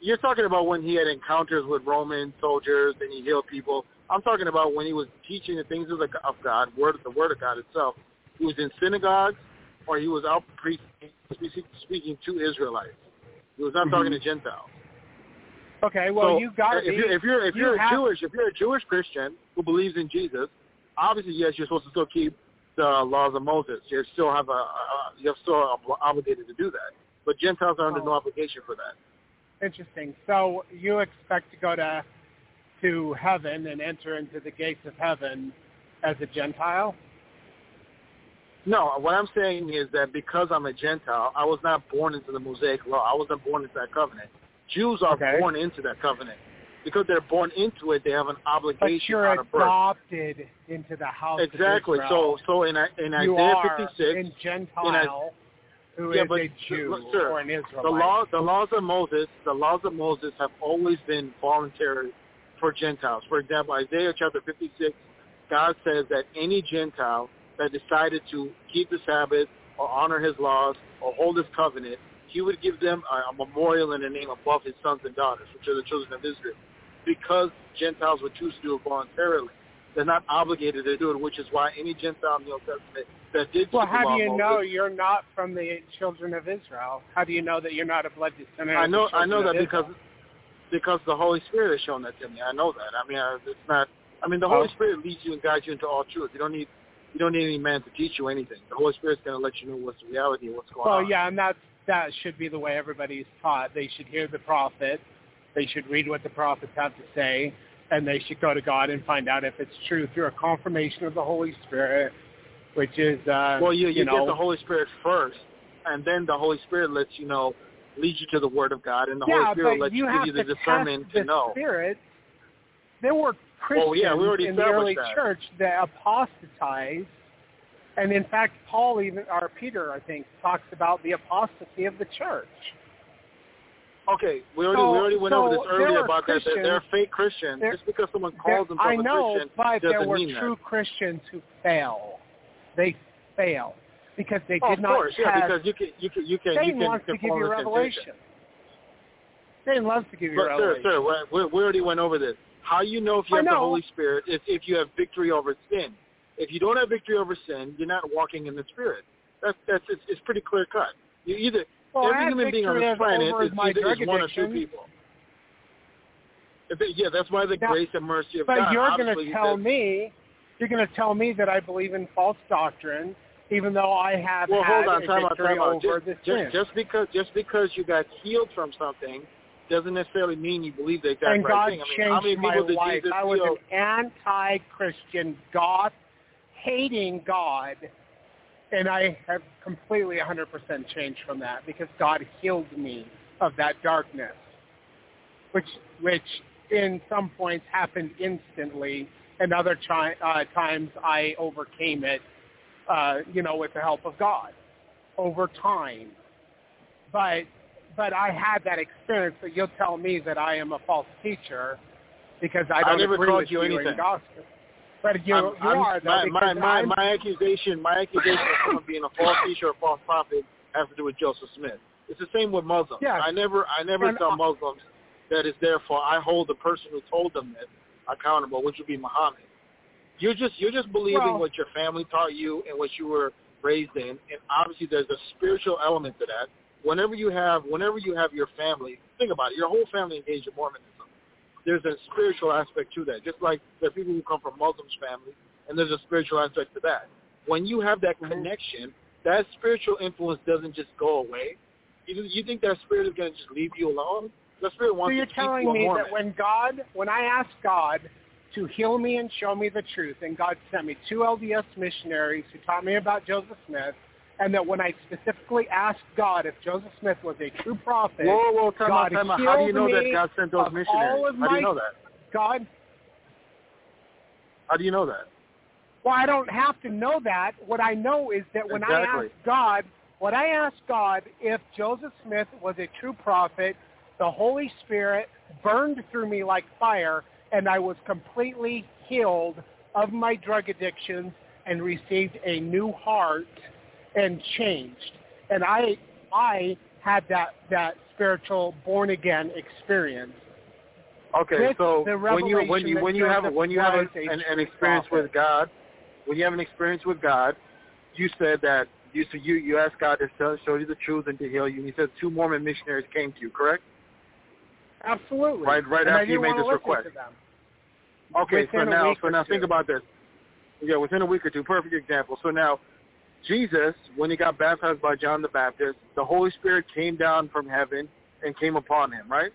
Speaker 6: you're talking about when he had encounters with Roman soldiers and he healed people. I'm talking about when he was teaching the things of, the, of God, word the word of God itself. He was in synagogues or he was out preaching, speaking to Israelites. He was not
Speaker 4: Mhm.
Speaker 6: talking to Gentiles.
Speaker 4: Okay, well
Speaker 6: so
Speaker 4: you got to
Speaker 6: if you're if you're if
Speaker 4: you
Speaker 6: you're
Speaker 4: have-
Speaker 6: a Jewish if you're a Jewish Christian who believes in Jesus, obviously yes, you're supposed to still keep the laws of Moses. You still have a, a you're still obligated to do that. But Gentiles are under
Speaker 4: Oh.
Speaker 6: no obligation for that.
Speaker 4: Interesting. So you expect to go to to heaven and enter into the gates of heaven as a Gentile?
Speaker 6: No, what I'm saying is that because I'm a Gentile, I was not born into the Mosaic law. I wasn't born into that covenant. Jews are
Speaker 4: Okay.
Speaker 6: born into that covenant. Because they're born into it, they have an
Speaker 4: But
Speaker 6: obligation
Speaker 4: you're
Speaker 6: out of birth.
Speaker 4: adopted into the house
Speaker 6: Exactly. So, so in, in
Speaker 4: you
Speaker 6: Isaiah
Speaker 4: are
Speaker 6: 56,
Speaker 4: in Gentile who is
Speaker 6: Yeah, but
Speaker 4: a Jew
Speaker 6: look, sir,
Speaker 4: or an Israelite.
Speaker 6: the law, the laws of Moses, the laws of Moses have always been voluntary for Gentiles. For example, Isaiah chapter 56, God says that any Gentile that decided to keep the Sabbath or honor his laws or hold his covenant, he would give them a, a memorial in the name above his sons and daughters, which are the children of Israel, because Gentiles would choose to do it voluntarily. They're not obligated to do it, which is why any Gentile in the Old Testament that did
Speaker 4: well, how do you know you're not from the children of Israel? How do you know that you're not a blood descendant
Speaker 6: I know I know that because because the Holy Spirit has shown that to me. I know that. I mean, it's not. I mean, the oh. Holy
Speaker 4: Oh.
Speaker 6: Spirit leads you and guides you into all truth. You don't need you don't need any man to teach you anything. The Holy Spirit's going to let you know what's the reality and what's going
Speaker 4: Well,
Speaker 6: on.
Speaker 4: Well, yeah, and that's that should be the way everybody's taught. They should hear the prophet, they should read what the prophets have to say, and they should go to God and find out if it's true through a confirmation of the Holy Spirit, which is uh,
Speaker 6: Well, you you,
Speaker 4: know,
Speaker 6: get the Holy Spirit first, and then the Holy Spirit lets you know, leads you to the Word of God, and the
Speaker 4: yeah,
Speaker 6: Holy Spirit lets
Speaker 4: you
Speaker 6: give you the
Speaker 4: to
Speaker 6: discernment to
Speaker 4: the
Speaker 6: know.
Speaker 4: Spirit. There were Christians
Speaker 6: Oh, yeah, we already
Speaker 4: in the early
Speaker 6: that.
Speaker 4: church that apostatized, and in fact, Paul even or Peter, I think, talks about the apostasy of the church.
Speaker 6: Okay, we already
Speaker 4: So-
Speaker 6: we already went
Speaker 4: so
Speaker 6: over this earlier about that. They're, they're fake Christians. Just because someone calls themselves
Speaker 4: I know,
Speaker 6: a Christian
Speaker 4: but there were true
Speaker 6: that.
Speaker 4: Christians who fail. They fail because they
Speaker 6: Oh,
Speaker 4: did
Speaker 6: of
Speaker 4: not
Speaker 6: course, yeah, because you can you can you can you
Speaker 4: Satan
Speaker 6: can
Speaker 4: wants to give you
Speaker 6: temptation.
Speaker 4: revelation. Satan loves to give you
Speaker 6: But sir,
Speaker 4: revelation.
Speaker 6: sir, we, we already went over this. How you know if you
Speaker 4: I
Speaker 6: have the. Holy Spirit is if you have victory over sin. If you don't have victory over sin, you're not walking in the Spirit. That's that's it's, it's pretty clear cut. You either
Speaker 4: well,
Speaker 6: every human being on this planet is either is one or two people. If it- yeah, that's why the
Speaker 4: Now-
Speaker 6: grace and mercy of
Speaker 4: But
Speaker 6: God.
Speaker 4: you're going to tell
Speaker 6: says-
Speaker 4: me, you're going to tell me that I believe in false doctrine even though I have
Speaker 6: well, hold on,
Speaker 4: a
Speaker 6: time out, time out. Just, just, just because just because you got healed from something doesn't necessarily mean you believe the exact
Speaker 4: and
Speaker 6: right
Speaker 4: God
Speaker 6: thing. I mean,
Speaker 4: changed
Speaker 6: how many people did
Speaker 4: life.
Speaker 6: Jesus
Speaker 4: I was
Speaker 6: heal?
Speaker 4: an anti-Christian, goth, hating God, and I have completely 100% changed from that because God healed me of that darkness, which which in some points happened instantly, and other chi- uh, times I overcame it, uh, you know, with the help of God over time. But but I had that experience. But you'll tell me that I am a false teacher because I
Speaker 6: I
Speaker 4: don't
Speaker 6: never
Speaker 4: agree with
Speaker 6: you
Speaker 4: in
Speaker 6: anything.
Speaker 4: gospel. But you
Speaker 6: I'm-
Speaker 4: you
Speaker 6: I'm-
Speaker 4: are though
Speaker 6: my, my, my, my accusation, my accusation of someone being a false teacher or a false prophet has to do with Joseph Smith. It's the same with Muslims.
Speaker 4: Yes.
Speaker 6: I never, I never
Speaker 4: And
Speaker 6: tell
Speaker 4: I-
Speaker 6: Muslims that is therefore I hold the person who told them this accountable, which would be Muhammad. You're just, you're just believing
Speaker 4: Well-
Speaker 6: what your family taught you and what you were raised in, and obviously there's a spiritual element to that. Whenever you have, whenever you have your family, think about it, your whole family engaged in Mormonism. There's a spiritual aspect to that, just like there are people who come from Muslims families, and there's a spiritual aspect to that. When you have that
Speaker 4: Mhm.
Speaker 6: connection, that spiritual influence doesn't just go away. You, you think that spirit is going to just leave you alone? The spirit wants So
Speaker 4: you're
Speaker 6: to
Speaker 4: telling me that when God, when I asked God to heal me and show me the truth, and God sent me two LDS missionaries who taught me about Joseph Smith, and that when I specifically asked God if Joseph Smith was a true prophet,
Speaker 6: whoa, whoa, time out,
Speaker 4: God
Speaker 6: time out. How do you know that God sent those missionaries? How do you know that?
Speaker 4: God,
Speaker 6: How do you know that?
Speaker 4: well, I don't have to know that. What I know is that when I asked God, when I asked God if Joseph Smith was a true prophet, the Holy Spirit burned through me like fire, and I was completely healed of my drug addictions and received a new heart and changed. And I, I had that that spiritual born again experience.
Speaker 6: Okay,
Speaker 4: With
Speaker 6: so when you when you when you have when you have an, an, an experience
Speaker 4: prophet.
Speaker 6: with God, when you have an experience with God, you said that you so you you asked God to show, show you the truth and to heal you. And He said two Mormon missionaries came to you, correct?
Speaker 4: Absolutely.
Speaker 6: Right- right
Speaker 4: and
Speaker 6: after you made this request. Okay, so
Speaker 4: Within a
Speaker 6: now so now think about this. Yeah, within a week or two, perfect example. So now Jesus, when he got baptized by John the Baptist, the Holy Spirit came down from heaven and came upon him, right?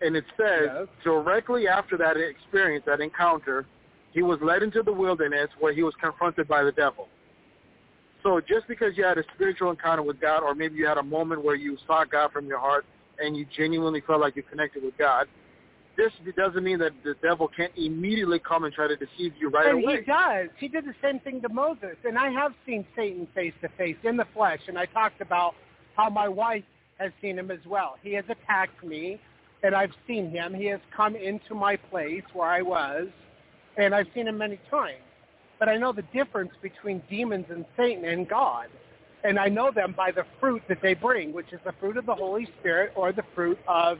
Speaker 6: And it says
Speaker 4: Yes.
Speaker 6: directly after that experience, that encounter, he was led into the wilderness where he was confronted by the devil. So just because you had a spiritual encounter with God, or maybe you had a moment where you saw God from your heart and you genuinely felt like you connected with God, this doesn't mean that the devil can't immediately come and try to deceive you right
Speaker 4: and
Speaker 6: away.
Speaker 4: he does. He did the same thing to Moses. And I have seen Satan face to face in the flesh. And I talked about how my wife has seen him as well. He has attacked me, and I've seen him. He has come into my place where I was, and I've seen him many times. But I know the difference between demons and Satan and God. And I know them by the fruit that they bring, which is the fruit of the Holy Spirit or the fruit of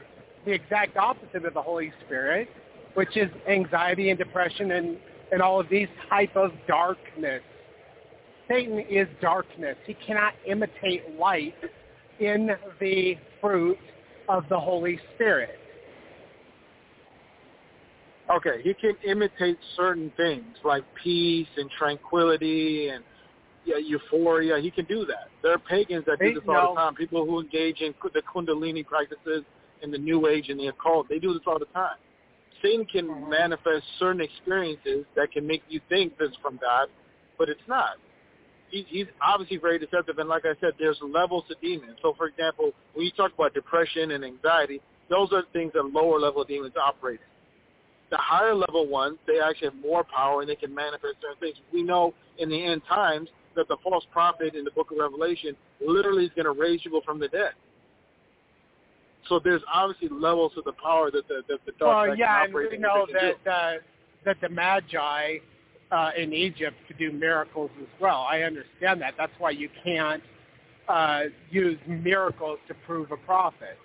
Speaker 4: the exact opposite of the Holy Spirit, which is anxiety and depression and, and all of these type of darkness. Satan is darkness. He cannot imitate light in the fruit of the Holy Spirit.
Speaker 6: Okay, he can imitate certain things like peace and tranquility and yeah, euphoria. He can do that. There are pagans that do this all the time. People who engage in the Kundalini practices in the New Age and the occult, they do this all the time. Satan can
Speaker 4: Mhm.
Speaker 6: manifest certain experiences that can make you think this is from God, but it's not. He, he's obviously very deceptive, and like I said, there's levels to demons. So, for example, when you talk about depression and anxiety, those are things that lower level demons operate in the higher level ones, they actually have more power and they can manifest certain things. We know in the end times that the false prophet in the book of Revelation literally is going to raise people from the dead. So there's obviously levels to the power that the, that the dark
Speaker 4: Well, yeah, and we know
Speaker 6: can do.
Speaker 4: that uh, that the Magi uh, in Egypt could do miracles as well. I understand that. That's why you can't uh, use miracles to prove a prophet.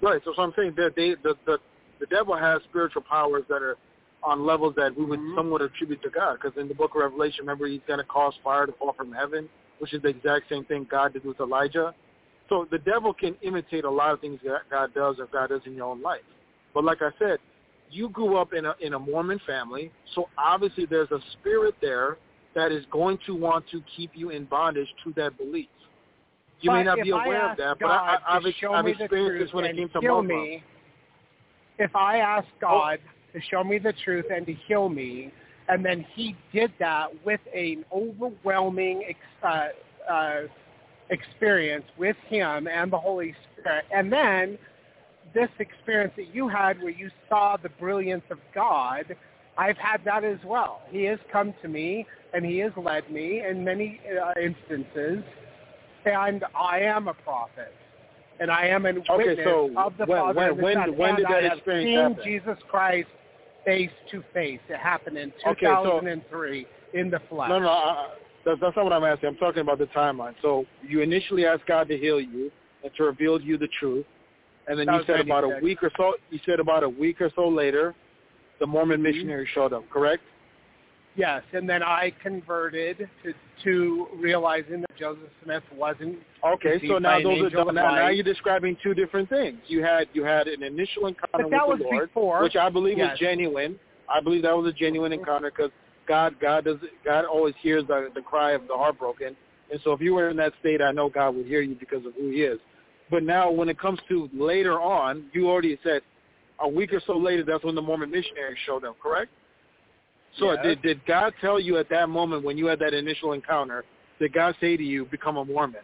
Speaker 6: Right. So, so I'm saying that they, the, the the devil has spiritual powers that are on levels that we would
Speaker 4: Mhm.
Speaker 6: somewhat attribute to God. Because in the book of Revelation, remember, he's going to cause fire to fall from heaven, which is the exact same thing God did with Elijah. So the devil can imitate a lot of things that God does or God does in your own life. But like I said, you grew up in a in a Mormon family, so obviously there's a spirit there that is going to want to keep you in bondage to that belief. You
Speaker 4: but
Speaker 6: may not be aware of that, but I, I, I've, I've experienced this when it came to Muslims.
Speaker 4: me. If I ask God to show me the truth and to heal me, and then He did that with an overwhelming uh, uh, experience with Him and the Holy Spirit, and then this experience that you had where you saw the brilliance of God, I've had that as well. He has come to me and he has led me in many uh, instances, and I am a prophet. And I am a witness
Speaker 6: so
Speaker 4: of the
Speaker 6: when-
Speaker 4: Father
Speaker 6: when-
Speaker 4: and the
Speaker 6: when-
Speaker 4: Son.
Speaker 6: when
Speaker 4: and
Speaker 6: did
Speaker 4: I
Speaker 6: that
Speaker 4: have
Speaker 6: experience
Speaker 4: seen
Speaker 6: happen?
Speaker 4: Jesus Christ face to face. It happened in
Speaker 6: Okay, so-
Speaker 4: 2003 in the flesh.
Speaker 6: No, no, I, that's, that's not what I'm asking. I'm talking about the timeline. So you initially asked God to heal you and to reveal to you the truth, and then
Speaker 4: That
Speaker 6: you said about a week or so. You said about a week or so later, the Mormon
Speaker 4: Mhm.
Speaker 6: missionary showed up. Correct?
Speaker 4: Yes, and then I converted to, to realizing that Joseph Smith wasn't
Speaker 6: Okay, so now
Speaker 4: an
Speaker 6: those are now, now you're describing two different things. You had you had an initial encounter with the Lord,
Speaker 4: before.
Speaker 6: which I believe
Speaker 4: Yes.
Speaker 6: was genuine. I believe that was a genuine encounter because God God does God always hears the the cry of the heartbroken, and so if you were in that state, I know God would hear you because of who He is. But now, when it comes to later on, you already said a week or so later, that's when the Mormon missionaries showed up. Correct? So did did God tell you at that moment when you had that initial encounter? Did God say to you, become a Mormon,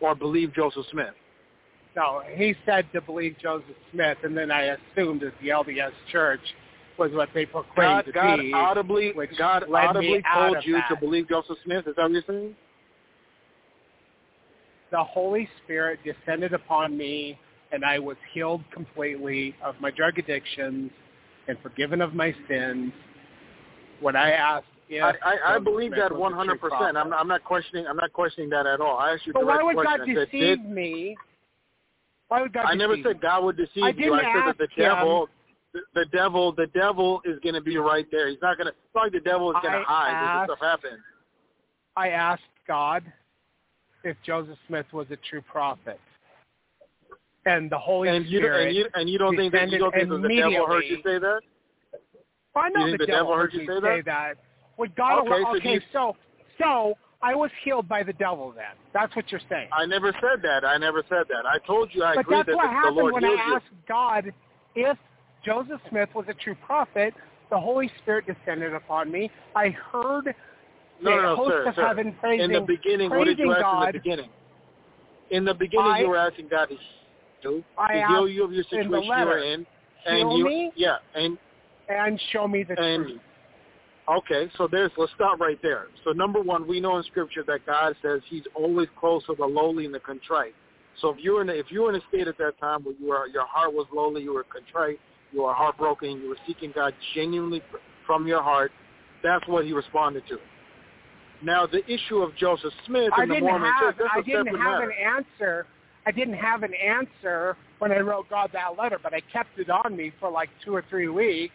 Speaker 6: or believe Joseph Smith?
Speaker 4: No, he said to believe Joseph Smith, and then I assumed that the LDS Church was what they proclaimed
Speaker 6: God,
Speaker 4: to
Speaker 6: God
Speaker 4: be.
Speaker 6: audibly, God audibly told you to believe Joseph Smith. Is that what you're saying?
Speaker 4: The Holy Spirit descended upon me, and I was healed completely of my drug addictions and forgiven of my sins. When I asked
Speaker 6: I, I, I believe that 100. percent I'm, not- I'm not questioning. I'm not questioning that at all. I asked you
Speaker 4: But why would God
Speaker 6: question. I said,
Speaker 4: deceive me? Why would God
Speaker 6: I never said? God would deceive
Speaker 4: I
Speaker 6: you. I said that the
Speaker 4: him-
Speaker 6: devil, the, the devil, the devil is going to be right there. He's not going to. It's like the devil is going to hide when
Speaker 4: asked-
Speaker 6: this stuff happens.
Speaker 4: I asked God if Joseph Smith was a true prophet. And the Holy
Speaker 6: And you,
Speaker 4: Spirit.
Speaker 6: and you and you don't think that you don't think that the devil heard you say that?
Speaker 4: I know
Speaker 6: you
Speaker 4: the,
Speaker 6: the devil heard you say
Speaker 4: say
Speaker 6: that?
Speaker 4: that. Would God
Speaker 6: Okay,
Speaker 4: allow,
Speaker 6: so
Speaker 4: okay,
Speaker 6: you-
Speaker 4: so so I was healed by the devil then. That's what you're saying.
Speaker 6: I never said that. I never said that. I told you I
Speaker 4: but
Speaker 6: agree
Speaker 4: that's
Speaker 6: that
Speaker 4: what
Speaker 6: the, the
Speaker 4: happened
Speaker 6: Lord
Speaker 4: when
Speaker 6: healed
Speaker 4: I
Speaker 6: you.
Speaker 4: asked God if Joseph Smith was a true prophet. The Holy Spirit descended upon me. I heard
Speaker 6: No,
Speaker 4: the
Speaker 6: no,
Speaker 4: host
Speaker 6: sir,
Speaker 4: of
Speaker 6: sir.
Speaker 4: heaven praising,
Speaker 6: in the beginning, what did you ask
Speaker 4: God.
Speaker 6: in the beginning? In the beginning,
Speaker 4: I-
Speaker 6: you were asking God to heal, to heal you of your situation you were in, and
Speaker 4: heal
Speaker 6: you,
Speaker 4: me
Speaker 6: yeah, and
Speaker 4: and show me the
Speaker 6: and
Speaker 4: truth.
Speaker 6: okay, so there's let's start right there. So number one, we know in Scripture that God says He's always close to the lowly and the contrite. So if you were in a, if you were in a state at that time where you were your heart was lowly, you were contrite, you are heartbroken, you were seeking God genuinely from your heart, that's what He responded to. Now the issue of Joseph Smith
Speaker 4: I
Speaker 6: and the
Speaker 4: didn't
Speaker 6: Mormon
Speaker 4: have
Speaker 6: Church,
Speaker 4: I didn't have
Speaker 6: matter.
Speaker 4: an answer. I didn't have an answer when I wrote God that letter, but I kept it on me for like two or three weeks.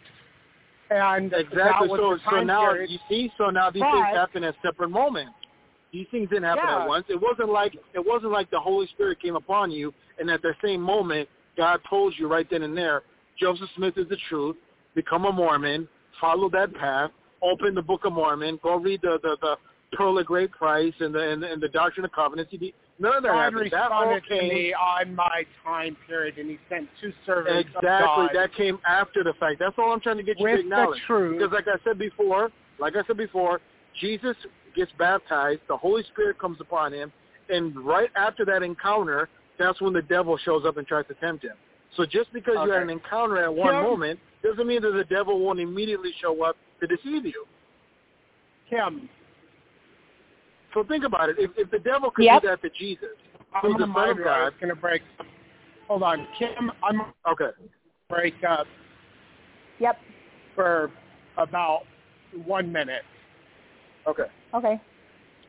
Speaker 4: And
Speaker 6: Exactly. So so now
Speaker 4: period.
Speaker 6: you see, so now these
Speaker 4: But-
Speaker 6: things happen at separate moments. These things didn't happen
Speaker 4: Yeah.
Speaker 6: at once. It wasn't like it wasn't like the Holy Spirit came upon you and at the same moment God told you right then and there, Joseph Smith is the truth, become a Mormon, follow that path, open the Book of Mormon, go read the the, the Pearl of Great Price and the and the, and the Doctrine of Covenants. He, none of that
Speaker 4: God
Speaker 6: happened. That all
Speaker 4: responded to
Speaker 6: came
Speaker 4: me on my time period, and He sent two servants
Speaker 6: Exactly. That came after the fact. That's all I'm trying to get you to
Speaker 4: with the
Speaker 6: acknowledge.
Speaker 4: truth.
Speaker 6: Because like I said before, like I said before, Jesus gets baptized, the Holy Spirit comes upon him, and right after that encounter, that's when the devil shows up and tries to tempt him. So just because you had an encounter at one
Speaker 4: Kim?
Speaker 6: moment doesn't mean that the devil won't immediately show up to deceive you.
Speaker 4: Kim,
Speaker 6: So think about it. If, if the devil could
Speaker 1: Yep.
Speaker 6: do that to Jesus,
Speaker 4: I'm
Speaker 6: who's the Son of. God,
Speaker 4: going to break. Hold on, Kim. I'm
Speaker 6: okay.
Speaker 4: break up
Speaker 1: Yep.
Speaker 4: for about one minute.
Speaker 6: Okay.
Speaker 1: Okay.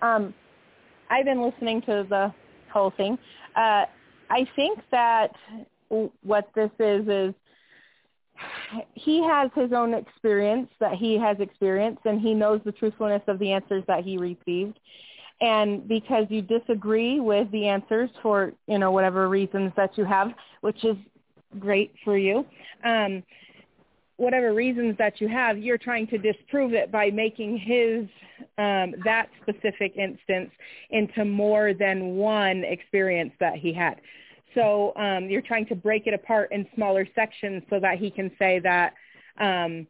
Speaker 1: Um, I've been listening to the whole thing. Uh, I think that w- what this is is he has his own experience that he has experienced, and he knows the truthfulness of the answers that he received. And because you disagree with the answers for you know whatever reasons that you have, which is great for you, um, whatever reasons that you have, you're trying to disprove it by making his um, that specific instance into more than one experience that he had. So um, you're trying to break it apart in smaller sections so that he can say that um,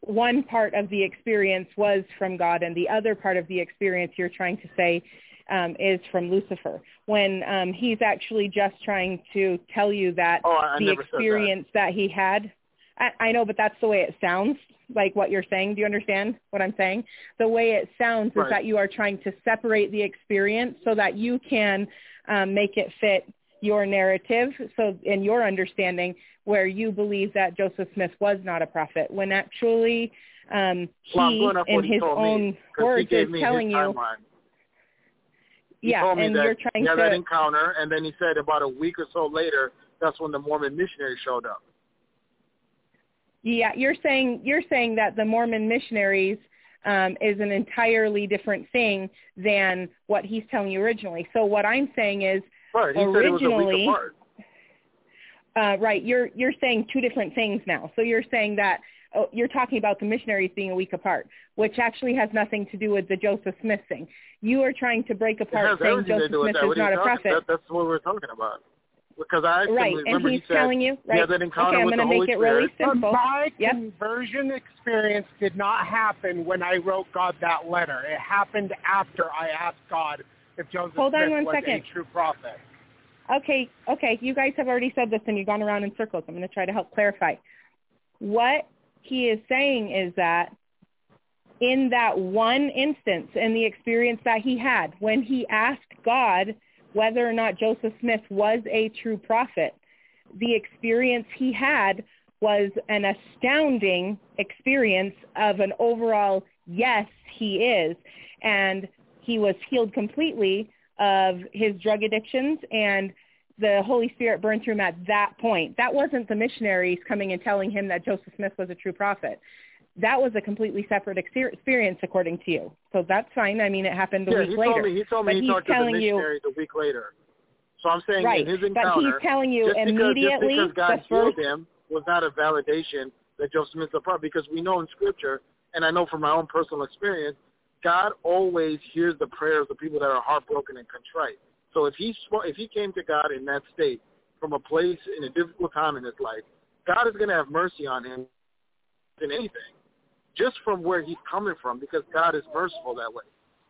Speaker 1: one part of the experience was from God and the other part of the experience you're trying to say um, is from Lucifer. When um, he's actually just trying to tell you that
Speaker 6: oh, I
Speaker 1: the experience
Speaker 6: that.
Speaker 1: that he had I, I know, but that's the way it sounds, like what you're saying. Do you understand what I'm saying? The way it sounds
Speaker 6: right.
Speaker 1: is that you are trying to separate the experience so that you can um, make it fit your narrative, so in your understanding, where you believe that Joseph Smith was not a prophet, when actually um, he,
Speaker 6: well,
Speaker 1: in his own
Speaker 6: me,
Speaker 1: words, is telling
Speaker 6: you.
Speaker 1: Yeah, and
Speaker 6: that
Speaker 1: you're trying
Speaker 6: had
Speaker 1: to
Speaker 6: that encounter, and then he said about a week or so later, that's when the Mormon missionary showed up.
Speaker 1: Yeah, you're saying you're saying that the Mormon missionaries um, is an entirely different thing than what he's telling you originally. So what I'm saying is
Speaker 6: right. He
Speaker 1: originally,
Speaker 6: uh,
Speaker 1: right? You're you're saying two different things now. So you're saying that oh, you're talking about the missionaries being a week apart, which actually has nothing to do with the Joseph Smith thing. You are trying to break apart saying Joseph Smith is not a prophet.
Speaker 6: That, that's what we're talking about because I
Speaker 1: right, and he's
Speaker 6: he said,
Speaker 1: telling you, right?
Speaker 6: Yeah, that encounter
Speaker 1: okay, I'm going
Speaker 6: to
Speaker 1: make it really simple.
Speaker 4: But my
Speaker 1: yep.
Speaker 4: conversion experience did not happen when I wrote God that letter. It happened after I asked God if Joseph
Speaker 1: Hold
Speaker 4: Smith
Speaker 1: on one
Speaker 4: was
Speaker 1: second.
Speaker 4: a true prophet.
Speaker 1: Okay, okay. You guys have already said this and you've gone around in circles. I'm going to try to help clarify. What he is saying is that in that one instance, in the experience that he had, when he asked God whether or not Joseph Smith was a true prophet, the experience he had was an astounding experience of an overall yes, he is. And he was healed completely of his drug addictions and the Holy Spirit burned through him at that point. That wasn't the missionaries coming and telling him that Joseph Smith was a true prophet that was a completely separate experience according to you. So that's fine. I mean, it happened a
Speaker 6: yeah,
Speaker 1: week
Speaker 6: he
Speaker 1: later.
Speaker 6: Told me, he told me
Speaker 1: but
Speaker 6: he talked to the missionaries
Speaker 1: you,
Speaker 6: a week later. So I'm saying
Speaker 1: right,
Speaker 6: in his encounter,
Speaker 1: but he's telling you
Speaker 6: just
Speaker 1: immediately
Speaker 6: because, just because God
Speaker 1: the first,
Speaker 6: him was not a validation that Joseph Smith is a prophet because we know in Scripture, and I know from my own personal experience, God always hears the prayers of people that are heartbroken and contrite. So if he if he came to God in that state from a place in a difficult time in his life, God is going to have mercy on him in anything just from where he's coming from because God is merciful that way.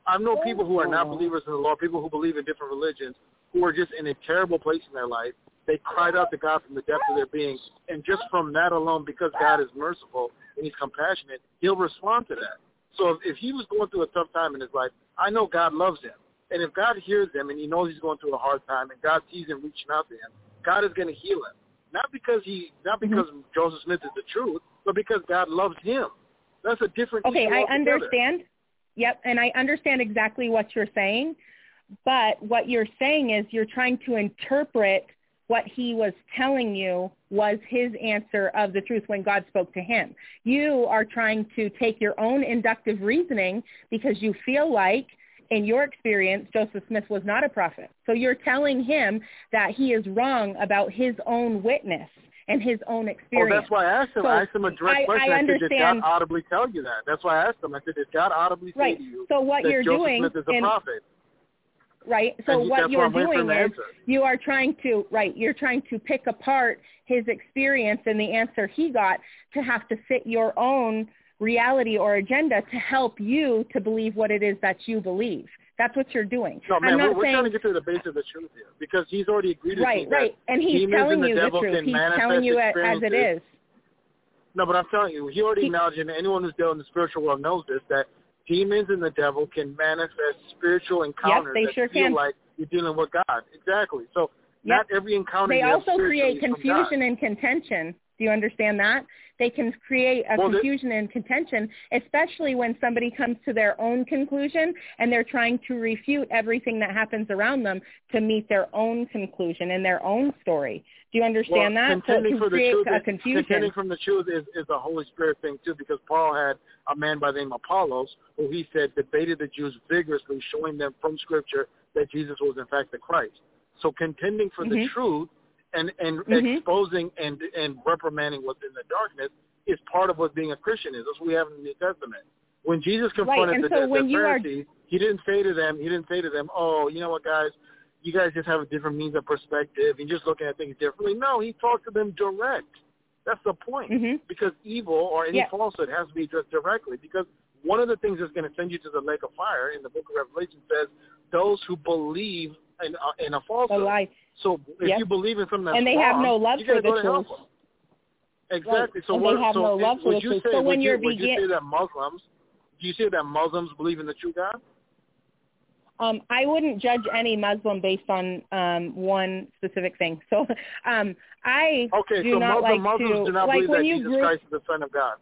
Speaker 6: I know people who are not oh. believers in the Lord, people who believe in different religions, who are just in a terrible place in their life. They cried out to God from the depths of their being. And just from that alone, because God is merciful and he's compassionate, he'll respond to that. So if, if he was going through a tough time in his life, I know God loves him. And if God hears him and he knows he's going through a hard time and God sees him reaching out to him, God is going to heal him. Not because he, not because mm-hmm. Joseph Smith is the truth, but because God loves him. That's a different.
Speaker 1: Okay, I understand. Yep, and I understand exactly what you're saying, but what you're saying is you're trying to interpret what he was telling you was his answer of the truth when God spoke to him. You are trying to take your own inductive reasoning because you feel like in your experience, Joseph Smith was not a prophet. So you're telling him that he is wrong about his own witness and his own experience.
Speaker 6: Oh, that's why I asked him.
Speaker 1: So
Speaker 6: I asked him a direct
Speaker 1: I,
Speaker 6: question.
Speaker 1: I,
Speaker 6: I,
Speaker 1: understand.
Speaker 6: said, did God audibly tell you that? That's why I asked him. I said, did God audibly
Speaker 1: right.
Speaker 6: say to you
Speaker 1: so what
Speaker 6: that
Speaker 1: you're
Speaker 6: Joseph
Speaker 1: doing
Speaker 6: Smith is a
Speaker 1: in,
Speaker 6: prophet?
Speaker 1: Right. So what you're doing is you are trying to right. You're trying to pick apart his experience and the answer he got to have to fit your own reality or agenda to help you to believe what it is that you believe. That's what you're doing.
Speaker 6: No, man,
Speaker 1: I'm not
Speaker 6: we're, we're
Speaker 1: saying,
Speaker 6: trying to get to the base of the truth here because he's already agreed with
Speaker 1: right,
Speaker 6: me
Speaker 1: right,
Speaker 6: that
Speaker 1: and he's telling
Speaker 6: the
Speaker 1: you the
Speaker 6: devil
Speaker 1: truth. He's telling you as it is.
Speaker 6: No, but I'm telling you, he already
Speaker 1: He-
Speaker 6: acknowledged, and anyone who's dealt in the spiritual world knows this, that demons and the devil can manifest spiritual encounters
Speaker 1: they
Speaker 6: that
Speaker 1: sure
Speaker 6: feel
Speaker 1: can.
Speaker 6: like you're dealing with God. Exactly. So
Speaker 1: Yep.
Speaker 6: not every encounter
Speaker 1: They also create
Speaker 6: is from God.
Speaker 1: confusion and contention. Do you understand that? They can create a
Speaker 6: Well, the-
Speaker 1: confusion and contention, especially when somebody comes to their own conclusion and they're trying to refute everything that happens around them to meet their own conclusion and their own story. Do you understand
Speaker 6: well,
Speaker 1: that? So
Speaker 6: for the
Speaker 1: create
Speaker 6: truth,
Speaker 1: a
Speaker 6: is-
Speaker 1: confusion.
Speaker 6: contending from the truth is, is a Holy Spirit thing too, because Paul had a man by the name of Apollos, who he said debated the Jews vigorously, showing them from Scripture that Jesus was in fact the Christ. So contending for the
Speaker 1: Mhm.
Speaker 6: truth and and
Speaker 1: Mhm.
Speaker 6: exposing and and reprimanding what's in the darkness is part of what being a Christian is. That's what we have in the New Testament. When Jesus confronted
Speaker 1: and
Speaker 6: the,
Speaker 1: so
Speaker 6: the,
Speaker 1: when
Speaker 6: the
Speaker 1: you are-
Speaker 6: Pharisees, he didn't say to them, he didn't say to them, "Oh, you know what, guys, you guys just have a different means of perspective. You're just looking at things differently." No, he talked to them direct. That's the point.
Speaker 1: Mhm.
Speaker 6: Because evil or any
Speaker 1: Yeah.
Speaker 6: falsehood has to be addressed directly. Because one of the things that's going to send you to the lake of fire in the book of Revelation says those who believe in, uh, in a
Speaker 1: The
Speaker 6: falsehood.
Speaker 1: lie.
Speaker 6: So if
Speaker 1: Yes.
Speaker 6: you believe in something that's
Speaker 1: And they have
Speaker 6: wrong,
Speaker 1: no love for the truth.
Speaker 6: Exactly. So
Speaker 1: And
Speaker 6: what,
Speaker 1: they have
Speaker 6: so
Speaker 1: no love for the truth.
Speaker 6: say,
Speaker 1: So when
Speaker 6: you,
Speaker 1: you're
Speaker 6: would you say that Muslims, do you say that Muslims believe in the true God?
Speaker 1: Um, I wouldn't judge any Muslim based on um, one specific thing. So *laughs* um, I
Speaker 6: Okay,
Speaker 1: do
Speaker 6: so
Speaker 1: not
Speaker 6: Muslim,
Speaker 1: like
Speaker 6: Muslims
Speaker 1: to
Speaker 6: do not
Speaker 1: like
Speaker 6: believe
Speaker 1: when
Speaker 6: that
Speaker 1: you
Speaker 6: Jesus
Speaker 1: group.
Speaker 6: Christ is the Son of God.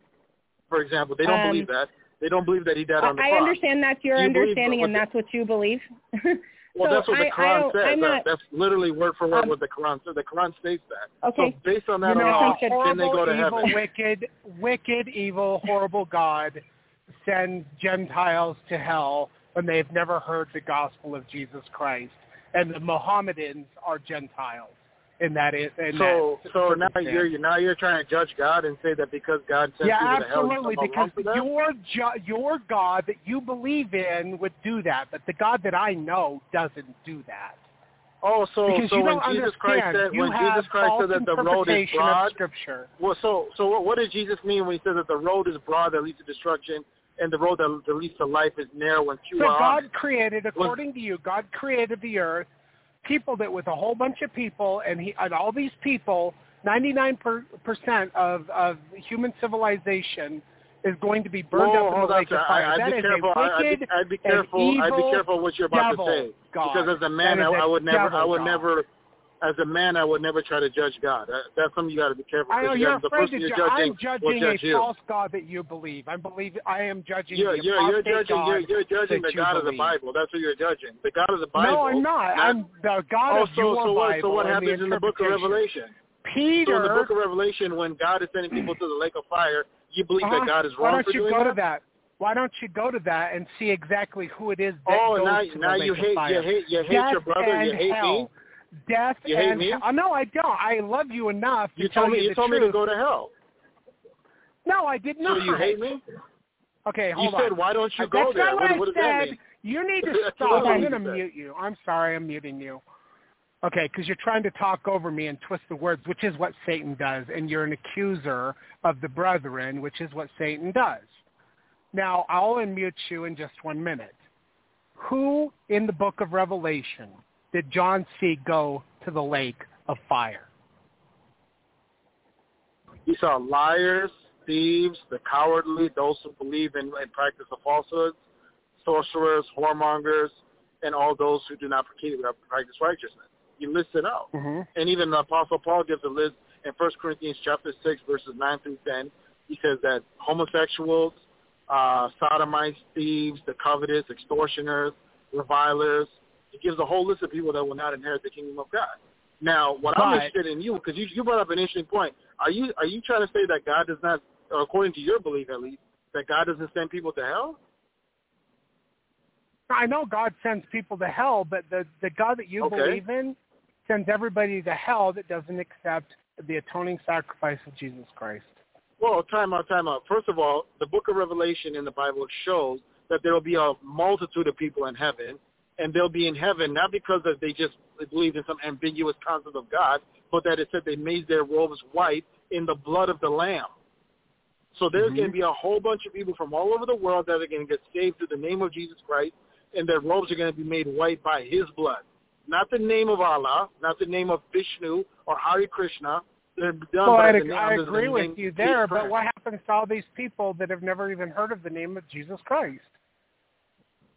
Speaker 6: For example, they don't
Speaker 1: Um,
Speaker 6: believe that. They don't believe that he died on the
Speaker 1: I
Speaker 6: cross.
Speaker 1: I understand that's your
Speaker 6: you
Speaker 1: understanding, and that's what you believe. *laughs*
Speaker 6: Well,
Speaker 1: so
Speaker 6: that's what the
Speaker 1: I, I
Speaker 6: Quran says.
Speaker 1: Not,
Speaker 6: that's literally word for word
Speaker 1: Um,
Speaker 6: what the Quran says. The Quran states that.
Speaker 1: okay.
Speaker 6: So based on that
Speaker 4: you know,
Speaker 6: alone,
Speaker 1: Sounds good.
Speaker 6: can they go to
Speaker 4: evil,
Speaker 6: heaven?
Speaker 4: wicked, wicked, evil, horrible God sends Gentiles to hell when they've never heard the gospel of Jesus Christ, and the Mohammedans are Gentiles. In that is in
Speaker 6: So,
Speaker 4: that
Speaker 6: so now you're now you're trying to judge God and say that because God sent
Speaker 4: yeah,
Speaker 6: people to hell,
Speaker 4: absolutely. Because
Speaker 6: wrong for that?
Speaker 4: your ju- your God that you believe in would do that, but the God that I know doesn't do that.
Speaker 6: Oh, so
Speaker 4: Because
Speaker 6: so
Speaker 4: you
Speaker 6: when Jesus Christ said
Speaker 4: you
Speaker 6: when Jesus Christ said that the road is broad,
Speaker 4: Scripture.
Speaker 6: well, so so what, what did Jesus mean when he said that the road is broad that leads to destruction and the road that, that leads to life is narrow and few
Speaker 4: So God created, according to you, God created the earth, people that with a whole bunch of people, and he and all these people, 99 percent of of human civilization is going to be burned
Speaker 6: Whoa,
Speaker 4: up in the lake of fire.
Speaker 6: I, I'd be careful. I- I'd,
Speaker 4: wicked
Speaker 6: be, I'd be careful. I'd be careful what you're about to say
Speaker 4: God.
Speaker 6: because as a man, I, I would never, I would
Speaker 4: God.
Speaker 6: never, as a man, I would never try to judge God. That, that's something you got to be careful.
Speaker 4: I know you're
Speaker 6: the
Speaker 4: afraid
Speaker 6: person
Speaker 4: to ju-
Speaker 6: judging.
Speaker 4: I'm judging
Speaker 6: judge
Speaker 4: a
Speaker 6: you.
Speaker 4: false God that you believe. I believe I am judging
Speaker 6: You're,
Speaker 4: the
Speaker 6: you're, you're judging.
Speaker 4: God
Speaker 6: You're, you're judging the God of the. Bible. That's what you're judging. The God of the Bible.
Speaker 4: No, I'm not. I'm the God
Speaker 6: oh,
Speaker 4: of
Speaker 6: so
Speaker 4: your
Speaker 6: so what?
Speaker 4: Bible
Speaker 6: So what happens
Speaker 4: the
Speaker 6: in the Book of. Revelation? So in the Book of Revelation, when God is sending people to the lake of fire, you believe
Speaker 4: uh-huh.
Speaker 6: that God is wrong
Speaker 4: why
Speaker 6: don't
Speaker 4: you go
Speaker 6: that?
Speaker 4: to that? Why don't you go to that and see exactly who it is that
Speaker 6: Oh,
Speaker 4: goes
Speaker 6: now
Speaker 4: to the
Speaker 6: now
Speaker 4: lake
Speaker 6: you
Speaker 4: of
Speaker 6: hate
Speaker 4: fire?
Speaker 6: you hate you hate
Speaker 4: Death
Speaker 6: your brother. You hate
Speaker 4: hell.
Speaker 6: me.
Speaker 4: Death
Speaker 6: You hate
Speaker 4: and
Speaker 6: me?
Speaker 4: hell. No, I don't. I love you enough to
Speaker 6: You
Speaker 4: tell
Speaker 6: told me
Speaker 4: you
Speaker 6: you told
Speaker 4: truth.
Speaker 6: me to go to hell.
Speaker 4: No, I did not.
Speaker 6: So you hate me?
Speaker 4: Okay, hold on.
Speaker 6: You said why don't you
Speaker 4: Uh,
Speaker 6: go
Speaker 4: That's
Speaker 6: there?
Speaker 4: not what,
Speaker 6: What,
Speaker 4: I said. You need to *laughs* stop. I'm going to mute you. I'm sorry, I'm muting you. Okay, because you're trying to talk over me and twist the words, which is what Satan does, and you're an accuser of the brethren, which is what Satan does. Now, I'll unmute you in just one minute. Who in the book of Revelation did John see go to the lake of fire?
Speaker 6: He saw liars, thieves, the cowardly, those who believe in, in practice of falsehoods, sorcerers, whoremongers, and all those who do not practice righteousness. He lists it out.
Speaker 4: Mm-hmm.
Speaker 6: And even the Apostle Paul gives a list in 1 Corinthians chapter 6, verses 9 through 10. He says that homosexuals, uh, sodomites, thieves, the covetous, extortioners, revilers, he gives a whole list of people that will not inherit the kingdom of God. Now, what I'm interested in you, because you, you brought up an interesting point. Are you are you trying to say that God does not, or according to your belief at least, that God doesn't send people to hell?
Speaker 4: I know God sends people to hell, but the the God that you
Speaker 6: Okay.
Speaker 4: believe in sends everybody to hell that doesn't accept the atoning sacrifice of Jesus Christ.
Speaker 6: Well, time out, time out. First of all, the book of Revelation in the Bible shows that there will be a multitude of people in heaven, and they'll be in heaven not because that they just believed in some ambiguous concept of God, but that it said they made their robes white in the blood of the Lamb. So there's
Speaker 4: Mhm.
Speaker 6: going to be a whole bunch of people from all over the world that are going to get saved through the name of Jesus Christ, and their robes are going to be made white by His blood. Not the name of Allah, not the name of Vishnu or Hare Krishna. They're done
Speaker 4: Well,
Speaker 6: by
Speaker 4: I,
Speaker 6: the
Speaker 4: I agree with you there, but what happens to all these people that have never even heard of the name of Jesus Christ?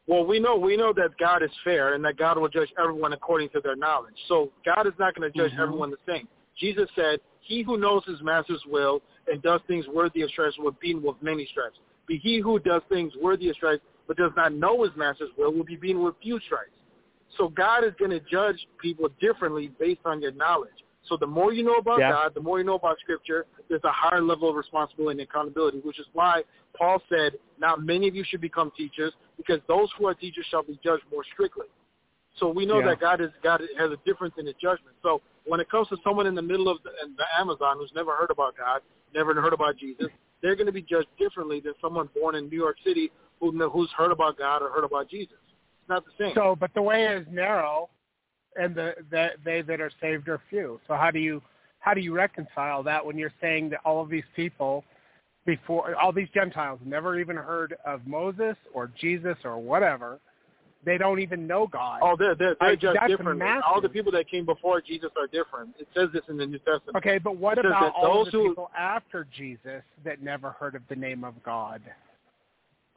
Speaker 6: Well, we know we know that God is fair and that God will judge everyone according to their knowledge. So God is not going to judge
Speaker 4: Mhm.
Speaker 6: everyone the same. Jesus said, "He who knows his master's will and does things worthy of stripes will be beaten with many stripes. But he who does things worthy of stripes but does not know his master's will will be beaten with few stripes." So God is going to judge people differently based on your knowledge. So the more you know about
Speaker 4: Yeah.
Speaker 6: God, the more you know about Scripture, there's a higher level of responsibility and accountability, which is why Paul said, not many of you should become teachers, because those who are teachers shall be judged more strictly. So we know
Speaker 2: Yeah.
Speaker 6: that God is God has a difference in His judgment. So when it comes to someone in the middle of the, the Amazon who's never heard about God, never heard about Jesus, they're going to be judged differently than someone born in New York City who who's heard about God or heard about Jesus. It's not the same.
Speaker 4: So, but the way is narrow, and the, the they that are saved are few. So how do you how do you reconcile that when you're saying that all of these people before all these Gentiles never even heard of Moses or Jesus or whatever, they don't even know God.
Speaker 6: oh, they're they're, they're
Speaker 4: I-
Speaker 6: judged
Speaker 4: that's
Speaker 6: differently.
Speaker 4: massive.
Speaker 6: All the people that came before Jesus are different. It says this in the New Testament.
Speaker 4: Okay, but what
Speaker 6: It
Speaker 4: about all
Speaker 6: those
Speaker 4: the
Speaker 6: who-
Speaker 4: people after Jesus that never heard of the name of God?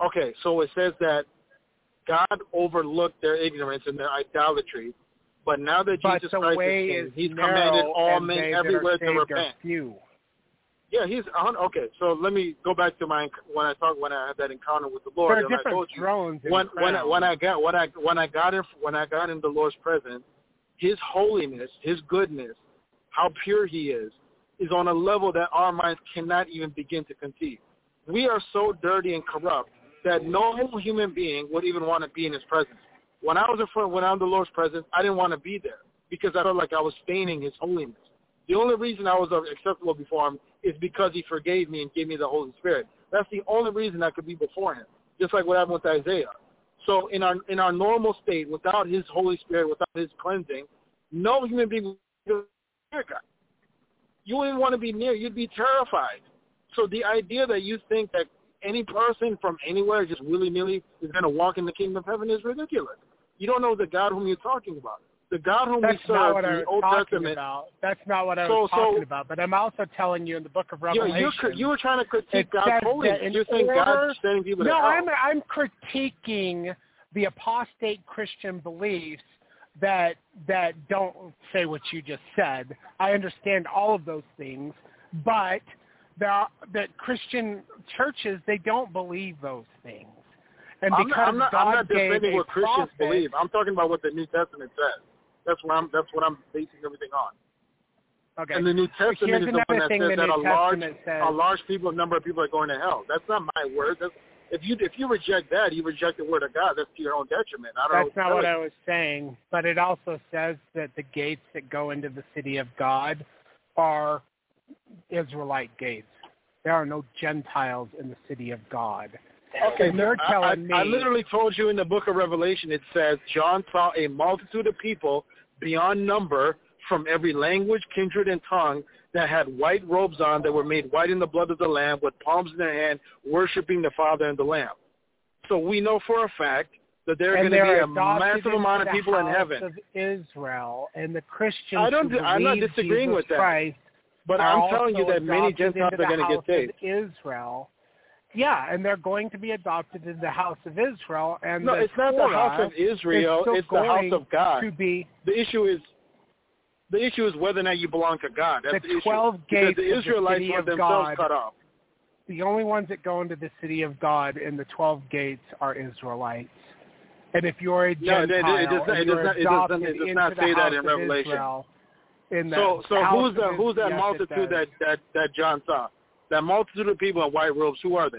Speaker 6: Okay, so it says that God overlooked their ignorance and their idolatry, but now that
Speaker 4: But
Speaker 6: Jesus
Speaker 4: the
Speaker 6: Christ
Speaker 4: way
Speaker 6: is King, He's commanded all men
Speaker 4: they that are
Speaker 6: everywhere to repent.
Speaker 4: few.
Speaker 6: Yeah, he's hun- okay. So let me go back to my when I talked when I had that encounter with the Lord.
Speaker 4: There are
Speaker 6: and I
Speaker 4: different
Speaker 6: told you,
Speaker 4: thrones
Speaker 6: when when I, when I got when I when I got in when I got in the Lord's presence, His holiness, His goodness, how pure He is, is on a level that our minds cannot even begin to conceive. We are so dirty and corrupt that no human being would even want to be in His presence. When I was in front, when I'm in the Lord's presence, I didn't want to be there because I felt like I was staining His holiness. The only reason I was acceptable before Him is because He forgave me and gave me the Holy Spirit. That's the only reason I could be before Him. Just like what happened with Isaiah. So in our in our normal state, without His Holy Spirit, without His cleansing, no human being would God. You wouldn't want to be near. You'd be terrified. So the idea that you think that any person from anywhere just willy nilly is going to walk in the kingdom of heaven is ridiculous. You don't know the God whom you're talking about. The God whom
Speaker 4: That's
Speaker 6: we
Speaker 4: not
Speaker 6: serve
Speaker 4: what
Speaker 6: in the Old
Speaker 4: talking
Speaker 6: Testament.
Speaker 4: about. That's not what I
Speaker 6: So-
Speaker 4: was
Speaker 6: so-
Speaker 4: talking about. But I'm also telling you in the book of Revelation.
Speaker 6: you're, you were trying to critique
Speaker 4: it
Speaker 6: God's holiness.
Speaker 4: that in
Speaker 6: You're saying
Speaker 4: order-
Speaker 6: God's sending people to
Speaker 4: no. I'm I'm critiquing the apostate Christian beliefs that that don't say what you just said. I understand all of those things, but that that Christian churches they don't believe those things. And
Speaker 6: I'm
Speaker 4: because
Speaker 6: not, I'm not,
Speaker 4: God
Speaker 6: I'm not defending what Christians
Speaker 4: prophet,
Speaker 6: believe. I'm talking about what the New Testament says. That's what I'm. That's what I'm basing everything on.
Speaker 4: Okay.
Speaker 6: And the New Testament is the one that says that
Speaker 4: New
Speaker 6: a large,
Speaker 4: says.
Speaker 6: a large people number of people are going to hell. That's not my word. That's, if you if you reject that, you reject the word of God. That's to your own detriment. I don't
Speaker 4: That's
Speaker 6: know
Speaker 4: not what I was saying, but it also says that the gates that go into the city of God are Israelite gates. There are no Gentiles in the city of God.
Speaker 6: Okay,
Speaker 4: And they're
Speaker 6: I-
Speaker 4: telling
Speaker 6: I, I
Speaker 4: me-
Speaker 6: literally told you in the book of Revelation. It says John saw a multitude of people beyond number from every language, kindred, and tongue that had white robes on that were made white in the blood of the Lamb, with palms in their hand, worshiping the Father and the Lamb. So we know for a fact that there are
Speaker 4: and
Speaker 6: going to be a massive amount of people in heaven.
Speaker 4: Of Israel and the Christians
Speaker 6: I don't I'm not disagreeing
Speaker 4: Jesus
Speaker 6: with that.
Speaker 4: Christ
Speaker 6: But I'm telling you that many Gentiles are going to get saved.
Speaker 4: Israel. Yeah, and they're going to be adopted into the house of Israel. And
Speaker 6: No,
Speaker 4: the
Speaker 6: it's not the house of Israel.
Speaker 4: is
Speaker 6: It's the house of God.
Speaker 4: To be
Speaker 6: The issue is the issue is whether or not you belong to God. That's
Speaker 4: The
Speaker 6: the, issue.
Speaker 4: 12
Speaker 6: because
Speaker 4: gates
Speaker 6: the
Speaker 4: the
Speaker 6: Israelites
Speaker 4: city
Speaker 6: want themselves
Speaker 4: God
Speaker 6: cut off.
Speaker 4: the only ones that go into the city of God in the twelve gates are Israelites. And if you're a
Speaker 6: No, it- it-
Speaker 4: Gentile
Speaker 6: does not- it does not, it does not, it does not say that in Revelation.
Speaker 4: Israel, in the
Speaker 6: So so who's the who's that multitude that, that that John saw? That multitude of people in white robes, who are they?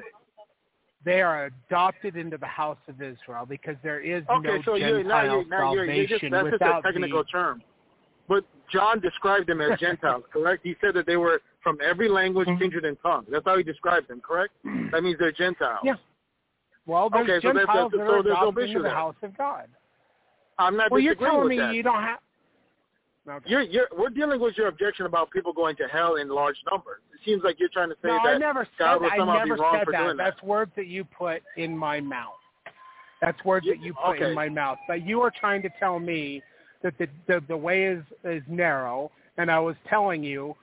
Speaker 4: they are adopted into the house of Israel because there is
Speaker 6: Okay,
Speaker 4: no
Speaker 6: so you're now
Speaker 4: Gentile
Speaker 6: you're now you're, you're just
Speaker 4: salvation
Speaker 6: that's just
Speaker 4: without
Speaker 6: a technical
Speaker 4: the
Speaker 6: term. But John described them as *laughs* Gentiles, correct? He said that they were from every language,
Speaker 4: Mhm.
Speaker 6: kindred, and tongue. That's how he described them, correct? *clears throat* That means they're Gentiles.
Speaker 4: Yeah. well, there's
Speaker 6: Okay, so
Speaker 4: Gentiles
Speaker 6: so
Speaker 4: that are
Speaker 6: there's
Speaker 4: adopted
Speaker 6: issue
Speaker 4: into the house of God.
Speaker 6: I'm not
Speaker 4: Well, you're telling
Speaker 6: with
Speaker 4: me
Speaker 6: that.
Speaker 4: you don't have. Okay.
Speaker 6: You're, you're, we're dealing with your objection about people going to hell in large numbers. It seems like you're trying to say
Speaker 4: no,
Speaker 6: that
Speaker 4: I never said
Speaker 6: God will
Speaker 4: I
Speaker 6: somehow
Speaker 4: never
Speaker 6: be wrong
Speaker 4: said
Speaker 6: for
Speaker 4: that.
Speaker 6: doing that.
Speaker 4: That's words that you put in my mouth. That's words
Speaker 6: You-
Speaker 4: that you put
Speaker 6: okay.
Speaker 4: in my mouth. But you are trying to tell me that the, the the way is is narrow, and I was telling you,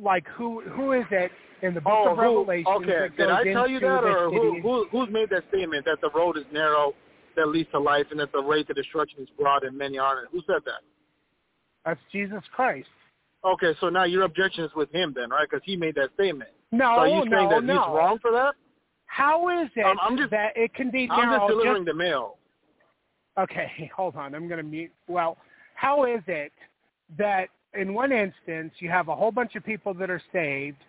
Speaker 4: like who who is it in the book
Speaker 6: Oh,
Speaker 4: of
Speaker 6: who,
Speaker 4: Revelation
Speaker 6: okay.
Speaker 4: that
Speaker 6: Did I tell you that, or who, who who's made that statement that the road is narrow that leads to life, and that the way to destruction is broad and many aren't? Who said that?
Speaker 4: That's Jesus Christ.
Speaker 6: Okay, so now your objection is with him then, right? Because he made that statement.
Speaker 4: No,
Speaker 6: so are you saying
Speaker 4: no,
Speaker 6: that
Speaker 4: no.
Speaker 6: he's wrong for that?
Speaker 4: How is it
Speaker 6: I'm- I'm just-
Speaker 4: that it can be
Speaker 6: I'm just delivering the mail.
Speaker 4: Okay, *laughs* hold on. I'm going to mute. Well, how is it that in one instance you have a whole bunch of people that are saved,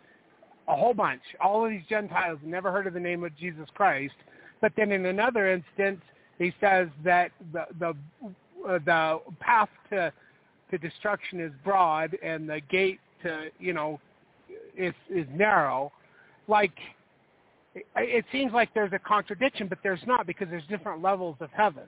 Speaker 4: a whole bunch, all of these Gentiles never heard of the name of Jesus Christ, but then in another instance he says that the the uh, the path to to destruction is broad and the gate to you know is is narrow. Like it, it seems like there's a contradiction, but there's not because there's different levels of heaven.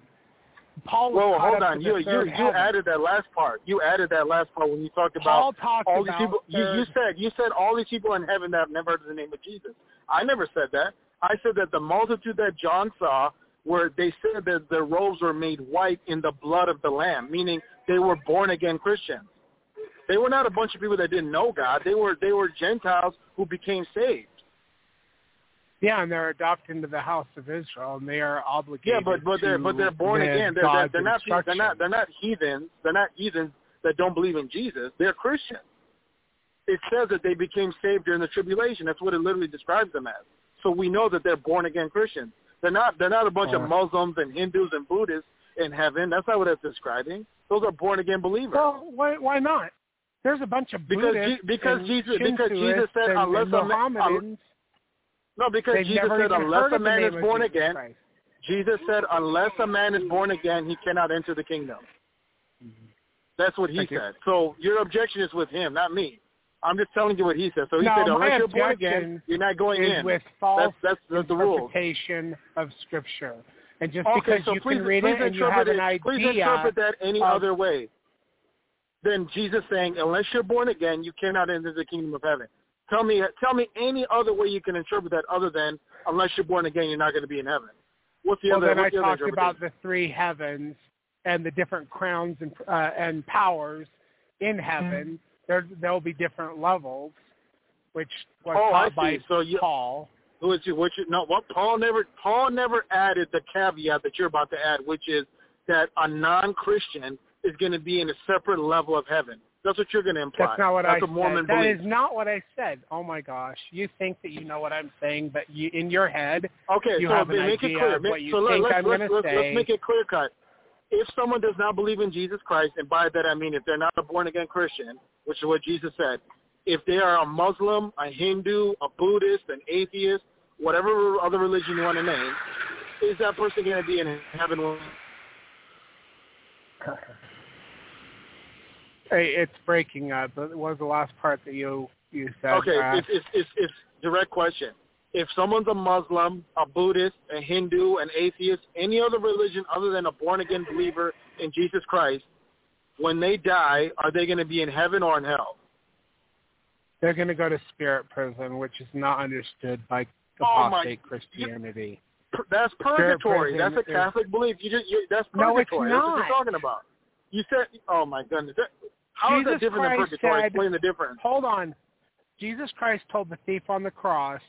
Speaker 4: Paul was
Speaker 6: Well, hold on. You you you
Speaker 4: heaven.
Speaker 6: added that last part. You added that last part when you talked about
Speaker 4: Paul talked
Speaker 6: all
Speaker 4: about
Speaker 6: these people. You, you said you said all these people in heaven that have never heard of the name of Jesus. I never said that. I said that the multitude that John saw, where they said that their robes were made white in the blood of the Lamb, meaning they were born again Christians. They were not a bunch of people that didn't know God. They were they were Gentiles who became saved.
Speaker 4: Yeah, and they're adopted into the house of Israel, and they are obligated.
Speaker 6: Yeah, but but they're but they're born again. They're, they're they're not they're not they're not heathens. They're not heathens that don't believe in Jesus. They're Christians. It says that they became saved during the tribulation. That's what it literally describes them as. So we know that they're born again Christians. They're not they're not a bunch of Muslims and Hindus and Buddhists in heaven. That's not what it's describing. Those are born again believers.
Speaker 4: Well, why why not? There's a bunch of
Speaker 6: Because
Speaker 4: Buddhists
Speaker 6: Je- because Jesus- because Jesus said,
Speaker 4: and,
Speaker 6: unless
Speaker 4: and
Speaker 6: a
Speaker 4: Mohammedans,
Speaker 6: no, because Jesus said unless a man is born again,
Speaker 4: Christ.
Speaker 6: Jesus said, unless a man is born again, he cannot enter the kingdom. Mm-hmm. That's what he
Speaker 4: Thank you.
Speaker 6: said. So your objection is with him, not me. I'm just telling you what he said. So he
Speaker 4: No,
Speaker 6: said, unless you're born again, you're not going in.
Speaker 4: with false
Speaker 6: that's that's the, the rules.
Speaker 4: interpretation of Scripture, and just
Speaker 6: Okay,
Speaker 4: because
Speaker 6: so
Speaker 4: you
Speaker 6: please,
Speaker 4: can read it and you have an idea,
Speaker 6: Please interpret that any
Speaker 4: of-
Speaker 6: other way. Then Jesus saying, unless you're born again, you cannot enter the kingdom of heaven. Tell me, tell me any other way you can interpret that other than unless you're born again, you're not going to be in heaven. What's the
Speaker 4: well,
Speaker 6: other?
Speaker 4: then I
Speaker 6: the
Speaker 4: talked about the three heavens and the different crowns and uh, and powers in
Speaker 6: Mm-hmm.
Speaker 4: Heaven. There there'll be different levels, which was
Speaker 6: Oh,
Speaker 4: taught by.
Speaker 6: So you,
Speaker 4: Paul.
Speaker 6: Who is you? What you? No, what Paul never Paul never added the caveat that you're about to add, which is that a non-Christian is going to be in a separate level of heaven. That's what you're going to imply.
Speaker 4: That's not what
Speaker 6: That's
Speaker 4: I
Speaker 6: Mormon
Speaker 4: said. That
Speaker 6: believes.
Speaker 4: not what I said. Oh my gosh! You think that you know what I'm saying, but you, in your head,
Speaker 6: Okay,
Speaker 4: you
Speaker 6: so
Speaker 4: have an
Speaker 6: make it
Speaker 4: idea
Speaker 6: clear.
Speaker 4: of
Speaker 6: Make-
Speaker 4: what you
Speaker 6: so
Speaker 4: think
Speaker 6: let's,
Speaker 4: I'm
Speaker 6: let's,
Speaker 4: say.
Speaker 6: let's make it clear cut. If someone does not believe in Jesus Christ, and by that I mean if they're not a born again Christian, which is what Jesus said, if they are a Muslim, a Hindu, a Buddhist, an atheist, whatever other religion you want to name, is that person going to be in heaven? *laughs*
Speaker 4: Hey, it's breaking up. What was the last part that you you said?
Speaker 6: Okay,
Speaker 4: uh,
Speaker 6: it's, it's, it's, it's direct question. If someone's a Muslim, a Buddhist, a Hindu, an atheist, any other religion other than a born-again believer in Jesus Christ, when they die, are they going to be in heaven or in hell?
Speaker 4: they're going to go to spirit prison, which is not understood by
Speaker 6: Oh, my-
Speaker 4: Christianity.
Speaker 6: Per- That's purgatory. That's a
Speaker 4: is-
Speaker 6: Catholic belief. You just, you, that's
Speaker 4: No, it's
Speaker 6: purgatory. That's what you're talking about. You said, oh my goodness, that, how is
Speaker 4: Jesus
Speaker 6: that different
Speaker 4: Christ
Speaker 6: than purgatory?
Speaker 4: said-
Speaker 6: Explain the difference.
Speaker 4: Hold on. Jesus Christ told the thief on the cross,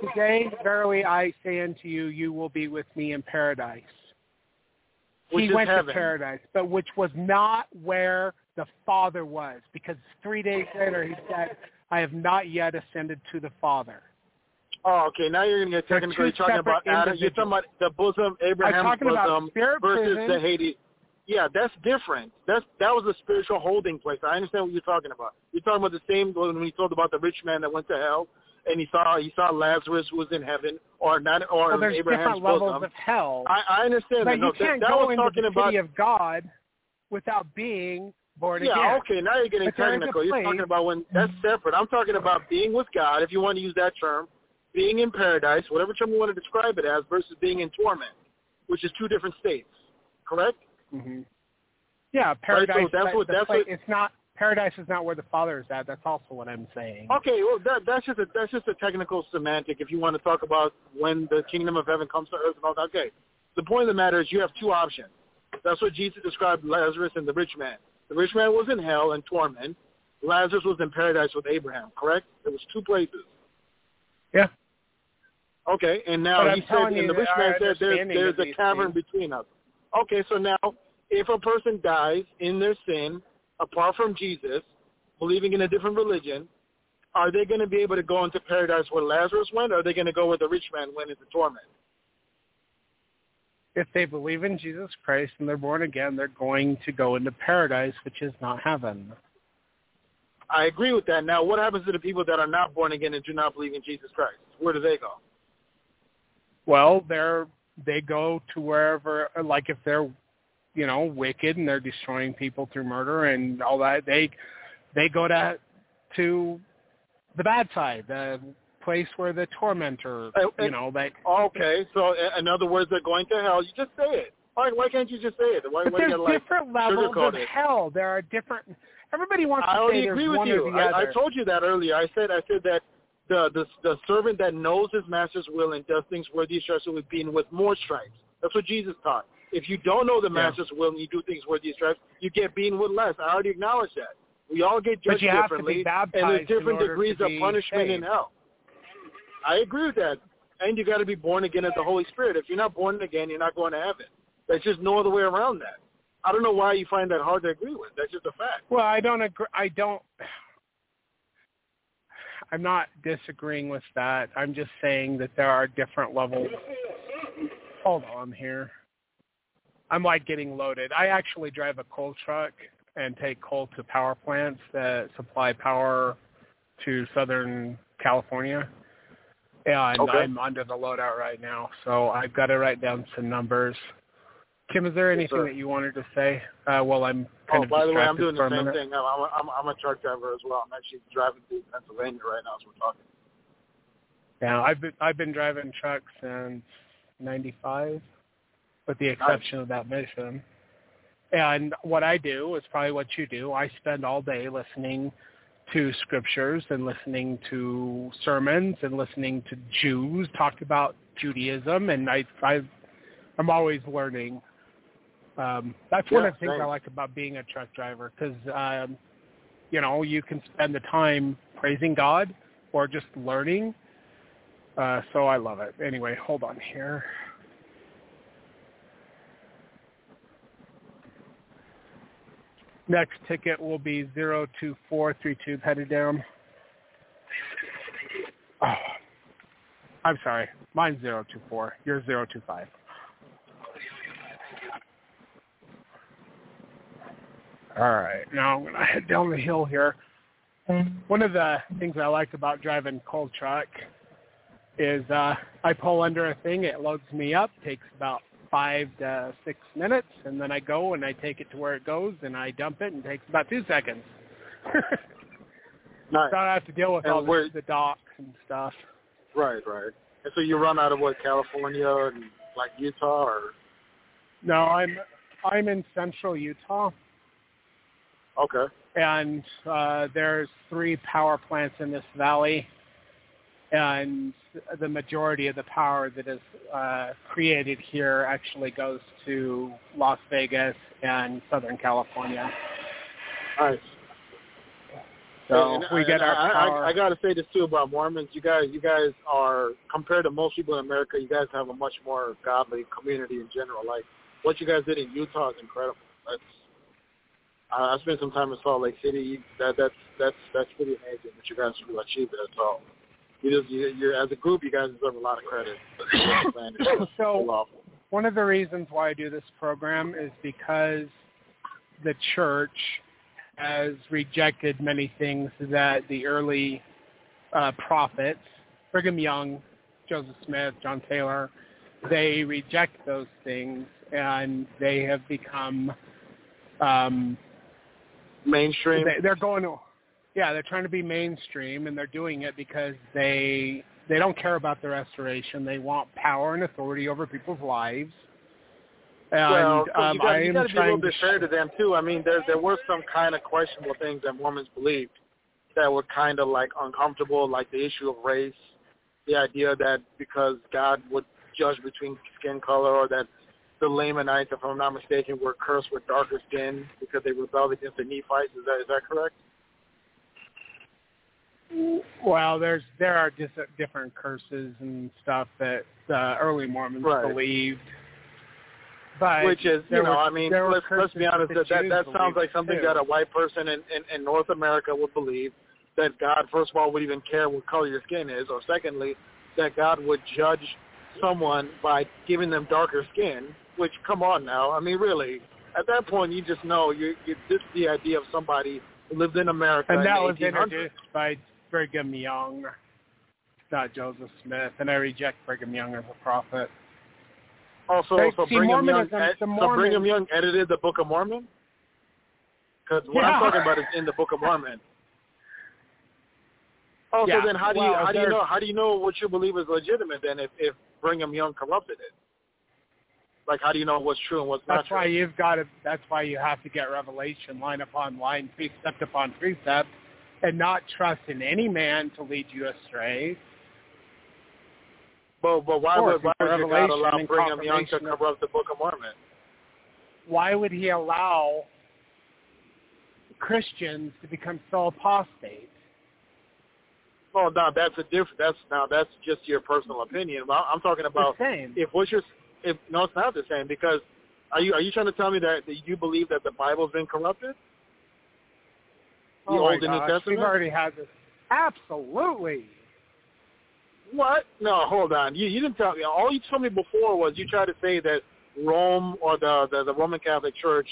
Speaker 4: Today, verily I say unto you, you will be with me in paradise.
Speaker 6: Which
Speaker 4: he went
Speaker 6: heaven.
Speaker 4: to paradise, but which was not where the Father was, because three days later he said, I have not yet ascended to the Father.
Speaker 6: Oh, okay. Now you're going to get technical. You're talking about Adam. You're talking about the bosom, Abraham's bosom versus
Speaker 4: prison.
Speaker 6: the Hades. Yeah, that's different. That's that was a spiritual holding place. I understand what you're talking about. You're talking about the same when we talked about the rich man that went to hell and he saw he saw Lazarus was in heaven or not or
Speaker 4: Well, there's
Speaker 6: Abraham's
Speaker 4: different levels
Speaker 6: bosom.
Speaker 4: of hell.
Speaker 6: I, I understand
Speaker 4: but
Speaker 6: that. No,
Speaker 4: you can't
Speaker 6: that, that
Speaker 4: go
Speaker 6: was
Speaker 4: into
Speaker 6: talking
Speaker 4: the
Speaker 6: about
Speaker 4: of God without being born
Speaker 6: yeah,
Speaker 4: again.
Speaker 6: Yeah, okay. Now you're getting
Speaker 4: But there is a
Speaker 6: technical. You're talking about when that's mm-hmm. separate. I'm talking about being with God, if you want to use that term, being in paradise, whatever term you want to describe it as, versus being in torment, which is two different states. Correct?
Speaker 4: Hmm Yeah, paradise.
Speaker 6: so that's what- that's
Speaker 4: place-
Speaker 6: what-
Speaker 4: It's not paradise is not where the Father is at. That's also what I'm saying.
Speaker 6: Okay, well that that's just a that's just a technical semantic. If you want to talk about when the kingdom of heaven comes to earth and all that, okay. The point of the matter is you have two options. That's what Jesus described Lazarus and the rich man. The rich man was in hell and torment. Lazarus was in paradise with Abraham. Correct? There was two places.
Speaker 4: Yeah.
Speaker 6: Okay, and now
Speaker 4: But
Speaker 6: he said, and the rich man said, there's, there's a cavern
Speaker 4: things-
Speaker 6: between us. Okay, so now, if a person dies in their sin, apart from Jesus, believing in a different religion, are they going to be able to go into paradise where Lazarus went, or are they going to go where the rich man went into torment?
Speaker 4: If they believe in Jesus Christ and they're born again, they're going to go into paradise, which is not heaven.
Speaker 6: I agree with that. Now, what happens to the people that are not born again and do not believe in Jesus Christ? Where do they go?
Speaker 4: Well, they're they go to wherever, like if they're you know, wicked and they're destroying people through murder and all that. They they go to to the bad side, the place where the tormentor,
Speaker 6: Uh,
Speaker 4: you
Speaker 6: uh,
Speaker 4: know, that
Speaker 6: Okay, so in other words, they're going to hell. You just say it. Why, why can't you just say it? Why,
Speaker 4: but
Speaker 6: why you gotta, like,
Speaker 4: different levels of
Speaker 6: it?
Speaker 4: hell. There are different. Everybody wants
Speaker 6: I
Speaker 4: to say
Speaker 6: already
Speaker 4: there's
Speaker 6: agree with
Speaker 4: one
Speaker 6: you.
Speaker 4: or the
Speaker 6: I, I told you that earlier. I said I said that the, the the servant that knows his master's will and does things worthy of stripes will be beaten with more stripes. That's what Jesus taught. If you don't know the
Speaker 4: Yeah.
Speaker 6: master's will and you do things worthy of stripes, you get beaten with less. I already acknowledged that. We all get judged
Speaker 4: you have to
Speaker 6: differently, and there's different degrees of punishment in hell. I agree with that. And you got to be born again of the Holy Spirit. If you're not born again, you're not going to heaven. There's just no other way around that. I don't know why you find that hard to agree with. That's just a fact.
Speaker 4: Well, I don't agree. I don't. I'm not disagreeing with that. I'm just saying that there are different levels. Hold on here. I'm like getting loaded. I actually drive a coal truck and take coal to power plants that supply power to Southern California. And
Speaker 6: Okay.
Speaker 4: I'm under the loadout right now, so I've got to write down some numbers. Kim, is there anything
Speaker 6: sir.
Speaker 4: that you wanted to say? Uh, well, I'm
Speaker 6: Oh, by the way, I'm doing the same
Speaker 4: minute.
Speaker 6: thing. I'm, I'm, I'm, I'm a truck driver as well. I'm actually driving through Pennsylvania right now as we're talking.
Speaker 4: Yeah, I've been I've been driving trucks since '95, with the exception of that mission. And what I do is probably what you do. I spend all day listening to scriptures and listening to sermons and listening to Jews talk about Judaism, and I I I'm always learning. Um, that's one of the things I like about being a truck driver because um, you know you can spend the time praising God or just learning. Uh, so I love it. Anyway, hold on here. Next ticket will be zero two four three two headed down. Oh, I'm sorry. Mine's zero two four. You're zero two five. All right. Now I'm gonna head down the hill here. One of the things I like about driving cold truck is uh, I pull under a thing, it loads me up, takes about five to six minutes, and then I go and I take it to where it goes, and I dump it, and it takes about two seconds. *laughs*
Speaker 6: Nice.
Speaker 4: so I don't have to deal with
Speaker 6: And
Speaker 4: all
Speaker 6: where-
Speaker 4: the, the docks and stuff.
Speaker 6: Right, right. And so you run out of what, California and like Utah or?
Speaker 4: No, I'm I'm in central Utah,
Speaker 6: Okay.
Speaker 4: and uh, there's three power plants in this valley, and the majority of the power that is uh, created here actually goes to Las Vegas and Southern California.
Speaker 6: Nice.
Speaker 4: So
Speaker 6: And
Speaker 4: we
Speaker 6: I-
Speaker 4: get our
Speaker 6: I,
Speaker 4: power.
Speaker 6: I, I got to say this too about Mormons. You guys, you guys are compared to most people in America. You guys have a much more godly community in general. Like what you guys did in Utah is incredible. That's I I spent some time in Salt Lake City. That that's that's that's pretty amazing that you guys really achieved that. So you just you, you're as a group, you guys deserve a lot of credit. Man, it's just
Speaker 4: So- One of the reasons why I do this program is because the church has rejected many things that the early uh, prophets, Brigham Young, Joseph Smith, John Taylor, they reject those things and they have become um,
Speaker 6: mainstream.
Speaker 4: they, they're going to yeah they're trying to be mainstream and they're doing it because they they don't care about the restoration they want power and authority over people's lives and
Speaker 6: well, so
Speaker 4: um,
Speaker 6: you got,
Speaker 4: I
Speaker 6: you
Speaker 4: am
Speaker 6: got to be a little bit fair to them too. I mean, there there were some kind of questionable things that Mormons believed that were kind of like uncomfortable, like the issue of race, the idea that because God would judge between skin color, or that the Lamanites, if I'm not mistaken, were cursed with darker skin because they rebelled against the Nephites. Is that is that correct?
Speaker 4: well there's there are just different curses and stuff that uh, early Mormons
Speaker 6: Right.
Speaker 4: believed but
Speaker 6: Which is, you know,
Speaker 4: were-
Speaker 6: I mean, let's, let's be honest, that that, that sounds like something
Speaker 4: too.
Speaker 6: that a white person in, in, in North America would believe, that God, first of all, would even care what color your skin is, or secondly, that God would judge someone by giving them darker skin, which, come on now, I mean, really, at that point, you just know you, you this is the idea of somebody who lived in America
Speaker 4: and that
Speaker 6: the
Speaker 4: was introduced by Brigham Young, not Joseph Smith, and I reject Brigham Young as a prophet.
Speaker 6: Also, so
Speaker 4: see,
Speaker 6: Brigham Young, ed- so Brigham Young edited the Book of Mormon. Because what
Speaker 4: Yeah.
Speaker 6: I'm talking about is in the Book of Mormon. Also,
Speaker 4: Yeah,
Speaker 6: then how do you
Speaker 4: well,
Speaker 6: how do you know how do you know what you believe is legitimate then if if Brigham Young corrupted it? Like how do you know what's true and what's not true?
Speaker 4: That's why you've got to. That's why you have to get revelation line upon line, precept upon precept, and not trust in any man to lead you astray.
Speaker 6: But but why
Speaker 4: Or
Speaker 6: would why would God allow Brigham Young to corrupt the Book of Mormon?
Speaker 4: Why would he allow Christians to become so apostate?
Speaker 6: Oh, well, now that's a different. That's now that's just your personal opinion. Well, I'm talking about
Speaker 4: the same.
Speaker 6: if what you're if no, it's not the same because are you are you trying to tell me that, that you believe that the Bible's been corrupted? The
Speaker 4: oh
Speaker 6: Old
Speaker 4: my
Speaker 6: and New
Speaker 4: gosh,
Speaker 6: Testament?
Speaker 4: We've already had this. Absolutely.
Speaker 6: What? No, hold on. You you didn't tell me. All you told me before was you tried to say that Rome or the the, the Roman Catholic Church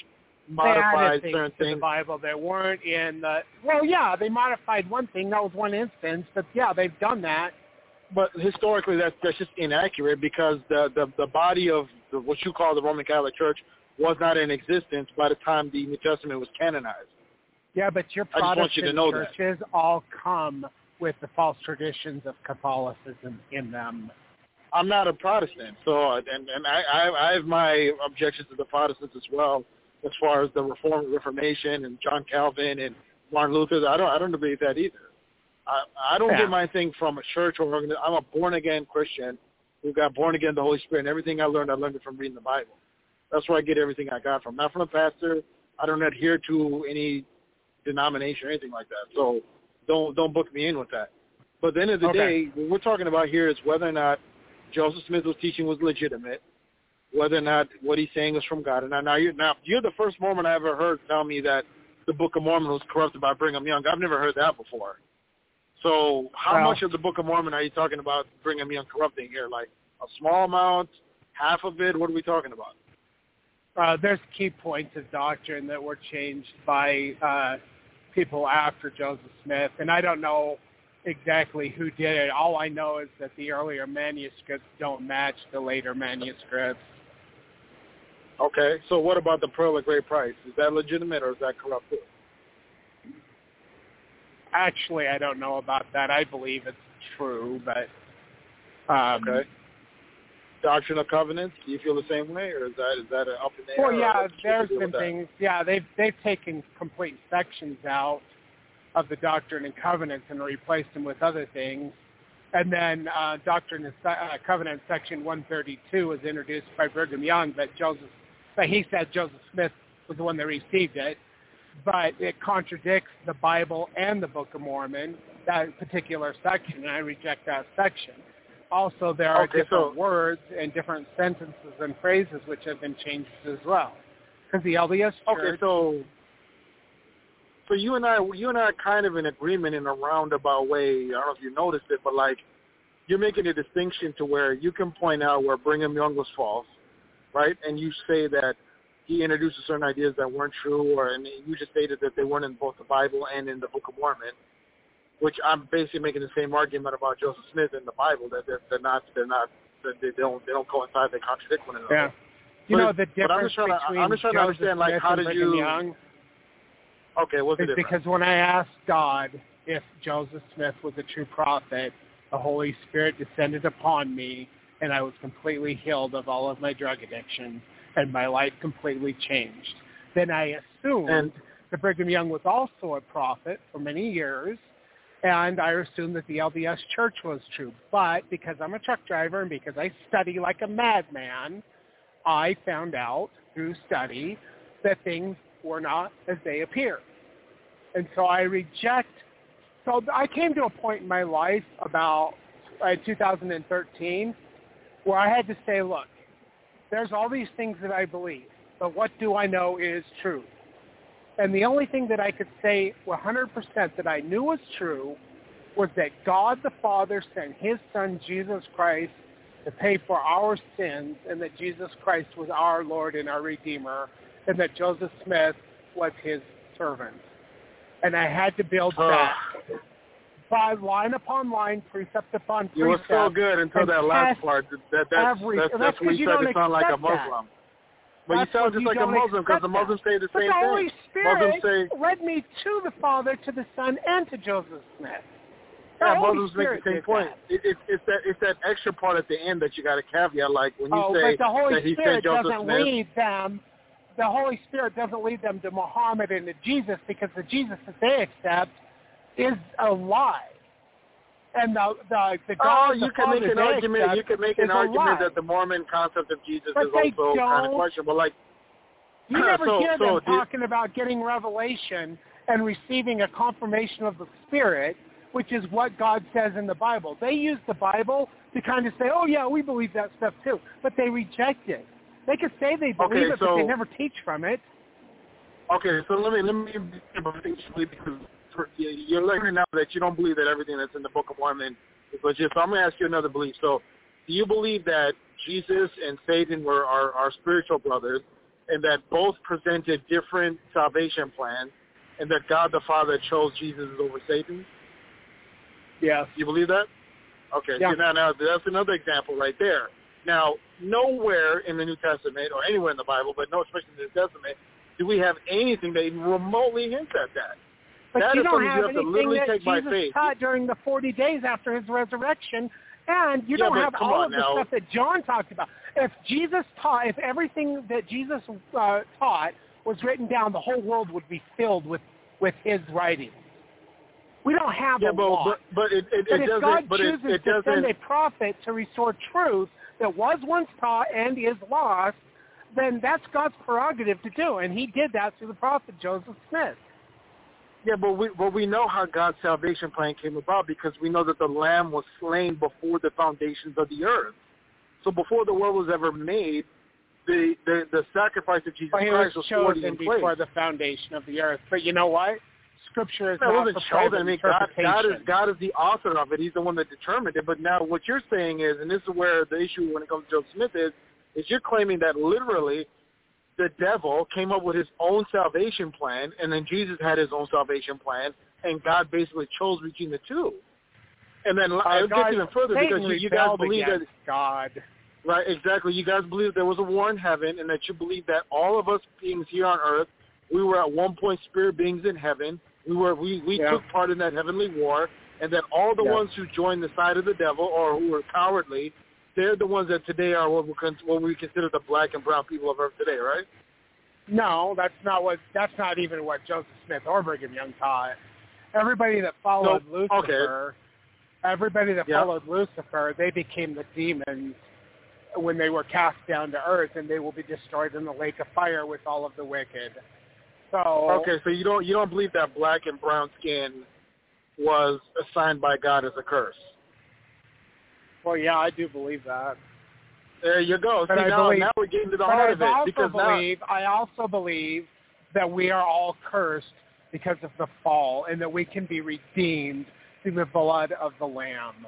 Speaker 6: modified
Speaker 4: added things
Speaker 6: certain
Speaker 4: to the
Speaker 6: things.
Speaker 4: Bible that weren't in the. Well, yeah, they modified one thing. That was one instance, but yeah, they've done that.
Speaker 6: But historically, that's that's just inaccurate because the the, the body of the, what you call the Roman Catholic Church was not in existence by the time the New Testament was canonized.
Speaker 4: Yeah, but your
Speaker 6: I just want
Speaker 4: Protestant
Speaker 6: you to know that.
Speaker 4: churches all come with the false traditions of Catholicism in them.
Speaker 6: I'm not a Protestant, so and and I I, I have my objections to the Protestants as well, as far as the Reform Reformation and John Calvin and Martin Luther. I don't I don't believe that either. I I don't
Speaker 4: Yeah.
Speaker 6: get my thing from a church or organi- I'm a born again Christian who got born again the Holy Spirit. And everything I learned, I learned it from reading the Bible. That's where I get everything I got from. Not from a pastor. I don't adhere to any denomination or anything like that. So don't don't book me in with that. But at the end of the
Speaker 4: Okay.
Speaker 6: day, what we're talking about here is whether or not Joseph Smith was teaching was legitimate, whether or not what he's saying was from God. And now, now you're now you're the first Mormon I ever heard tell me that the Book of Mormon was corrupted by Brigham Young. I've never heard that before. So how
Speaker 4: Well-
Speaker 6: much of the Book of Mormon are you talking about Brigham Young corrupting here? Like a small amount, half of it? What are we talking about?
Speaker 4: Uh, there's key points of doctrine that were changed by uh, people after Joseph Smith, and I don't know exactly who did it. All I know is that the earlier manuscripts don't match the later manuscripts.
Speaker 6: Okay, so what about the Pearl of Great Price? Is that legitimate or is that corrupt?
Speaker 4: Actually, I don't know about that. I believe it's true, but um,
Speaker 6: Okay. Doctrine of Covenants, do you feel the same way, or is that is that an up in the?
Speaker 4: Well, yeah,
Speaker 6: what's- what's the
Speaker 4: there's been things. Yeah, they've they've taken complete sections out of the Doctrine and Covenants and replaced them with other things. And then uh, Doctrine and uh, Covenant section 132 was introduced by Brigham Young, but Joseph, but he said Joseph Smith was the one that received it. But it contradicts the Bible and the Book of Mormon, that particular section, and I reject that section. Also, there are
Speaker 6: Okay,
Speaker 4: different
Speaker 6: so-
Speaker 4: words and different sentences and phrases which have been changed as well. Because the LDS Church...
Speaker 6: Okay, so so you and I, you and I are kind of in agreement in a roundabout way. I don't know if you noticed it, but like you're making a distinction to where you can point out where Brigham Young was false, right? And you say that he introduced certain ideas that weren't true, or and you just stated that they weren't in both the Bible and in the Book of Mormon. Which I'm basically making the same argument about Joseph Smith in the Bible that they're, they're not, they're not, that they don't, they don't coincide. They contradict one another.
Speaker 4: yeah. You
Speaker 6: But
Speaker 4: know the
Speaker 6: but I'm
Speaker 4: difference
Speaker 6: just trying to-
Speaker 4: between
Speaker 6: I'm just trying to
Speaker 4: Joseph
Speaker 6: understand, like,
Speaker 4: Smith
Speaker 6: how
Speaker 4: and
Speaker 6: did
Speaker 4: Brigham
Speaker 6: you-
Speaker 4: Young
Speaker 6: Okay, what's the difference?
Speaker 4: because when I asked God if Joseph Smith was a true prophet, the Holy Spirit descended upon me, and I was completely healed of all of my drug addiction, and my life completely changed. Then I assumed
Speaker 6: And-
Speaker 4: that Brigham Young was also a prophet for many years, and I assumed that the LDS Church was true. But because I'm a truck driver and because I study like a madman, I found out through study that things were not as they appear. And so I reject. So I came to a point in my life about uh, 2013 where I had to say, look, there's all these things that I believe, but what do I know is true? And the only thing that I could say 100% that I knew was true was that God the Father sent his son Jesus Christ to pay for our sins and that Jesus Christ was our Lord and our Redeemer and that Joseph Smith was his servant. And I had to build
Speaker 6: Oh.
Speaker 4: that. By line upon line, precept upon precept.
Speaker 6: You were so good until that last part. That, that's,
Speaker 4: every-
Speaker 6: that's,
Speaker 4: that's
Speaker 6: that's
Speaker 4: 'cause
Speaker 6: you started
Speaker 4: don't
Speaker 6: to sound like a
Speaker 4: that.
Speaker 6: Muslim. But you sound just
Speaker 4: you
Speaker 6: like a Muslim because the Muslims say the
Speaker 4: But
Speaker 6: same
Speaker 4: the
Speaker 6: thing.
Speaker 4: Holy Spirit
Speaker 6: Muslims say
Speaker 4: led me to the Father, to the Son, and to Joseph Smith. The
Speaker 6: yeah,
Speaker 4: Holy
Speaker 6: Muslims make the same point.
Speaker 4: that.
Speaker 6: It, it, it's that it's that extra part at the end that you got to caveat, like when you
Speaker 4: oh,
Speaker 6: say
Speaker 4: but the Holy
Speaker 6: that he
Speaker 4: Spirit
Speaker 6: sent Joseph
Speaker 4: doesn't
Speaker 6: Smith.
Speaker 4: lead them. The Holy Spirit doesn't lead them to Muhammad and to Jesus because the Jesus that they accept is a lie. And the the the
Speaker 6: Oh,
Speaker 4: God,
Speaker 6: you
Speaker 4: the
Speaker 6: can make an argument. You can make an argument that the Mormon concept of Jesus
Speaker 4: But
Speaker 6: is also kind of questionable. Like *clears throat*
Speaker 4: You never
Speaker 6: so,
Speaker 4: hear
Speaker 6: so
Speaker 4: them talking about getting revelation and receiving a confirmation of the Spirit, which is what God says in the Bible. They use the Bible to kind of say, oh, yeah, we believe that stuff too, but they reject it. They could say they believe
Speaker 6: Okay,
Speaker 4: it, but they never teach from it.
Speaker 6: Okay, so let me let me because for, you- you're learning now that you don't believe that everything that's in the Book of Mormon is legit. So I'm going to ask you another belief. So, do you believe that Jesus and Satan were our, our spiritual brothers, and that both presented different salvation plans, and that God the Father chose Jesus over Satan?
Speaker 4: Yes.
Speaker 6: You believe that? Okay.
Speaker 4: Yeah.
Speaker 6: See, now, now that's another example right there. Now, nowhere in the New Testament or anywhere in the Bible, but no, especially in the New Testament, do we have anything that even remotely hints at that.
Speaker 4: But
Speaker 6: That
Speaker 4: you don't have
Speaker 6: you have
Speaker 4: anything that Jesus taught during the 40 days after his resurrection, and you
Speaker 6: Yeah,
Speaker 4: don't have all of the
Speaker 6: now.
Speaker 4: stuff that John talked about. If Jesus taught, if everything that Jesus uh, taught was written down, the whole world would be filled with with his writings. We don't have
Speaker 6: Yeah,
Speaker 4: a
Speaker 6: but
Speaker 4: lot.
Speaker 6: but, but it it,
Speaker 4: But
Speaker 6: it
Speaker 4: if. God
Speaker 6: but it,
Speaker 4: chooses
Speaker 6: it
Speaker 4: to send a prophet to restore truth that was once taught and is lost, then that's God's prerogative to do, and He did that through the prophet Joseph Smith.
Speaker 6: Yeah, but we but we know how God's salvation plan came about because we know that the Lamb was slain before the foundations of the earth. So before the world was ever made, the the, the sacrifice of Jesus
Speaker 4: But he was
Speaker 6: Christ was already
Speaker 4: chosen
Speaker 6: in place.
Speaker 4: before the foundation of the earth. But you know what? Scripture is
Speaker 6: No,
Speaker 4: not
Speaker 6: wasn't chosen. I mean, God, God is. God is the author of it. He's the one that determined it. But now, what you're saying is, and this is where the issue when it comes to Joseph Smith is, is you're claiming that literally the devil came up with his own salvation plan, and then Jesus had his own salvation plan, and God basically chose between the two. And then
Speaker 4: God-
Speaker 6: gets even further because you, you guys believe that
Speaker 4: God.
Speaker 6: Right, exactly. You guys believe there was a war in heaven and that you believe that all of us beings here on earth, we were at one point spirit beings in heaven. We were we, we
Speaker 4: Yeah.
Speaker 6: took part in that heavenly war and that all the
Speaker 4: Yeah.
Speaker 6: ones who joined the side of the devil or who were cowardly, they're the ones that today are what we, what we consider the black and brown people of earth today, right?
Speaker 4: No, that's not what. That's not even what Joseph Smith or Brigham Young taught. Everybody that followed
Speaker 6: No, okay.
Speaker 4: Lucifer, everybody that
Speaker 6: Yeah.
Speaker 4: followed Lucifer, they became the demons when they were cast down to earth, and they will be destroyed in the lake of fire with all of the wicked. So
Speaker 6: Okay, so you don't you don't believe that black and brown skin was assigned by God as a curse.
Speaker 4: Well, yeah, I do believe that.
Speaker 6: There you go.
Speaker 4: But
Speaker 6: See
Speaker 4: I
Speaker 6: now,
Speaker 4: believe-
Speaker 6: now we're getting to the heart
Speaker 4: I
Speaker 6: of it
Speaker 4: also
Speaker 6: because now
Speaker 4: I also believe that we are all cursed because of the fall, and that we can be redeemed through the blood of the Lamb.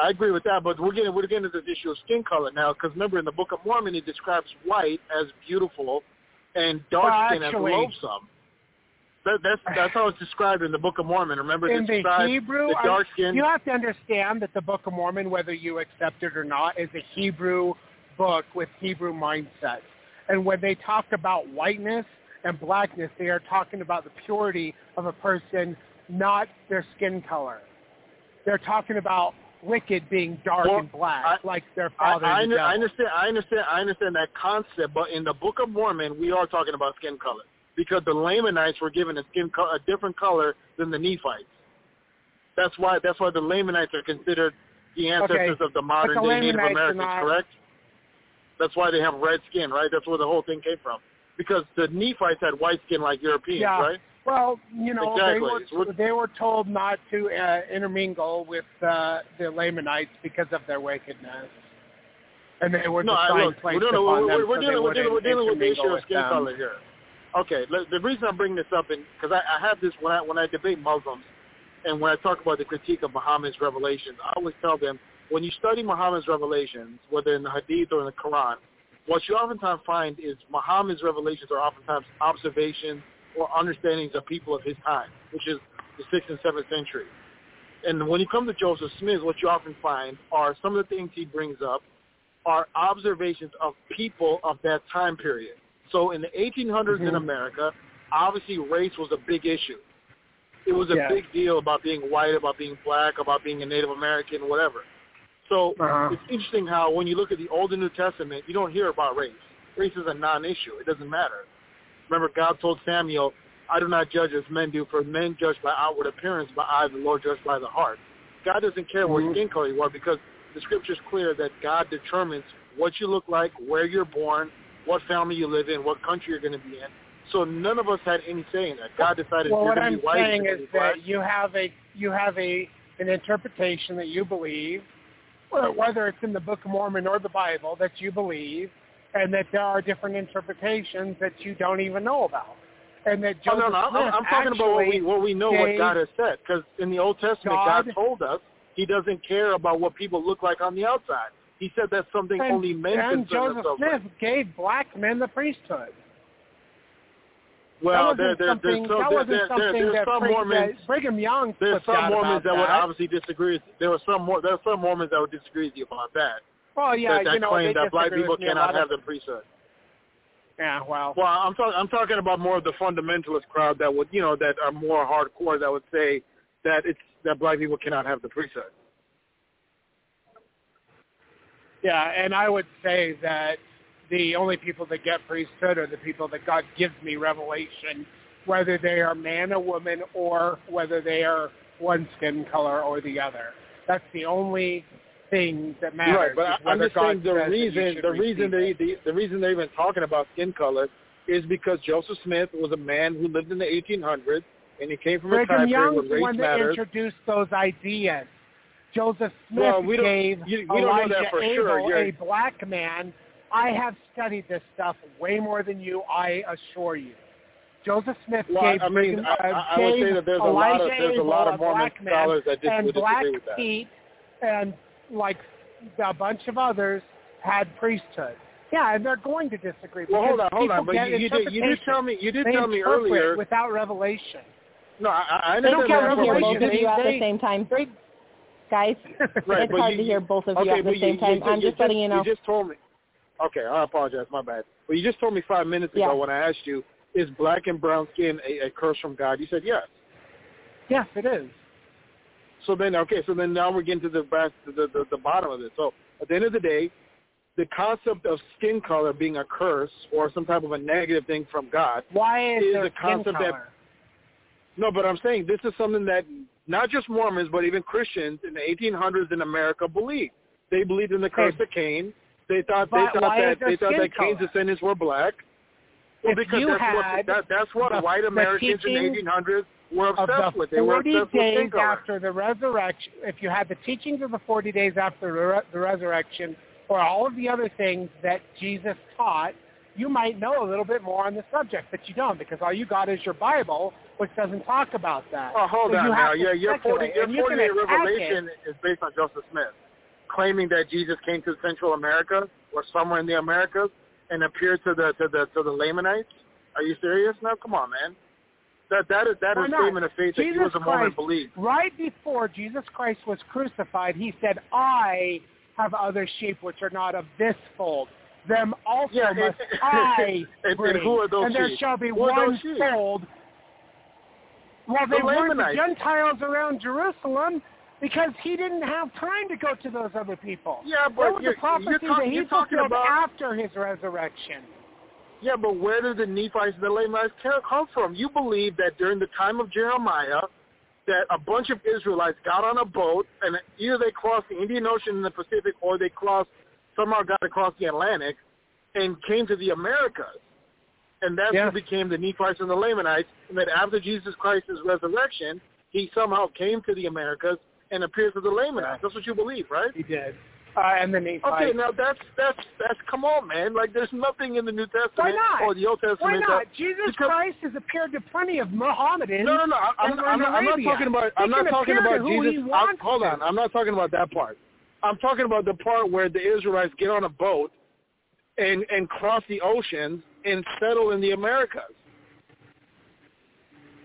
Speaker 6: I agree with that, but we're getting we're getting to this issue of skin color now because remember in the Book of Mormon it describes white as beautiful and dark
Speaker 4: Well,
Speaker 6: skin
Speaker 4: actually-
Speaker 6: as loathsome. That, that's that's how it's described in the Book of Mormon. Remember,
Speaker 4: in the Hebrew,
Speaker 6: the dark skin.
Speaker 4: you have to understand that the Book of Mormon, whether you accept it or not, is a Hebrew book with Hebrew mindset. And when they talk about whiteness and blackness, they are talking about the purity of a person, not their skin color. They're talking about wicked being dark
Speaker 6: Well,
Speaker 4: and black,
Speaker 6: I-
Speaker 4: like their father.
Speaker 6: I,
Speaker 4: the.
Speaker 6: I understand. I understand. I understand that concept, but in the Book of Mormon, we are talking about skin color because the Lamanites were given a skin co- a different color than the Nephites. That's why. That's why the Lamanites are considered the ancestors of the modern
Speaker 4: the
Speaker 6: day Native Americans.
Speaker 4: not-
Speaker 6: Correct. That's why they have red skin, right? That's where the whole thing came from. Because the Nephites had white skin like Europeans,
Speaker 4: Yeah.
Speaker 6: right?
Speaker 4: Well, you know,
Speaker 6: Exactly.
Speaker 4: they were they were told not to uh, intermingle with uh, the Lamanites because of their wickedness, and they were
Speaker 6: No, I, look, we're, no, we're, we're, we're dealing, we're dealing, we're dealing with the issue of skin color here. Okay, the reason I'm bringing this up, because I, I have this when I when I debate Muslims, and when I talk about the critique of Muhammad's revelations, I always tell them when you study Muhammad's revelations, whether in the Hadith or in the Quran, what you oftentimes find is Muhammad's revelations are oftentimes observations or understandings of people of his time, which is the sixth and seventh century. And when you come to Joseph Smith, what you often find are some of the things he brings up are observations of people of that time period. So in the 1800s
Speaker 4: Mm-hmm.
Speaker 6: in America, obviously race was a big issue. It was a
Speaker 4: Yeah.
Speaker 6: big deal about being white, about being black, about being a Native American, whatever. So
Speaker 4: Uh-huh.
Speaker 6: it's interesting how when you look at the Old and New Testament, you don't hear about race. Race is a non-issue. It doesn't matter. Remember, God told Samuel, I do not judge as men do, for men judge by outward appearance, but I, the Lord, judge by the heart. God doesn't care
Speaker 4: Mhm.
Speaker 6: what skin color you are because the scripture is clear that God determines what you look like, where you're born, what family you live in, what country you're going to be in. So none of us had any say in that. God decided
Speaker 4: well,
Speaker 6: you're
Speaker 4: what
Speaker 6: going to
Speaker 4: I'm
Speaker 6: be white.
Speaker 4: saying is
Speaker 6: black.
Speaker 4: that you have a you have a an interpretation that you believe, uh, whether it's in the Book of Mormon or the Bible that you believe, and that there are different interpretations that you don't even know about, and that
Speaker 6: Oh, no, no, I'm, I'm talking about what we, what we know what God has said. Because in the Old Testament, God,
Speaker 4: God-
Speaker 6: told us He doesn't care about what people look like on the outside. He said that's something
Speaker 4: and,
Speaker 6: only men
Speaker 4: and
Speaker 6: concern
Speaker 4: Joseph Smith
Speaker 6: with.
Speaker 4: gave black men the priesthood.
Speaker 6: Well,
Speaker 4: that
Speaker 6: there,
Speaker 4: wasn't
Speaker 6: there,
Speaker 4: something,
Speaker 6: there's some,
Speaker 4: that
Speaker 6: there, there, there, there's some Mormons.
Speaker 4: that Brigham Young
Speaker 6: There's some Mormons that would obviously disagree. with- There were some more. There are some Mormons that would disagree with you about that.
Speaker 4: Well, yeah,
Speaker 6: that, that
Speaker 4: you know,
Speaker 6: claim that black people cannot
Speaker 4: lot of-
Speaker 6: have the priesthood.
Speaker 4: Yeah, well,
Speaker 6: Well, I'm talking. I'm talking about more of the fundamentalist crowd that would, you know, that are more hardcore that would say that it's that black people cannot have the priesthood.
Speaker 4: Yeah, and I would say that the only people that get priesthood are the people that God gives me revelation, whether they are man or woman or whether they are one skin color or the other. That's the only thing that matters.
Speaker 6: Right, but I, I'm just
Speaker 4: God
Speaker 6: saying the
Speaker 4: says that you
Speaker 6: reason the reason they the, the reason they're even talking about skin color is because Joseph Smith was a man who lived in the 1800s and he came from a
Speaker 4: Brigham
Speaker 6: time period
Speaker 4: Young's
Speaker 6: when
Speaker 4: the
Speaker 6: race
Speaker 4: one that
Speaker 6: matters.
Speaker 4: introduced those ideas. Joseph Smith
Speaker 6: Well, we don't-
Speaker 4: gave
Speaker 6: you- we don't know
Speaker 4: Elijah
Speaker 6: that for
Speaker 4: Abel,
Speaker 6: sure. You're-
Speaker 4: a black man. I have studied this stuff way more than you, I assure you. Joseph Smith
Speaker 6: Well,
Speaker 4: gave
Speaker 6: I mean,
Speaker 4: Brigham-
Speaker 6: I, I,
Speaker 4: uh,
Speaker 6: would say that there's a
Speaker 4: Elijah
Speaker 6: lot of there's a lot of Mormon
Speaker 4: black man,
Speaker 6: scholars that dis-
Speaker 4: and
Speaker 6: would
Speaker 4: Black
Speaker 6: disagree with that.
Speaker 4: Pete and like a bunch of others had priesthood. Yeah, and they're going to disagree.
Speaker 6: Well, hold on, hold on. But you, you did you did tell me you did
Speaker 4: They
Speaker 6: tell me earlier.
Speaker 4: without revelation.
Speaker 6: No, I, I
Speaker 4: They don't
Speaker 6: understand
Speaker 4: get
Speaker 6: that
Speaker 1: to
Speaker 6: part,
Speaker 1: hear
Speaker 6: but
Speaker 1: both
Speaker 6: you
Speaker 1: of
Speaker 6: did-
Speaker 1: you at the same time.
Speaker 4: They,
Speaker 1: Guys, *laughs*
Speaker 6: Right,
Speaker 1: it's
Speaker 6: but
Speaker 1: hard
Speaker 6: you-
Speaker 1: to hear both of you at the
Speaker 6: but
Speaker 1: same time. I'm just
Speaker 6: just,
Speaker 1: letting you know.
Speaker 6: You just told me. Okay, I apologize. My bad. But you just told me five minutes ago
Speaker 1: Yeah.
Speaker 6: when I asked you, is black and brown skin a, a curse from God? You said yes.
Speaker 4: yes, it is.
Speaker 6: So then, okay, so then now we're getting to the back, the, the the bottom of it. So at the end of the day, the concept of skin color being a curse or some type of a negative thing from God.
Speaker 4: Why is
Speaker 6: Is
Speaker 4: there
Speaker 6: the
Speaker 4: skin
Speaker 6: concept that- No, but I'm saying this is something that not just Mormons, but even Christians in the 1800s in America believed. They believed in the curse of Cain. They thought they thought that they thought that Cain's
Speaker 4: color?
Speaker 6: descendants were black. Well,
Speaker 4: If
Speaker 6: because that's what that, that's what white Americans in the 1800s were obsessed with. They were
Speaker 4: 40
Speaker 6: obsessed with skin
Speaker 4: days
Speaker 6: color.
Speaker 4: after the resurrection, if you had the teachings of the 40 days after the, re- the resurrection, or all of the other things that Jesus taught, you might know a little bit more on the subject, but you don't because all you got is your Bible, which doesn't talk about that.
Speaker 6: Oh, hold
Speaker 4: So
Speaker 6: on
Speaker 4: you
Speaker 6: now. Yeah, your 40 your
Speaker 4: and you
Speaker 6: 40
Speaker 4: can
Speaker 6: day
Speaker 4: attack
Speaker 6: revelation is based on Joseph Smith, claiming that Jesus came to Central America or somewhere in the Americas and appeared to the to the to the Lamanites. Are you serious? No, come on, man. That that is that
Speaker 4: Why
Speaker 6: is a statement of faith that
Speaker 4: Jesus
Speaker 6: you as a Mormon believe.
Speaker 4: Right before Jesus Christ was crucified, he said, I have other sheep which are not of this fold. Them also
Speaker 6: Yeah, *laughs* and-
Speaker 4: must I
Speaker 6: and- and who are those
Speaker 4: and there shall be one fold. Well,
Speaker 6: The
Speaker 4: they weren't the Gentiles around Jerusalem because he didn't have time to go to those other people.
Speaker 6: Yeah,
Speaker 4: that
Speaker 6: but
Speaker 4: was
Speaker 6: you're,
Speaker 4: a prophecy
Speaker 6: you're, talk,
Speaker 4: that he fulfilled
Speaker 6: about
Speaker 4: after his resurrection.
Speaker 6: yeah, but where did the Nephites and the Lamanites come from? You believe that during the time of Jeremiah, that a bunch of Israelites got on a boat and either they crossed the Indian Ocean and the Pacific or they crossed somehow got across the Atlantic and came to the Americas. And that's
Speaker 4: Yeah.
Speaker 6: who became the Nephites and the Lamanites. And that after Jesus Christ's resurrection, he somehow came to the Americas and appeared to the Lamanites. That's what you believe, right?
Speaker 4: He did. Uh, and then he
Speaker 6: Okay, now that's that's that's come on, man. Like there's nothing in the New Testament
Speaker 4: Why not?
Speaker 6: or the Old Testament.
Speaker 4: Why not?
Speaker 6: That,
Speaker 4: Jesus
Speaker 6: because-
Speaker 4: Christ has appeared to plenty of Mohammedans.
Speaker 6: no, no, no. I- I'm, I'm, not, I'm not talking about.
Speaker 4: He
Speaker 6: I'm not talking about Jesus. I'm-
Speaker 4: wants
Speaker 6: hold on. I'm not talking about that part. I'm talking about the part where the Israelites get on a boat and and cross the oceans and settle in the Americas.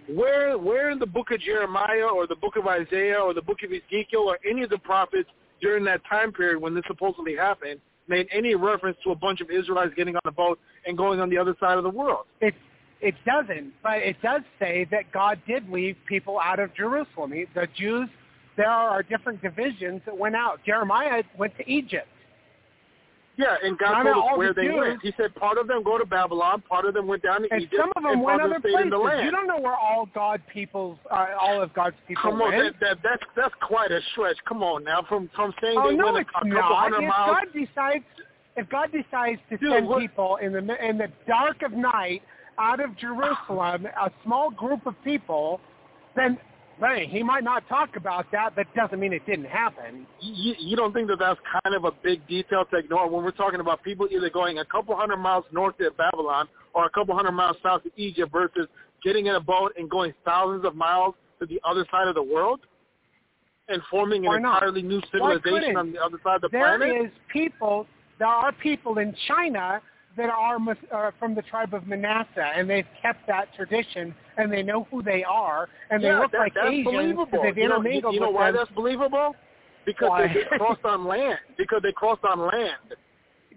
Speaker 6: Where where in the book of Jeremiah or the book of Isaiah or the book of Ezekiel or any of the prophets during that time period when this supposedly happened made any reference to a bunch of Israelites getting on a boat and going on the other side of the world?
Speaker 4: It it doesn't, but it does say that God did leave people out of Jerusalem. He, the Jews, there are different divisions that went out. Jeremiah went to Egypt.
Speaker 6: Yeah, and God
Speaker 4: Not
Speaker 6: told us where
Speaker 4: the
Speaker 6: they
Speaker 4: Jews.
Speaker 6: went. He said part of them go to Babylon, part of them went down to
Speaker 4: And
Speaker 6: Egypt,
Speaker 4: some of them
Speaker 6: and
Speaker 4: went other
Speaker 6: of them stayed in the
Speaker 4: places.
Speaker 6: land.
Speaker 4: You don't know where all God people's, uh, all of God's people
Speaker 6: Come on,
Speaker 4: went.
Speaker 6: that, that that's that's quite a stretch. Come on now, from from saying
Speaker 4: oh
Speaker 6: they
Speaker 4: no,
Speaker 6: went a couple
Speaker 4: not.
Speaker 6: hundred
Speaker 4: If
Speaker 6: miles.
Speaker 4: God decides, if God decides to
Speaker 6: Dude,
Speaker 4: send
Speaker 6: what-
Speaker 4: people in the in the dark of night out of Jerusalem, a small group of people, then hey, he might not talk about that, but doesn't mean it didn't happen.
Speaker 6: you, you don't think that that's kind of a big detail to ignore when we're talking about people either going a couple hundred miles north to Babylon or a couple hundred miles south to Egypt versus getting in a boat and going thousands of miles to the other side of the world and forming an entirely new civilization on the other side of the
Speaker 4: There
Speaker 6: planet?
Speaker 4: is people, there are people in China that are uh, from the tribe of Manasseh, and they've kept that tradition, and they know who they are, and they
Speaker 6: yeah,
Speaker 4: look
Speaker 6: that,
Speaker 4: like
Speaker 6: that's
Speaker 4: Asians
Speaker 6: believable.
Speaker 4: they've
Speaker 6: you know,
Speaker 4: intermingled
Speaker 6: you know why
Speaker 4: them.
Speaker 6: that's believable? Because
Speaker 4: Why?
Speaker 6: they, they crossed on land. Because they crossed on land.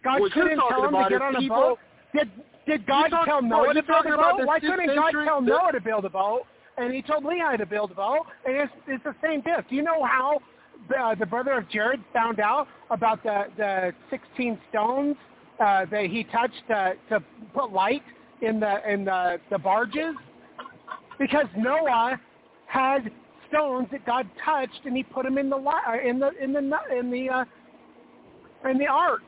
Speaker 4: God
Speaker 6: what
Speaker 4: couldn't tell them to get on a boat. Did did God
Speaker 6: talk-
Speaker 4: tell Noah to build a boat? Why couldn't God tell
Speaker 6: the-
Speaker 4: Noah to build a boat? And he told Lehi to build a boat, and it's it's the same diff. Do you know how the, the brother of Jared found out about the the 16 stones uh, that he touched to, to put light in the in the, the barges? Because Noah had stones that God touched, and he put them in the uh, in the in the in the uh, in the ark.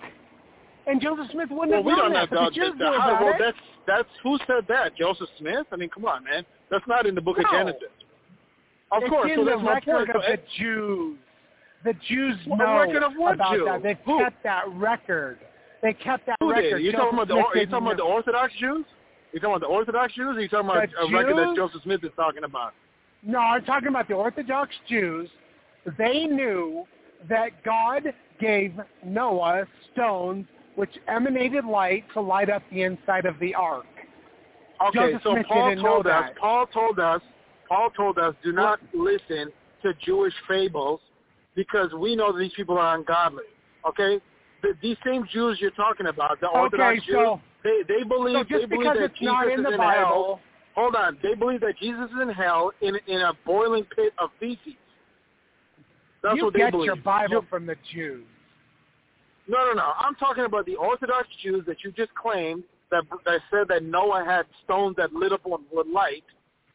Speaker 4: And Joseph Smith wouldn't
Speaker 6: Well,
Speaker 4: have
Speaker 6: we don't
Speaker 4: that,
Speaker 6: have
Speaker 4: the. Jews
Speaker 6: that-
Speaker 4: knew
Speaker 6: how- well, that's that's who said that? Joseph Smith? I mean, come on, man. That's not in the book of Genesis. Of
Speaker 4: it's
Speaker 6: course,
Speaker 4: in
Speaker 6: so
Speaker 4: the
Speaker 6: that's my
Speaker 4: record
Speaker 6: point.
Speaker 4: of
Speaker 6: So,
Speaker 4: the Jews. The Jews know
Speaker 6: record of what
Speaker 4: about
Speaker 6: Jew?
Speaker 4: that. They've
Speaker 6: Who?
Speaker 4: kept that record. They kept that
Speaker 6: who
Speaker 4: record.
Speaker 6: You talking about the you talking about the. Orthodox Jews? You talking about the Orthodox Jews? Or you talking about
Speaker 4: The
Speaker 6: a record that Joseph Smith is talking about?
Speaker 4: No, I'm talking about the Orthodox Jews. They knew that God gave Noah stones which emanated light to light up the inside of the ark.
Speaker 6: Okay,
Speaker 4: Joseph
Speaker 6: so
Speaker 4: Smith
Speaker 6: Paul told us.
Speaker 4: that.
Speaker 6: Paul told us. Paul told us do not listen to Jewish fables because we know that these people are ungodly. Okay, the, these same Jews you're talking about, the Orthodox
Speaker 4: Okay,
Speaker 6: Jews, they they believe
Speaker 4: So
Speaker 6: they believe
Speaker 4: because
Speaker 6: that
Speaker 4: it's
Speaker 6: Jesus
Speaker 4: not in
Speaker 6: is
Speaker 4: the
Speaker 6: in hell. Hold on, they believe that Jesus is in hell in in a boiling pit of feces. That's
Speaker 4: you
Speaker 6: what they
Speaker 4: get
Speaker 6: believe.
Speaker 4: your Bible
Speaker 6: You-
Speaker 4: from the Jews.
Speaker 6: no, no, no. I'm talking about the Orthodox Jews that you just claimed that that said that Noah had stones that lit up with light.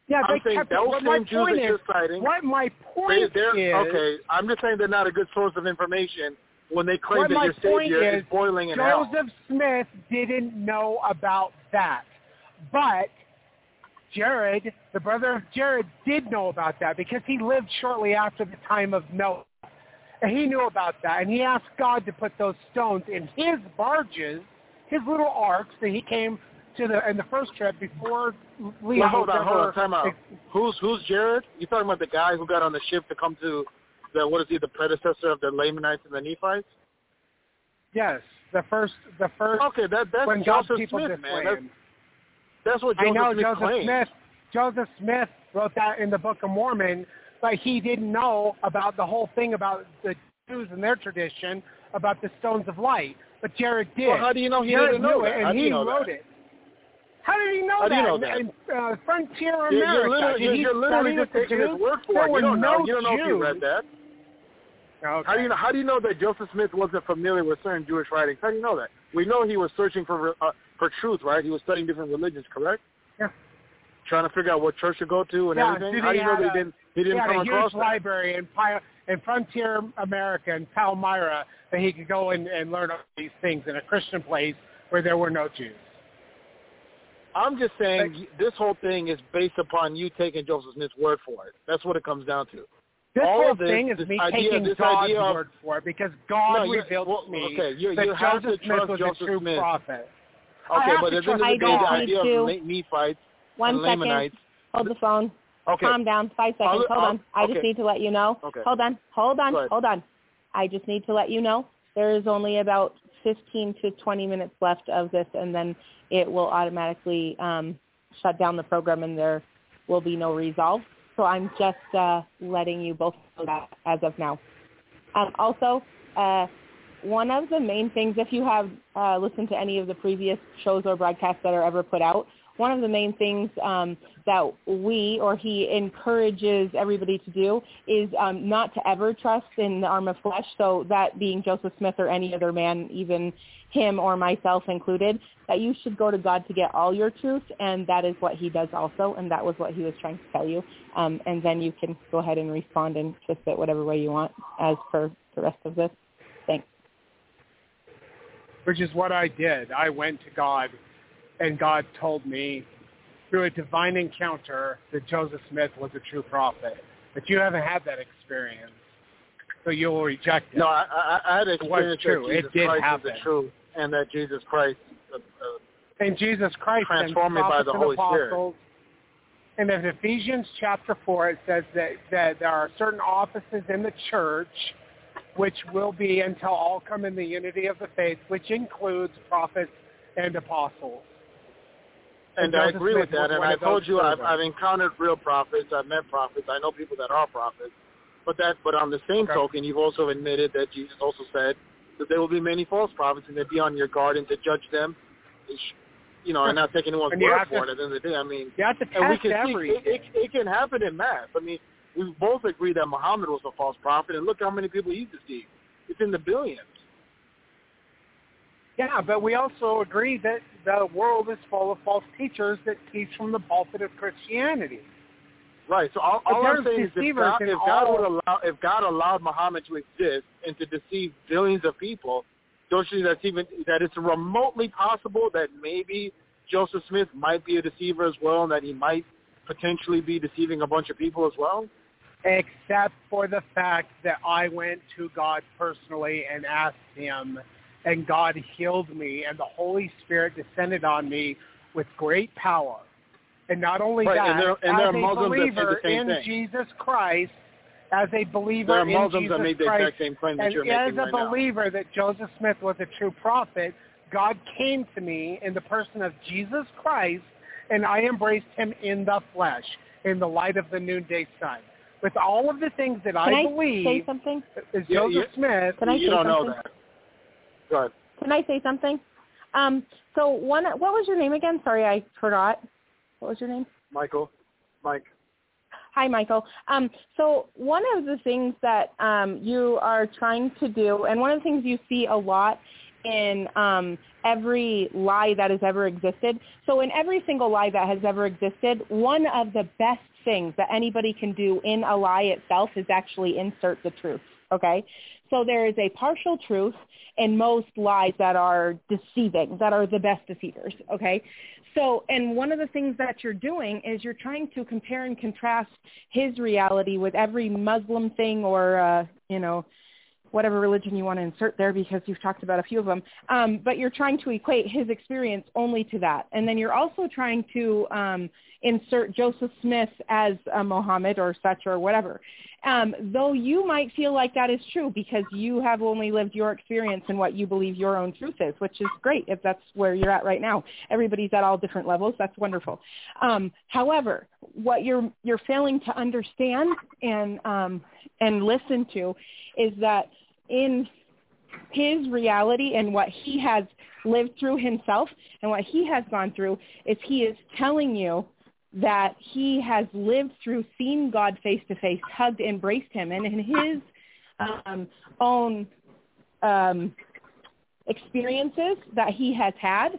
Speaker 4: Yeah,
Speaker 6: I'm
Speaker 4: they
Speaker 6: saying
Speaker 4: kept
Speaker 6: those same Jews
Speaker 4: point
Speaker 6: that you're citing,
Speaker 4: what my point
Speaker 6: they're
Speaker 4: is,
Speaker 6: okay. I'm just saying they're not a good source of information when they claim that your Savior
Speaker 4: is,
Speaker 6: is boiling in hell.
Speaker 4: Joseph Smith didn't know about that, but Jared, the brother of Jared, did know about that because he lived shortly after the time of Noah. And he knew about that, and he asked God to put those stones in his barges, his little arks that he came to the in the first trip before Lehi
Speaker 6: Well, hold on, hold on, time out. Who's who's Jared? You talking about the guy who got on the ship to come to the what is he, the predecessor of the Lamanites and the Nephites?
Speaker 4: Yes, the first, the first
Speaker 6: Okay, that that's
Speaker 4: when God's
Speaker 6: Joseph
Speaker 4: people
Speaker 6: Smith, man. That's, that's what
Speaker 4: I
Speaker 6: Joseph
Speaker 4: know
Speaker 6: Smith
Speaker 4: Joseph
Speaker 6: claims.
Speaker 4: Smith. Joseph Smith wrote that in the Book of Mormon, but he didn't know about the whole thing about the Jews and their tradition about the stones of light. But Jared did.
Speaker 6: Well, how do you know he
Speaker 4: Jared
Speaker 6: didn't know
Speaker 4: knew it,
Speaker 6: that?
Speaker 4: and
Speaker 6: How
Speaker 4: he wrote
Speaker 6: that?
Speaker 4: it. How did he know
Speaker 6: How do
Speaker 4: that?
Speaker 6: you know that?
Speaker 4: in uh, frontier
Speaker 6: You're,
Speaker 4: America,
Speaker 6: you're literally,
Speaker 4: did
Speaker 6: you're,
Speaker 4: he
Speaker 6: you're literally just taking his word for it. You don't
Speaker 4: no
Speaker 6: know. You don't know if you read that.
Speaker 4: Okay.
Speaker 6: How do you know? How do you know that Joseph Smith wasn't familiar with certain Jewish writings? How do you know that? We know he was searching for uh, for truth, right? He was studying different religions, correct?
Speaker 4: Yeah.
Speaker 6: Trying to figure out what church to go to and
Speaker 4: Yeah,
Speaker 6: everything. How do
Speaker 4: he
Speaker 6: you know
Speaker 4: had
Speaker 6: that he didn't he
Speaker 4: He
Speaker 6: didn't
Speaker 4: had
Speaker 6: come
Speaker 4: a huge
Speaker 6: that?
Speaker 4: library in, in Frontier America in Palmyra that he could go and, and learn all these things in a Christian place where there were no Jews.
Speaker 6: I'm just saying this whole thing is based upon you taking Joseph Smith's word for it. That's what it comes down to.
Speaker 4: This
Speaker 6: All
Speaker 4: whole
Speaker 6: of this-
Speaker 4: thing is
Speaker 6: this
Speaker 4: me
Speaker 6: idea-
Speaker 4: taking
Speaker 6: this
Speaker 4: God's
Speaker 6: idea of-
Speaker 4: word for it because God
Speaker 6: No, you're-
Speaker 4: revealed
Speaker 6: well,
Speaker 4: to me
Speaker 6: okay, you-
Speaker 4: that
Speaker 6: you have
Speaker 4: Joseph
Speaker 6: to
Speaker 4: Smith
Speaker 6: trust
Speaker 4: was
Speaker 6: Joseph
Speaker 4: a true
Speaker 6: Smith.
Speaker 4: prophet.
Speaker 6: Okay, but
Speaker 4: to
Speaker 6: at the end of the day, the idea
Speaker 1: need
Speaker 6: of
Speaker 1: to.
Speaker 6: Ne- Nephites
Speaker 1: One
Speaker 6: and
Speaker 1: second.
Speaker 6: Lamanites.
Speaker 1: Hold the phone.
Speaker 6: Okay.
Speaker 1: Calm down. Five seconds.
Speaker 6: I'll-
Speaker 1: Hold
Speaker 6: I'll-
Speaker 1: on. I just need to let you know.
Speaker 6: Okay.
Speaker 1: Hold on. Hold on. Hold on. I just need to let you know there is only about 15 to 20 minutes left of this, and then it will automatically um, shut down the program, and there will be no resolve. So I'm just uh, letting you both know that as of now. Um, also, uh, one of the main things, if you have uh, listened to any of the previous shows or broadcasts that are ever put out, one of the main things um, that we or he encourages everybody to do is um, not to ever trust in the arm of flesh. So that being Joseph Smith or any other man, even him or myself included, that you should go to God to get all your truth, and that is what he does also, and that was what he was trying to tell you. Um, and then you can go ahead and respond and twist it whatever way you want as per the rest of this. Thanks.
Speaker 4: Which is what I did. I went to God and God told me through a divine encounter that Joseph Smith was a true prophet. But you haven't had that experience, so you will reject it.
Speaker 6: No, I, I, I had experience
Speaker 4: true.
Speaker 6: that Jesus
Speaker 4: it did
Speaker 6: Christ
Speaker 4: happen.
Speaker 6: is the truth, and that Jesus Christ uh, uh,
Speaker 4: and Jesus Christ
Speaker 6: transformed me by the Holy
Speaker 4: and
Speaker 6: Spirit.
Speaker 4: And in Ephesians chapter 4, it says that, that there are certain offices in the church which will be until all come in the unity of the faith, which includes prophets and apostles.
Speaker 6: And I agree with that. And I told you I've. I've encountered real prophets. I've met prophets. I know people that are prophets. But that, but on the same
Speaker 4: Okay.
Speaker 6: token, you've also admitted that Jesus also said that there will be many false prophets, and to be on your guard and to judge them, you know, and not take anyone's word for
Speaker 4: to-
Speaker 6: it. At the end of the day, I mean,
Speaker 4: You have to
Speaker 6: and we can see it, it, it can happen in mass. I mean, we both agree that Muhammad was a false prophet, and look how many people he deceived. It's in the billions.
Speaker 4: Yeah, but we also agree that the world is full of false teachers that teach from the pulpit of Christianity.
Speaker 6: Right. So all, all I'm saying is if God, if God would allow, if God allowed Muhammad to exist and to deceive billions of people, don't you think that's even that it's remotely possible that maybe Joseph Smith might be a deceiver as well, and that he might potentially be deceiving a bunch of people as well?
Speaker 4: except for the fact that I went to God personally and asked him, and God healed me, and the Holy Spirit descended on me with great power. And not only
Speaker 6: Right,
Speaker 4: that,
Speaker 6: and there- and there
Speaker 4: as
Speaker 6: are
Speaker 4: a
Speaker 6: Muslims that the
Speaker 4: believer
Speaker 6: same
Speaker 4: in
Speaker 6: thing.
Speaker 4: Jesus Christ, as a believer
Speaker 6: There are
Speaker 4: in
Speaker 6: Muslims
Speaker 4: Jesus
Speaker 6: that make the
Speaker 4: Christ,
Speaker 6: exact same claim that
Speaker 4: and
Speaker 6: you're
Speaker 4: as
Speaker 6: making
Speaker 4: a
Speaker 6: right now.
Speaker 4: believer that Joseph Smith was a true prophet, God came to me in the person of Jesus Christ, and I embraced him in the flesh, in the light of the noonday sun. With all of the things that
Speaker 1: Can I, say
Speaker 4: believe
Speaker 1: something?
Speaker 4: is
Speaker 6: Yeah,
Speaker 4: Joseph
Speaker 6: yeah.
Speaker 4: Smith.
Speaker 1: Can I
Speaker 6: you
Speaker 1: say
Speaker 6: don't know
Speaker 1: something?
Speaker 6: that. Go ahead.
Speaker 1: Can I say something? Um, so one, what was your name again? Sorry, I forgot. What was your name?
Speaker 6: Michael. Mike.
Speaker 1: Hi, Michael. Um, so one of the things that um, you are trying to do, and one of the things you see a lot in um, every lie that has ever existed. So in every single lie that has ever existed, one of the best things that anybody can do in a lie itself is actually insert the truth. Okay? So there is a partial truth in most lies that are deceiving, that are the best deceivers. Okay? So, and one of the things that you're doing is you're trying to compare and contrast his reality with every Muslim thing or, uh, you know, whatever religion you want to insert there because you've talked about a few of them. Um, but you're trying to equate his experience only to that. And then you're also trying to um, insert Joseph Smith as a Mohammed or such or whatever. Um, though you might feel like that is true because you have only lived your experience and what you believe your own truth is, which is great if that's where you're at right now. Everybody's at all different levels. That's wonderful. Um, however, what you're you're failing to understand and um, and listen to is that in his reality and what he has lived through himself and what he has gone through is he is telling you that he has lived through seen God face to face, hugged, embraced him, and in his um, own um, experiences that he has had,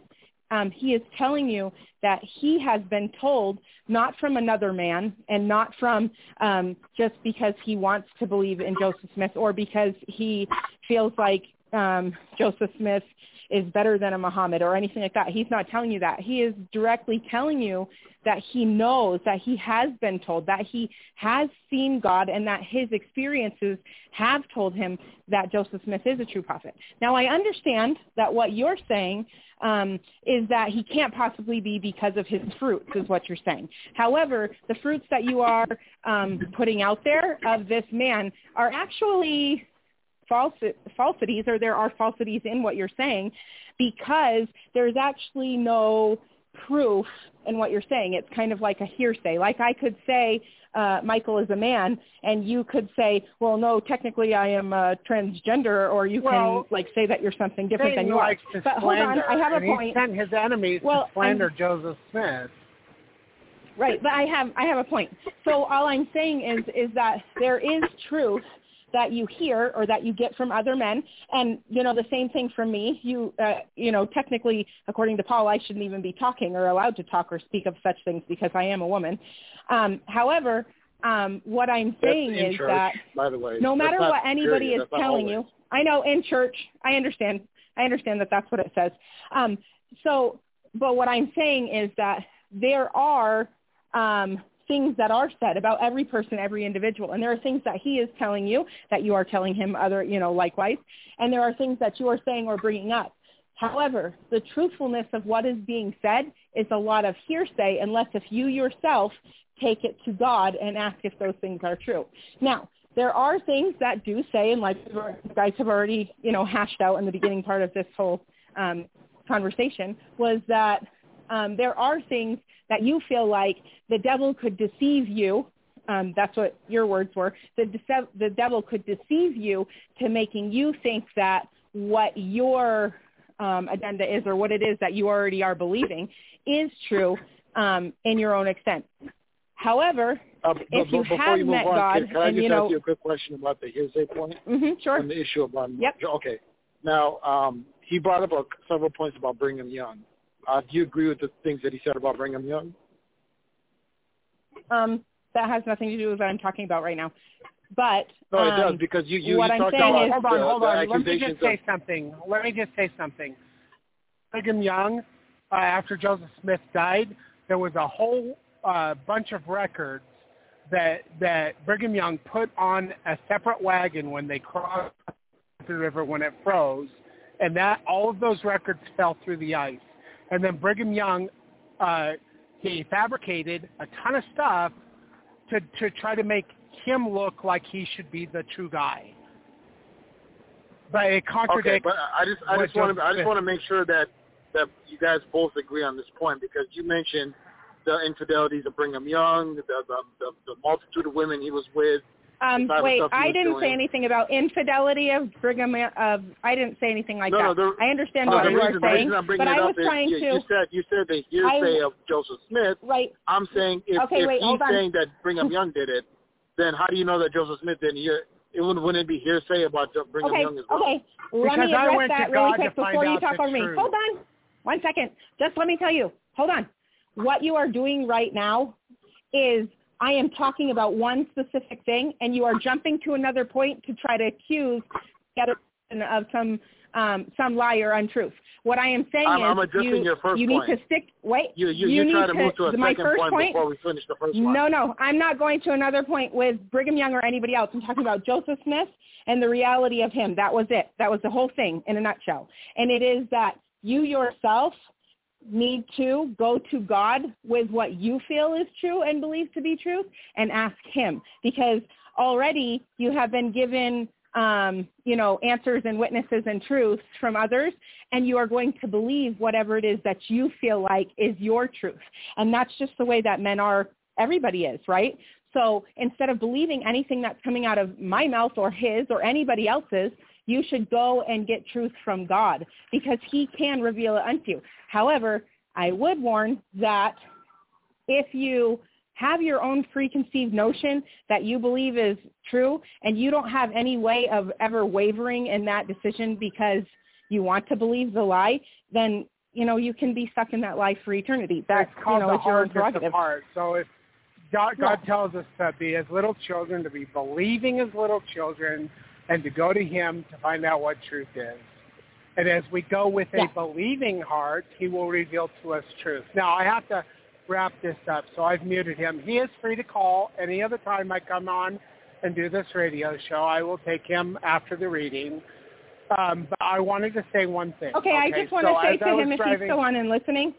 Speaker 1: um, he is telling you that he has been told not from another man and not from um, just because he wants to believe in Joseph Smith or because he feels like um, Joseph Smith is better than a Muhammad or anything like that. He's not telling you that. He is directly telling you that he knows, that he has been told, that he has seen God and that his experiences have told him that Joseph Smith is a true prophet. Now, I understand that what you're saying um, is that he can't possibly be because of his fruits, is what you're saying. However, the fruits that you are um, putting out there of this man are actually falsities, or there are falsities in what you're saying, because there's actually no proof in what you're saying. It's kind of like a hearsay. Like I could say uh, Michael is a man, and you could say, well, no, technically I am uh, transgender, or you
Speaker 4: Well,
Speaker 1: can like say that you're something different than you are.
Speaker 4: to
Speaker 1: But hold on, I have a
Speaker 4: and he
Speaker 1: point.
Speaker 4: sent his enemies
Speaker 1: Well,
Speaker 4: to slander Joseph Smith.
Speaker 1: Right, but I have I have a point. So all I'm saying is is that there is truth that you hear or that you get from other men, and you know the same thing from me. You uh, you know technically, according to Paul, I shouldn't even be talking or allowed to talk or speak of such things because I am a woman. Um, however, um, what I'm saying is
Speaker 6: church,
Speaker 1: that
Speaker 6: by the way.
Speaker 1: no matter what anybody is telling
Speaker 6: always.
Speaker 1: you, I know in church, I understand. I understand that that's what it says. Um, so, but what I'm saying is that there are um, things that are said about every person, every individual, and there are things that he is telling you that you are telling him other, you know, likewise, and there are things that you are saying or bringing up. However, the truthfulness of what is being said is a lot of hearsay unless if you yourself take it to God and ask if those things are true. Now, there are things that do say, and like you guys have already, you know, hashed out in the beginning part of this whole um, conversation, was that um, there are things that you feel like the devil could deceive you. Um, that's what your words were. The, dece- the devil could deceive you to making you think that what your um, agenda is or what it is that you already are believing is true um, in your own extent. However,
Speaker 6: Uh, but,
Speaker 1: if you
Speaker 6: before
Speaker 1: have
Speaker 6: you move
Speaker 1: met
Speaker 6: on,
Speaker 1: God
Speaker 6: can, can I just
Speaker 1: you know-
Speaker 6: ask you a quick question about the hearsay point
Speaker 1: hmm sure.
Speaker 6: on the issue about
Speaker 1: Yep.
Speaker 6: Okay. Now, um, he brought up a, several points about Brigham Young. Uh, do you agree with the things that he said about Brigham Young?
Speaker 1: Um, that has nothing to do with what I'm talking about right now. But
Speaker 6: No, it
Speaker 1: um,
Speaker 6: does because you you,
Speaker 1: what
Speaker 6: you
Speaker 1: I'm
Speaker 6: talked
Speaker 1: saying
Speaker 6: about
Speaker 1: is-
Speaker 4: hold on, hold on. Let me just say
Speaker 6: of
Speaker 4: something. Let me just say something. Brigham Young, uh, after Joseph Smith died, there was a whole uh, bunch of records that that Brigham Young put on a separate wagon when they crossed the river when it froze, and that all of those records fell through the ice. And then Brigham Young, uh, he fabricated a ton of stuff to to try to make him look like he should be the true guy. But it contradicts.
Speaker 6: Okay, but I just I just want to I just want to make sure that that you guys both agree on this point because you mentioned the infidelities of Brigham Young, the the, the, the multitude of women he was with.
Speaker 1: Um,
Speaker 6: the
Speaker 1: wait, I didn't
Speaker 6: doing.
Speaker 1: say anything about infidelity of Brigham. Of I didn't say anything like
Speaker 6: No, no,
Speaker 1: that.
Speaker 6: the-
Speaker 1: I understand
Speaker 6: No,
Speaker 1: what you
Speaker 6: reason,
Speaker 1: are saying,
Speaker 6: reason I'm bringing
Speaker 1: but I was trying
Speaker 6: you,
Speaker 1: to.
Speaker 6: you said you said the hearsay of Joseph Smith.
Speaker 1: right.
Speaker 6: I'm saying if,
Speaker 1: Okay,
Speaker 6: if
Speaker 1: wait,
Speaker 6: he's saying that Brigham *laughs* Young did it, then how do you know that Joseph Smith didn't hear? It wouldn't, wouldn't it be hearsay about Brigham
Speaker 1: Okay.
Speaker 6: Young as well?
Speaker 1: Okay. Let
Speaker 4: Because
Speaker 1: me address that really quick before you talk
Speaker 4: the
Speaker 1: over me. Hold on. One second. Just let me tell you. Hold on. What you are doing right now is I am talking about one specific thing, and you are jumping to another point to try to accuse the other person of some um, some lie or untruth. What I am saying
Speaker 6: I'm-
Speaker 1: is
Speaker 6: I'm
Speaker 1: you,
Speaker 6: your first
Speaker 1: you need to stick. Wait.
Speaker 6: You you,
Speaker 1: you need
Speaker 6: to move to a
Speaker 1: my
Speaker 6: second
Speaker 1: first
Speaker 6: point,
Speaker 1: point
Speaker 6: before we finish the first one.
Speaker 1: no, no, I'm not going to another point with Brigham Young or anybody else. I'm talking about Joseph Smith and the reality of him. That was it. That was the whole thing in a nutshell. And it is that you yourself need to go to God with what you feel is true and believe to be truth and ask him because already you have been given um, you know, answers and witnesses and truths from others, and you are going to believe whatever it is that you feel like is your truth. And that's just the way that men are, everybody is, right? So instead of believing anything that's coming out of my mouth or his or anybody else's, you should go and get truth from God because he can reveal it unto you. However, I would warn that if you have your own preconceived notion that you believe is true and you don't have any way of ever wavering in that decision because you want to believe the lie, then you know you can be stuck in that lie for eternity. That's you know
Speaker 4: the
Speaker 1: it's your own prerogative.
Speaker 4: of. So if God,
Speaker 1: Yeah.
Speaker 4: God tells us to be as little children, to be believing as little children, and to go to Him to find out what truth is. And as we go with a
Speaker 1: Yeah.
Speaker 4: believing heart, He will reveal to us truth. Now I have to wrap this up, so I've muted him. He is free to call any other time I come on and do this radio show. I will take him after the reading. Um, but I wanted to say one thing.
Speaker 1: Okay, I just want
Speaker 4: so
Speaker 1: to say to him if
Speaker 4: driving-
Speaker 1: he's still on and listening.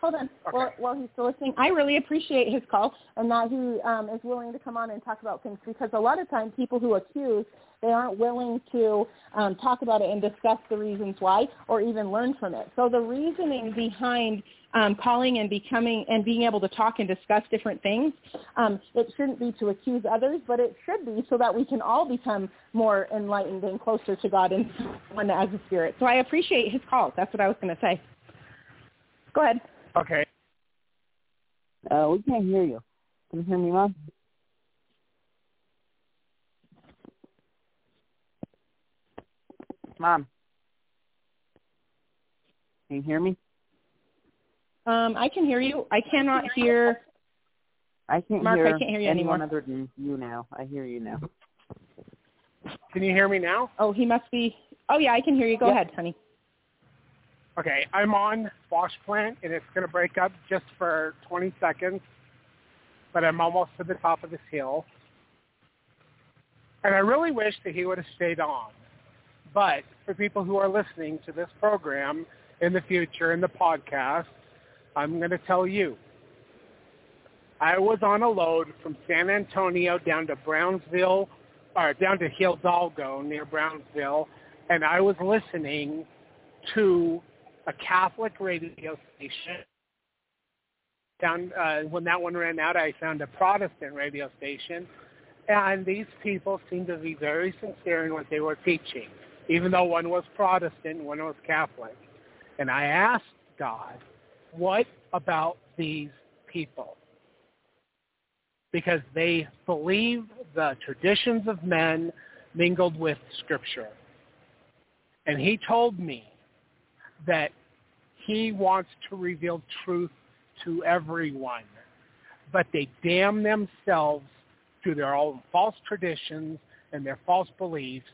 Speaker 1: Hold on.
Speaker 4: Okay.
Speaker 1: While, while he's still listening, I really appreciate his call and that he um, is willing to come on and talk about things because a lot of times people who accuse They aren't willing to um, talk about it and discuss the reasons why or even learn from it. So the reasoning behind um, calling and becoming and being able to talk and discuss different things, um, it shouldn't be to accuse others, but it should be so that we can all become more enlightened and closer to God and one as a spirit. So I appreciate his call. That's what I was going to say. Go ahead.
Speaker 4: Okay.
Speaker 5: Uh, we can't hear you. Can you hear me, Mom? Mom. Can you hear me?
Speaker 1: Um, I can hear you. I cannot hear.
Speaker 5: I can't
Speaker 1: Mark,
Speaker 5: hear
Speaker 1: I can't hear you
Speaker 5: anyone
Speaker 1: anymore.
Speaker 5: other than you now. I hear you now.
Speaker 4: Can you hear me now?
Speaker 1: Oh, he must be. Oh yeah, I can hear you. Go
Speaker 5: Yeah.
Speaker 1: ahead, honey.
Speaker 4: Okay, I'm on Wash Plant, and it's going to break up just for 20 seconds, but I'm almost to the top of this hill. And I really wish that he would have stayed on. But for people who are listening to this program in the future, in the podcast, I'm going to tell you. I was on a load from San Antonio down to Brownsville, or down to Hidalgo near Brownsville, and I was listening to a Catholic radio station. Down uh, when that one ran out, I found a Protestant radio station, and these people seemed to be very sincere in what they were teaching, even though one was Protestant, and one was Catholic. And I asked God, what about these people? Because they believe the traditions of men mingled with Scripture. And he told me that he wants to reveal truth to everyone, but they damn themselves through their own false traditions and their false beliefs,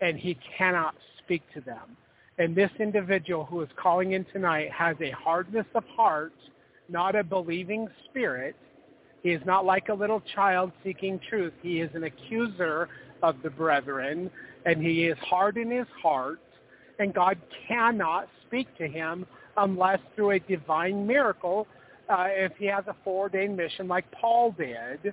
Speaker 4: and he cannot speak to them. And this individual who is calling in tonight has a hardness of heart, not a believing spirit. He is not like a little child seeking truth. He is an accuser of the brethren, and he is hard in his heart, and God cannot speak to him unless through a divine miracle, uh, if he has a foreordained mission like Paul did.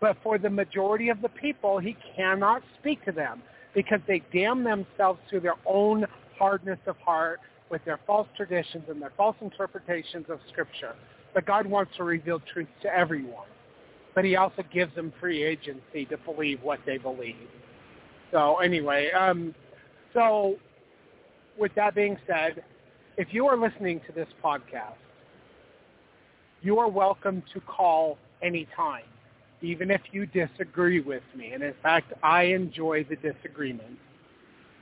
Speaker 4: But for the majority of the people, he cannot speak to them because they damn themselves through their own hardness of heart with their false traditions and their false interpretations of Scripture. But God wants to reveal truth to everyone. But he also gives them free agency to believe what they believe. So anyway, um, so with that being said, if you are listening to this podcast, you are welcome to call anytime, even if you disagree with me. And in fact, I enjoy the disagreement.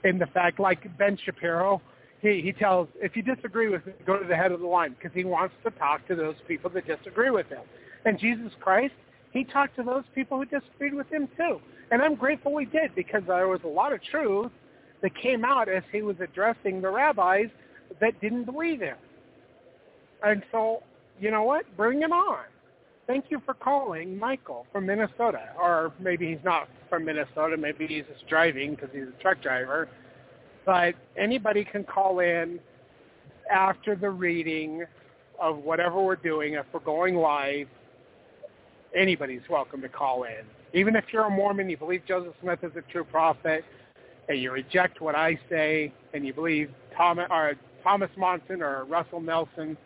Speaker 4: In the fact, like Ben Shapiro, he, he tells, if you disagree with me, go to the head of the line because he wants to talk to those people that disagree with him. And Jesus Christ, he talked to those people who disagreed with him too. And I'm grateful he did because there was a lot of truth that came out as he was addressing the rabbis that didn't believe him. And so, you know what? Bring it on. Thank you for calling Michael from Minnesota. Or maybe he's not from Minnesota. Maybe he's just driving because he's a truck driver. But anybody can call in after the reading of whatever we're doing. If we're going live, anybody's welcome to call in. Even if you're a Mormon, you believe Joseph Smith is a true prophet, and you reject what I say, and you believe Thomas, or Thomas Monson or Russell Nelson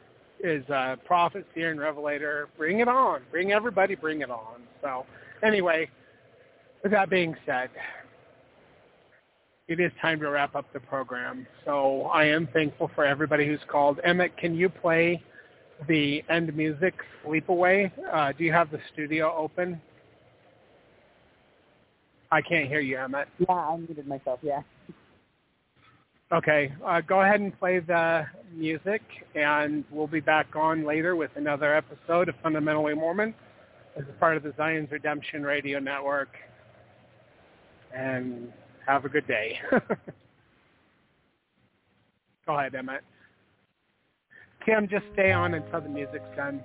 Speaker 4: is a prophet, seer, and revelator, bring it on. Bring everybody, bring it on. So anyway, with that being said, it is time to wrap up the program. So I am thankful for everybody who's called. Emmett, can you play the end music, Sleep Away? Uh, do you have the studio open? I can't hear you, Emmett.
Speaker 5: Yeah, I muted myself. Yeah.
Speaker 4: Okay, uh, go ahead and play the music, and we'll be back on later with another episode of Fundamentally Mormon as a part of the Zion's Redemption Radio Network. And have a good day. *laughs* go ahead, Emmett. Kim, just stay on until the music's done.